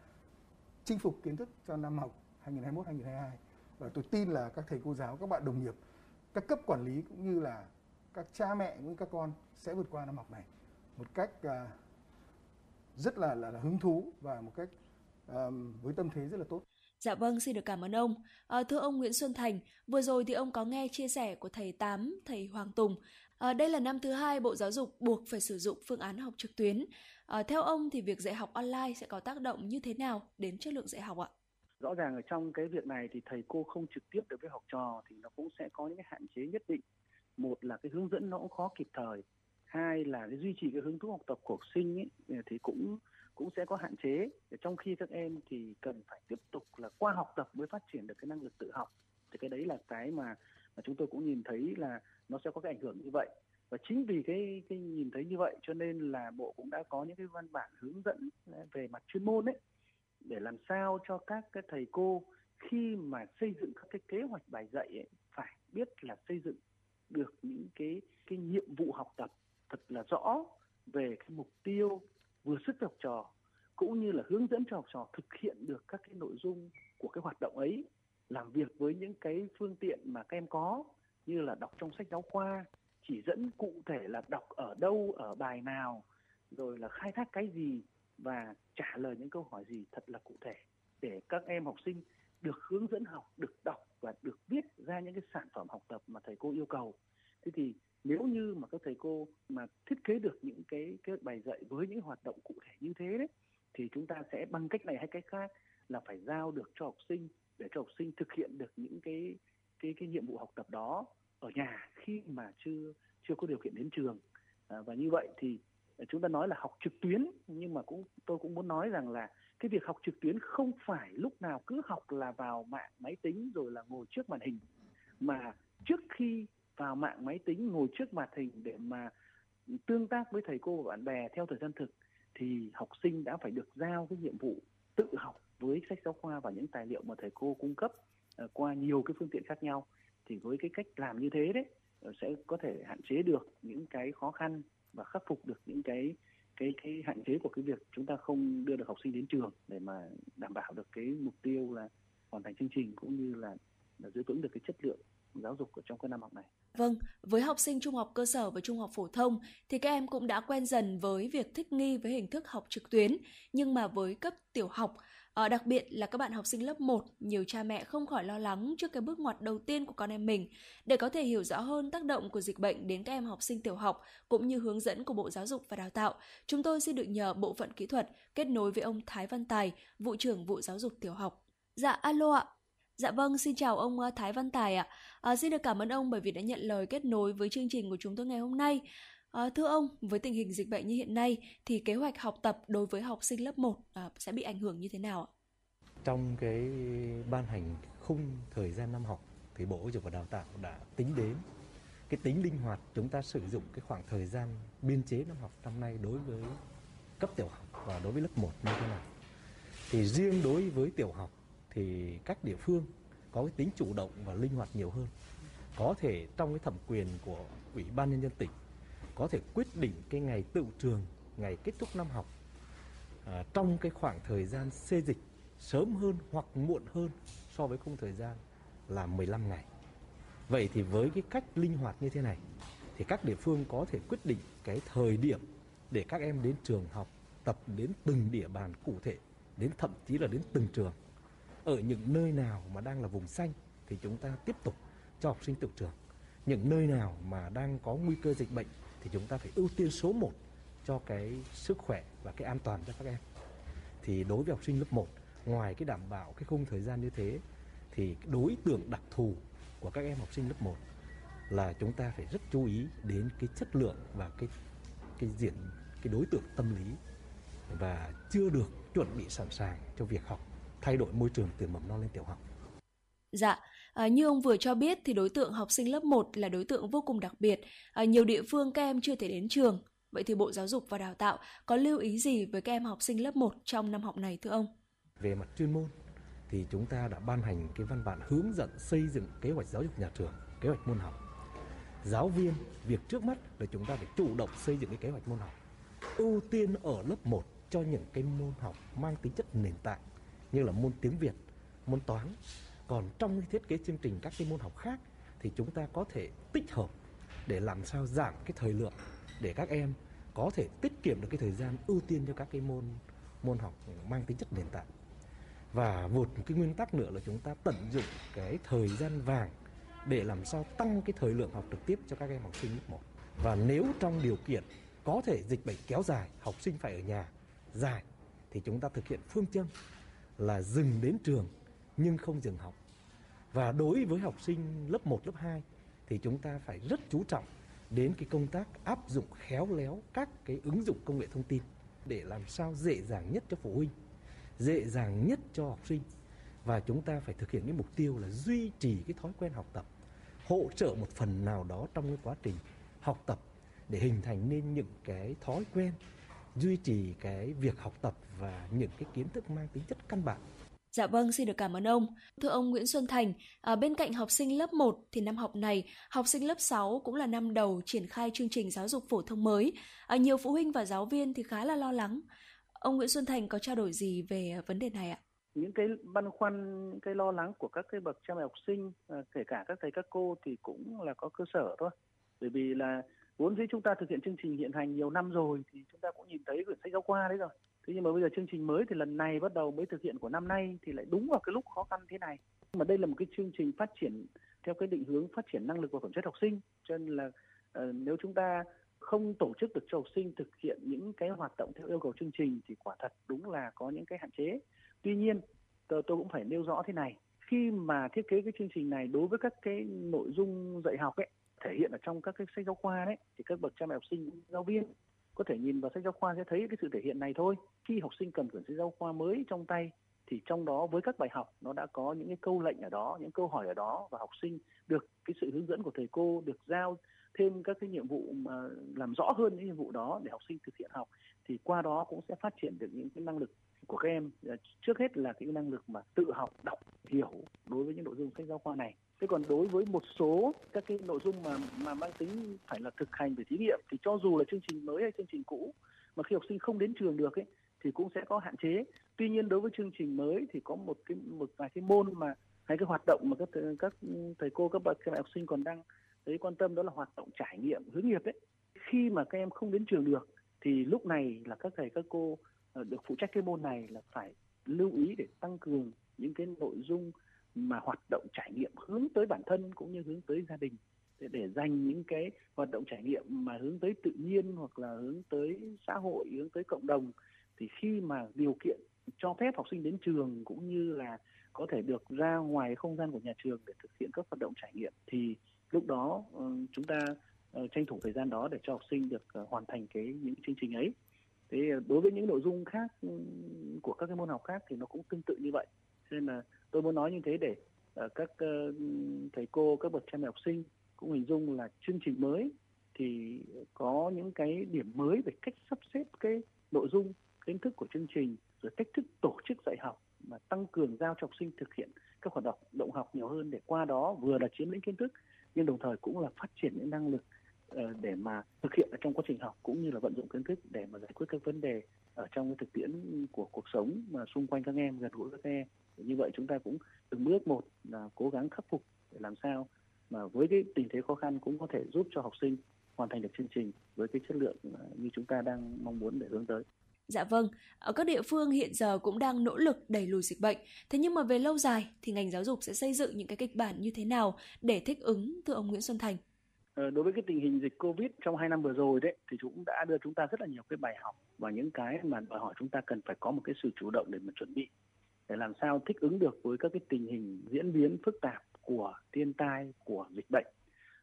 Speaker 11: chinh phục kiến thức cho năm học 2021 2022 và tôi tin là các thầy cô giáo các bạn đồng nghiệp các cấp quản lý cũng như là các cha mẹ cũng như các con sẽ vượt qua năm học này một cách uh, rất là, là là hứng thú và một cách à, với tâm thế rất là tốt.
Speaker 8: Dạ vâng, xin được cảm ơn ông. À, thưa ông Nguyễn Xuân Thành, vừa rồi thì ông có nghe chia sẻ của thầy Tám, thầy Hoàng Tùng. À, đây là năm thứ hai Bộ Giáo dục buộc phải sử dụng phương án học trực tuyến. À, theo ông thì việc dạy học online sẽ có tác động như thế nào đến chất lượng dạy học ạ?
Speaker 9: rõ ràng ở trong cái việc này thì thầy cô không trực tiếp được với học trò thì nó cũng sẽ có những cái hạn chế nhất định một là cái hướng dẫn nó cũng khó kịp thời hai là cái duy trì cái hứng thú học tập của học sinh ấy, thì cũng cũng sẽ có hạn chế. Trong khi các em thì cần phải tiếp tục là qua học tập mới phát triển được cái năng lực tự học. Thì cái đấy là cái mà mà chúng tôi cũng nhìn thấy là nó sẽ có cái ảnh hưởng như vậy. Và chính vì cái cái nhìn thấy như vậy cho nên là bộ cũng đã có những cái văn bản hướng dẫn về mặt chuyên môn ấy để làm sao cho các cái thầy cô khi mà xây dựng các cái kế hoạch bài dạy ấy, phải biết là xây dựng được những cái cái nhiệm vụ học tập thật là rõ về cái mục tiêu vừa sức cho học trò cũng như là hướng dẫn cho học trò thực hiện được các cái nội dung của cái hoạt động ấy làm việc với những cái phương tiện mà các em có như là đọc trong sách giáo khoa chỉ dẫn cụ thể là đọc ở đâu ở bài nào rồi là khai thác cái gì và trả lời những câu hỏi gì thật là cụ thể để các em học sinh được hướng dẫn học, được đọc và được viết ra những cái sản phẩm học tập mà thầy cô yêu cầu. Thế thì nếu như mà các thầy cô mà thiết kế được những cái cái bài dạy với những hoạt động cụ thể như thế đấy thì chúng ta sẽ bằng cách này hay cách khác là phải giao được cho học sinh để cho học sinh thực hiện được những cái cái cái nhiệm vụ học tập đó ở nhà khi mà chưa chưa có điều kiện đến trường. À, và như vậy thì chúng ta nói là học trực tuyến nhưng mà cũng tôi cũng muốn nói rằng là cái việc học trực tuyến không phải lúc nào cứ học là vào mạng máy tính rồi là ngồi trước màn hình mà trước khi vào mạng máy tính ngồi trước màn hình để mà tương tác với thầy cô và bạn bè theo thời gian thực thì học sinh đã phải được giao cái nhiệm vụ tự học với sách giáo khoa và những tài liệu mà thầy cô cung cấp uh, qua nhiều cái phương tiện khác nhau thì với cái cách làm như thế đấy ờ, sẽ có thể hạn chế được những cái khó khăn và khắc phục được những cái cái cái hạn chế của cái việc chúng ta không đưa được học sinh đến trường để mà đảm bảo được cái mục tiêu là hoàn thành chương trình cũng như là, là giữ vững được cái chất lượng giáo dục ở trong cái năm học này.
Speaker 8: Vâng, với học sinh trung học cơ sở và trung học phổ thông thì các em cũng đã quen dần với việc thích nghi với hình thức học trực tuyến, nhưng mà với cấp tiểu học À, đặc biệt là các bạn học sinh lớp 1, nhiều cha mẹ không khỏi lo lắng trước cái bước ngoặt đầu tiên của con em mình. Để có thể hiểu rõ hơn tác động của dịch bệnh đến các em học sinh tiểu học cũng như hướng dẫn của Bộ Giáo dục và Đào tạo, chúng tôi xin được nhờ Bộ phận Kỹ thuật kết nối với ông Thái Văn Tài, Vụ trưởng Vụ Giáo dục Tiểu học. Dạ, alo ạ. Dạ vâng, xin chào ông ờ, Thái Văn Tài ạ. À, xin được cảm ơn ông bởi vì đã nhận lời kết nối với chương trình của chúng tôi ngày hôm nay. À, thưa ông, với tình hình dịch bệnh như hiện nay thì kế hoạch học tập đối với học sinh lớp 1 à, sẽ bị ảnh hưởng như thế nào ạ?
Speaker 12: Trong cái ban hành khung thời gian năm học thì Bộ Giáo dục và Đào tạo đã tính đến cái tính linh hoạt chúng ta sử dụng cái khoảng thời gian biên chế năm học năm nay đối với cấp tiểu học và đối với lớp 1 như thế nào. Thì riêng đối với tiểu học thì các địa phương có cái tính chủ động và linh hoạt nhiều hơn. Có thể trong cái thẩm quyền của Ủy ban nhân dân tỉnh có thể quyết định cái ngày tự trường, ngày kết thúc năm học à, trong cái khoảng thời gian xê dịch sớm hơn hoặc muộn hơn so với khung thời gian là 15 ngày. Vậy thì với cái cách linh hoạt như thế này thì các địa phương có thể quyết định cái thời điểm để các em đến trường học tập đến từng địa bàn cụ thể, đến thậm chí là đến từng trường. Ở những nơi nào mà đang là vùng xanh thì chúng ta tiếp tục cho học sinh tự trường. Những nơi nào mà đang có nguy cơ dịch bệnh thì chúng ta phải ưu tiên số 1 cho cái sức khỏe và cái an toàn cho các em. Thì đối với học sinh lớp 1, ngoài cái đảm bảo cái khung thời gian như thế thì đối tượng đặc thù của các em học sinh lớp 1 là chúng ta phải rất chú ý đến cái chất lượng và cái cái diện cái đối tượng tâm lý và chưa được chuẩn bị sẵn sàng cho việc học thay đổi môi trường từ mầm non lên tiểu học.
Speaker 8: Dạ, à, như ông vừa cho biết thì đối tượng học sinh lớp 1 là đối tượng vô cùng đặc biệt. À, nhiều địa phương các em chưa thể đến trường. Vậy thì Bộ Giáo dục và Đào tạo có lưu ý gì với các em học sinh lớp 1 trong năm học này thưa ông?
Speaker 12: Về mặt chuyên môn thì chúng ta đã ban hành cái văn bản hướng dẫn xây dựng kế hoạch giáo dục nhà trường, kế hoạch môn học. Giáo viên, việc trước mắt là chúng ta phải chủ động xây dựng cái kế hoạch môn học. Ưu tiên ở lớp 1 cho những cái môn học mang tính chất nền tảng như là môn tiếng Việt, môn toán. Còn trong cái thiết kế chương trình các cái môn học khác thì chúng ta có thể tích hợp để làm sao giảm cái thời lượng để các em có thể tiết kiệm được cái thời gian ưu tiên cho các cái môn môn học mang tính chất nền tảng và một cái nguyên tắc nữa là chúng ta tận dụng cái thời gian vàng để làm sao tăng cái thời lượng học trực tiếp cho các em học sinh lớp 1 và nếu trong điều kiện có thể dịch bệnh kéo dài học sinh phải ở nhà dài thì chúng ta thực hiện phương châm là dừng đến trường nhưng không dừng học. Và đối với học sinh lớp 1, lớp 2 thì chúng ta phải rất chú trọng đến cái công tác áp dụng khéo léo các cái ứng dụng công nghệ thông tin để làm sao dễ dàng nhất cho phụ huynh, dễ dàng nhất cho học sinh. Và chúng ta phải thực hiện cái mục tiêu là duy trì cái thói quen học tập, hỗ trợ một phần nào đó trong cái quá trình học tập để hình thành nên những cái thói quen duy trì cái việc học tập và những cái kiến thức mang tính chất căn bản
Speaker 8: Dạ vâng, xin được cảm ơn ông. Thưa ông Nguyễn Xuân Thành, à, bên cạnh học sinh lớp 1 thì năm học này, học sinh lớp 6 cũng là năm đầu triển khai chương trình giáo dục phổ thông mới. À, nhiều phụ huynh và giáo viên thì khá là lo lắng. Ông Nguyễn Xuân Thành có trao đổi gì về vấn đề này ạ?
Speaker 9: những cái băn khoăn những cái lo lắng của các cái bậc cha mẹ học sinh à, kể cả các thầy các cô thì cũng là có cơ sở thôi bởi vì là vốn dĩ chúng ta thực hiện chương trình hiện hành nhiều năm rồi thì chúng ta cũng nhìn thấy quyển sách giáo khoa đấy rồi. Thế nhưng mà bây giờ chương trình mới thì lần này bắt đầu mới thực hiện của năm nay thì lại đúng vào cái lúc khó khăn thế này. Mà đây là một cái chương trình phát triển theo cái định hướng phát triển năng lực và phẩm chất học sinh. Cho nên là uh, nếu chúng ta không tổ chức được cho học sinh thực hiện những cái hoạt động theo yêu cầu chương trình thì quả thật đúng là có những cái hạn chế. Tuy nhiên tôi, tôi cũng phải nêu rõ thế này. Khi mà thiết kế cái chương trình này đối với các cái nội dung dạy học ấy thể hiện ở trong các cái sách giáo khoa đấy, thì các bậc cha mẹ học sinh, giáo viên có thể nhìn vào sách giáo khoa sẽ thấy cái sự thể hiện này thôi. Khi học sinh cầm quyển sách giáo khoa mới trong tay, thì trong đó với các bài học, nó đã có những cái câu lệnh ở đó, những câu hỏi ở đó, và học sinh được cái sự hướng dẫn của thầy cô, được giao thêm các cái nhiệm vụ mà làm rõ hơn những nhiệm vụ đó để học sinh thực hiện học, thì qua đó cũng sẽ phát triển được những cái năng lực của các em. Trước hết là cái năng lực mà tự học, đọc, hiểu đối với những nội dung sách giáo khoa này thế còn đối với một số các cái nội dung mà mà mang tính phải là thực hành về thí nghiệm, thì cho dù là chương trình mới hay chương trình cũ, mà khi học sinh không đến trường được ấy, thì cũng sẽ có hạn chế. Tuy nhiên đối với chương trình mới thì có một cái, một vài cái môn mà, hay cái hoạt động mà các các thầy cô, các bậc các học sinh còn đang thấy quan tâm, đó là hoạt động trải nghiệm hướng nghiệp ấy. Khi mà các em không đến trường được, thì lúc này là các thầy, các cô ờ, được phụ trách cái môn này là phải lưu ý để tăng cường những cái nội dung mà hoạt động trải nghiệm hướng tới bản thân cũng như hướng tới gia đình. Để, để dành những cái hoạt động trải nghiệm mà hướng tới tự nhiên hoặc là hướng tới xã hội hướng tới cộng đồng thì khi mà điều kiện cho phép học sinh đến trường cũng như là có thể được ra ngoài không gian của nhà trường để thực hiện các hoạt động trải nghiệm thì lúc đó ờ, chúng ta ờ, tranh thủ thời gian đó để cho học sinh được ờ, hoàn thành cái những chương trình ấy. Thế đối với những nội dung khác của các cái môn học khác thì nó cũng tương tự như vậy. Nên là tôi muốn nói như thế để uh, các uh, thầy cô các bậc cha mẹ học sinh cũng hình dung là chương trình mới thì có những cái điểm mới về cách sắp xếp cái nội dung kiến thức của chương trình rồi cách thức tổ chức dạy học mà tăng cường giao cho học sinh thực hiện các hoạt động động học nhiều hơn để qua đó vừa là chiếm lĩnh kiến thức nhưng đồng thời cũng là phát triển những năng lực ờ, để mà thực hiện ở trong quá trình học cũng như là vận dụng kiến thức để mà giải quyết các vấn đề ở trong cái thực tiễn của cuộc sống mà xung quanh các em gần gũi với các em như vậy chúng ta cũng từng bước một là cố gắng khắc phục để làm sao mà với cái tình thế khó khăn cũng có thể giúp cho học sinh hoàn thành được chương trình với cái chất lượng ờ, như chúng ta đang mong muốn để hướng tới.
Speaker 8: Dạ vâng, ở các địa phương hiện giờ cũng đang nỗ lực đẩy lùi dịch bệnh. Thế nhưng mà về lâu dài thì ngành giáo dục sẽ xây dựng những cái kịch bản như thế nào để thích ứng thưa ông Nguyễn Xuân Thành?
Speaker 9: Ờ, đối với cái tình hình dịch Covid trong hai năm vừa rồi đấy thì cũng đã đưa chúng ta rất là nhiều cái bài học và những cái mà đòi hỏi chúng ta cần phải có một cái sự chủ động để mà chuẩn bị để làm sao thích ứng được với các cái tình hình diễn biến phức tạp của thiên tai của dịch bệnh.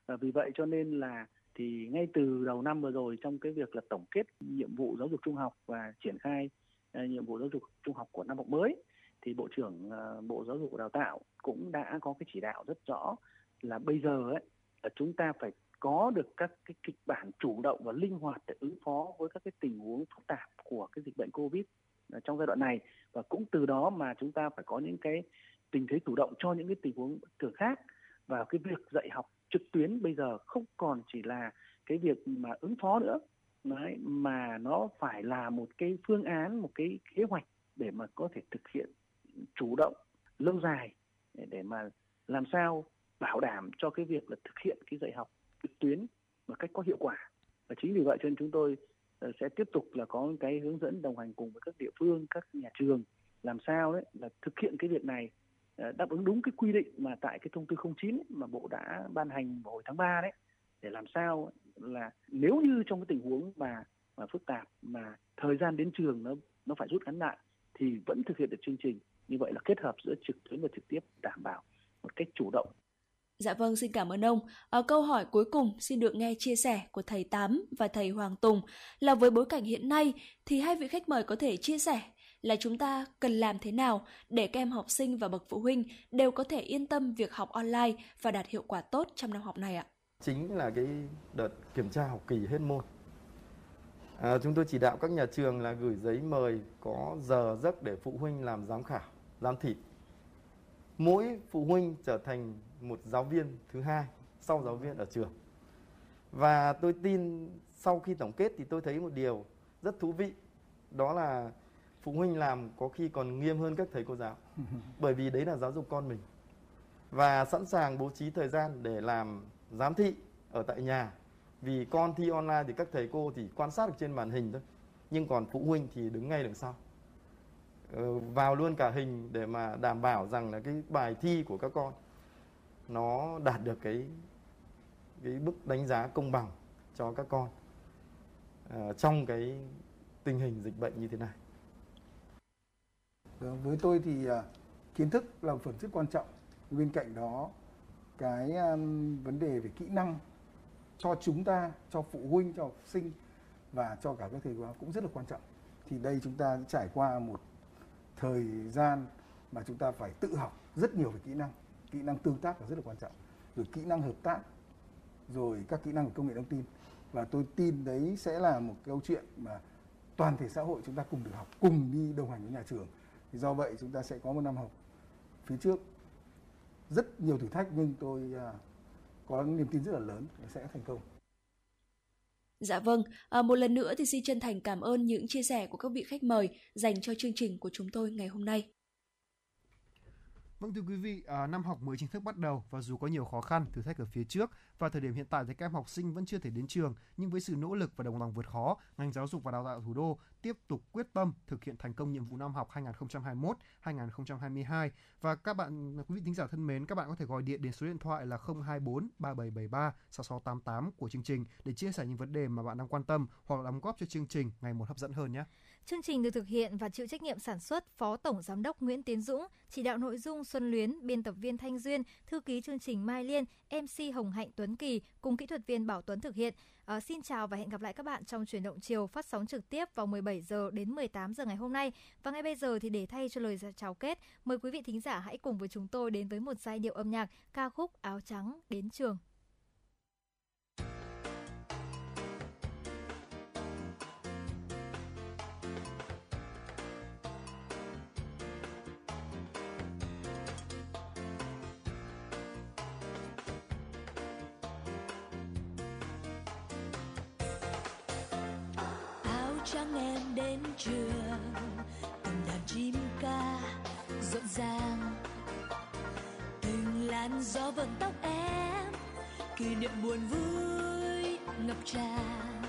Speaker 9: Và vì vậy cho nên là thì ngay từ đầu năm vừa rồi trong cái việc là tổng kết nhiệm vụ giáo dục trung học và triển khai uh, nhiệm vụ giáo dục trung học của năm học mới thì bộ trưởng uh, bộ giáo dục và đào tạo cũng đã có cái chỉ đạo rất rõ là bây giờ ấy là chúng ta phải có được các cái kịch bản chủ động và linh hoạt để ứng phó với các cái tình huống phức tạp của cái dịch bệnh covid trong giai đoạn này. Và cũng từ đó mà chúng ta phải có những cái tình thế chủ động cho những cái tình huống thường khác và cái việc dạy học trực tuyến bây giờ không còn chỉ là cái việc mà ứng phó nữa. Đấy, mà nó phải là một cái phương án một cái kế hoạch để mà có thể thực hiện chủ động lâu dài để, để mà làm sao bảo đảm cho cái việc là thực hiện cái dạy học trực tuyến một cách có hiệu quả. Và chính vì vậy cho nên chúng tôi Ờ, sẽ tiếp tục là có cái hướng dẫn đồng hành cùng với các địa phương các nhà trường làm sao đấy là thực hiện cái việc này ờ, đáp ứng đúng cái quy định mà tại cái thông tư 09 ấy, mà bộ đã ban hành vào hồi tháng 3 đấy để làm sao là nếu như trong cái tình huống mà mà phức tạp mà thời gian đến trường nó nó phải rút ngắn lại thì vẫn thực hiện được chương trình. Như vậy là kết hợp giữa trực tuyến và trực tiếp đảm bảo một cách chủ động
Speaker 8: Dạ vâng, xin cảm ơn ông. Ở câu hỏi cuối cùng xin được nghe chia sẻ của thầy Tám và thầy Hoàng Tùng là với bối cảnh hiện nay thì hai vị khách mời có thể chia sẻ là chúng ta cần làm thế nào để các em học sinh và bậc phụ huynh đều có thể yên tâm việc học online và đạt hiệu quả tốt trong năm học này ạ.
Speaker 10: chính là cái đợt kiểm tra học kỳ hết môn. À, chúng tôi chỉ đạo các nhà trường là gửi giấy mời có giờ giấc để phụ huynh làm giám khảo, giám thị. Mỗi phụ huynh trở thành một giáo viên thứ hai sau giáo viên ở trường. Và tôi tin sau khi tổng kết thì tôi thấy một điều rất thú vị, đó là phụ huynh làm có khi còn nghiêm hơn các thầy cô giáo. Bởi vì đấy là giáo dục con mình. Và sẵn sàng bố trí thời gian để làm giám thị ở tại nhà vì con thi online thì các thầy cô thì quan sát được trên màn hình thôi nhưng còn phụ huynh thì đứng ngay đằng sau Ờ, vào luôn cả hình để mà đảm bảo rằng là cái bài thi của các con nó đạt được cái cái bức đánh giá công bằng cho các con uh, trong cái tình hình dịch bệnh như thế này.
Speaker 11: Vâng, với tôi thì uh, kiến thức là một phần rất quan trọng. Bên cạnh đó cái um, vấn đề về kỹ năng cho chúng ta cho phụ huynh cho học sinh và cho cả các thầy cô giáo cũng rất là quan trọng. Thì đây chúng ta trải qua một thời gian mà chúng ta phải tự học rất nhiều về kỹ năng. Kỹ năng tương tác là rất là quan trọng. Rồi kỹ năng hợp tác, rồi các kỹ năng của công nghệ thông tin. Và tôi tin đấy sẽ là một câu chuyện mà toàn thể xã hội chúng ta cùng được học, cùng đi đồng hành với nhà trường. Thì do vậy chúng ta sẽ có một năm học phía trước. Rất nhiều thử thách nhưng tôi à, có niềm tin rất là lớn sẽ thành công.
Speaker 8: Dạ vâng, à, một lần nữa thì xin chân thành cảm ơn những chia sẻ của các vị khách mời dành cho chương trình của chúng tôi ngày hôm nay.
Speaker 3: Vâng thưa quý vị, à, năm học mới chính thức bắt đầu và dù có nhiều khó khăn, thử thách ở phía trước và thời điểm hiện tại thì các em học sinh vẫn chưa thể đến trường, nhưng với sự nỗ lực và đồng lòng vượt khó, ngành giáo dục và đào tạo thủ đô tiếp tục quyết tâm thực hiện thành công nhiệm vụ năm học 2021-2022 và các bạn quý vị thính giả thân mến, các bạn có thể gọi điện đến số điện thoại là 024 3773 6688 của chương trình để chia sẻ những vấn đề mà bạn đang quan tâm hoặc đóng góp cho chương trình ngày một hấp dẫn hơn nhé.
Speaker 2: Chương trình được thực hiện và chịu trách nhiệm sản xuất Phó Tổng Giám đốc Nguyễn Tiến Dũng, chỉ đạo nội dung Xuân Luyến, biên tập viên Thanh Duyên, thư ký chương trình Mai Liên, MC Hồng Hạnh Tuấn Kỳ cùng kỹ thuật viên Bảo Tuấn thực hiện. À, xin chào và hẹn gặp lại các bạn trong chuyển động chiều phát sóng trực tiếp vào 17 giờ đến 18 giờ ngày hôm nay. Và ngay bây giờ thì để thay cho lời chào kết, mời quý vị thính giả hãy cùng với chúng tôi đến với một giai điệu âm nhạc ca khúc Áo trắng đến trường.
Speaker 1: Đến trường, từng đàn chim ca rộn ràng. Từng làn gió vần tóc em, kỷ niệm buồn vui ngập tràn.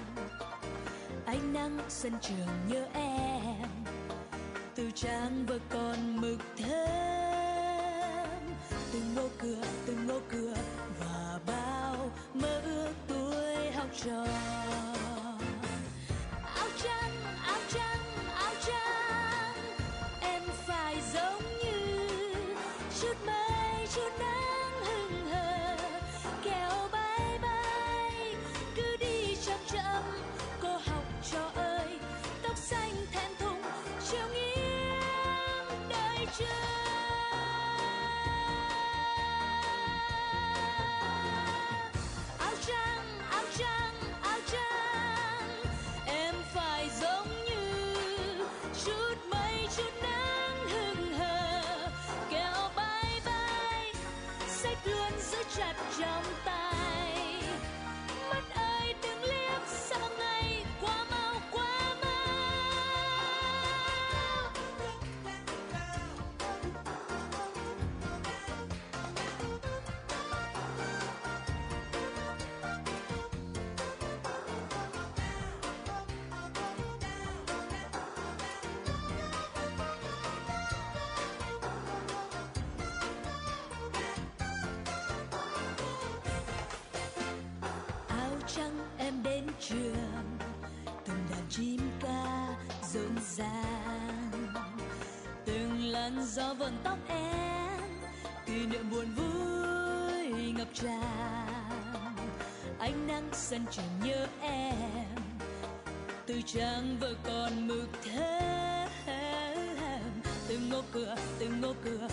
Speaker 1: Ánh nắng sân trường nhớ em, từ trang vừa còn mực thơm. Từng ngô cửa, từng ngô cửa và bao mơ ước tuổi học trò. Trường từng đàn chim ca rộn ràng. Từng làn gió vần tóc em, kỷ niệm buồn vui ngập tràn. Ánh nắng sân trường nhớ em, từ trang vợ còn mực thơm. Từng ngô cửa, từng ngô cửa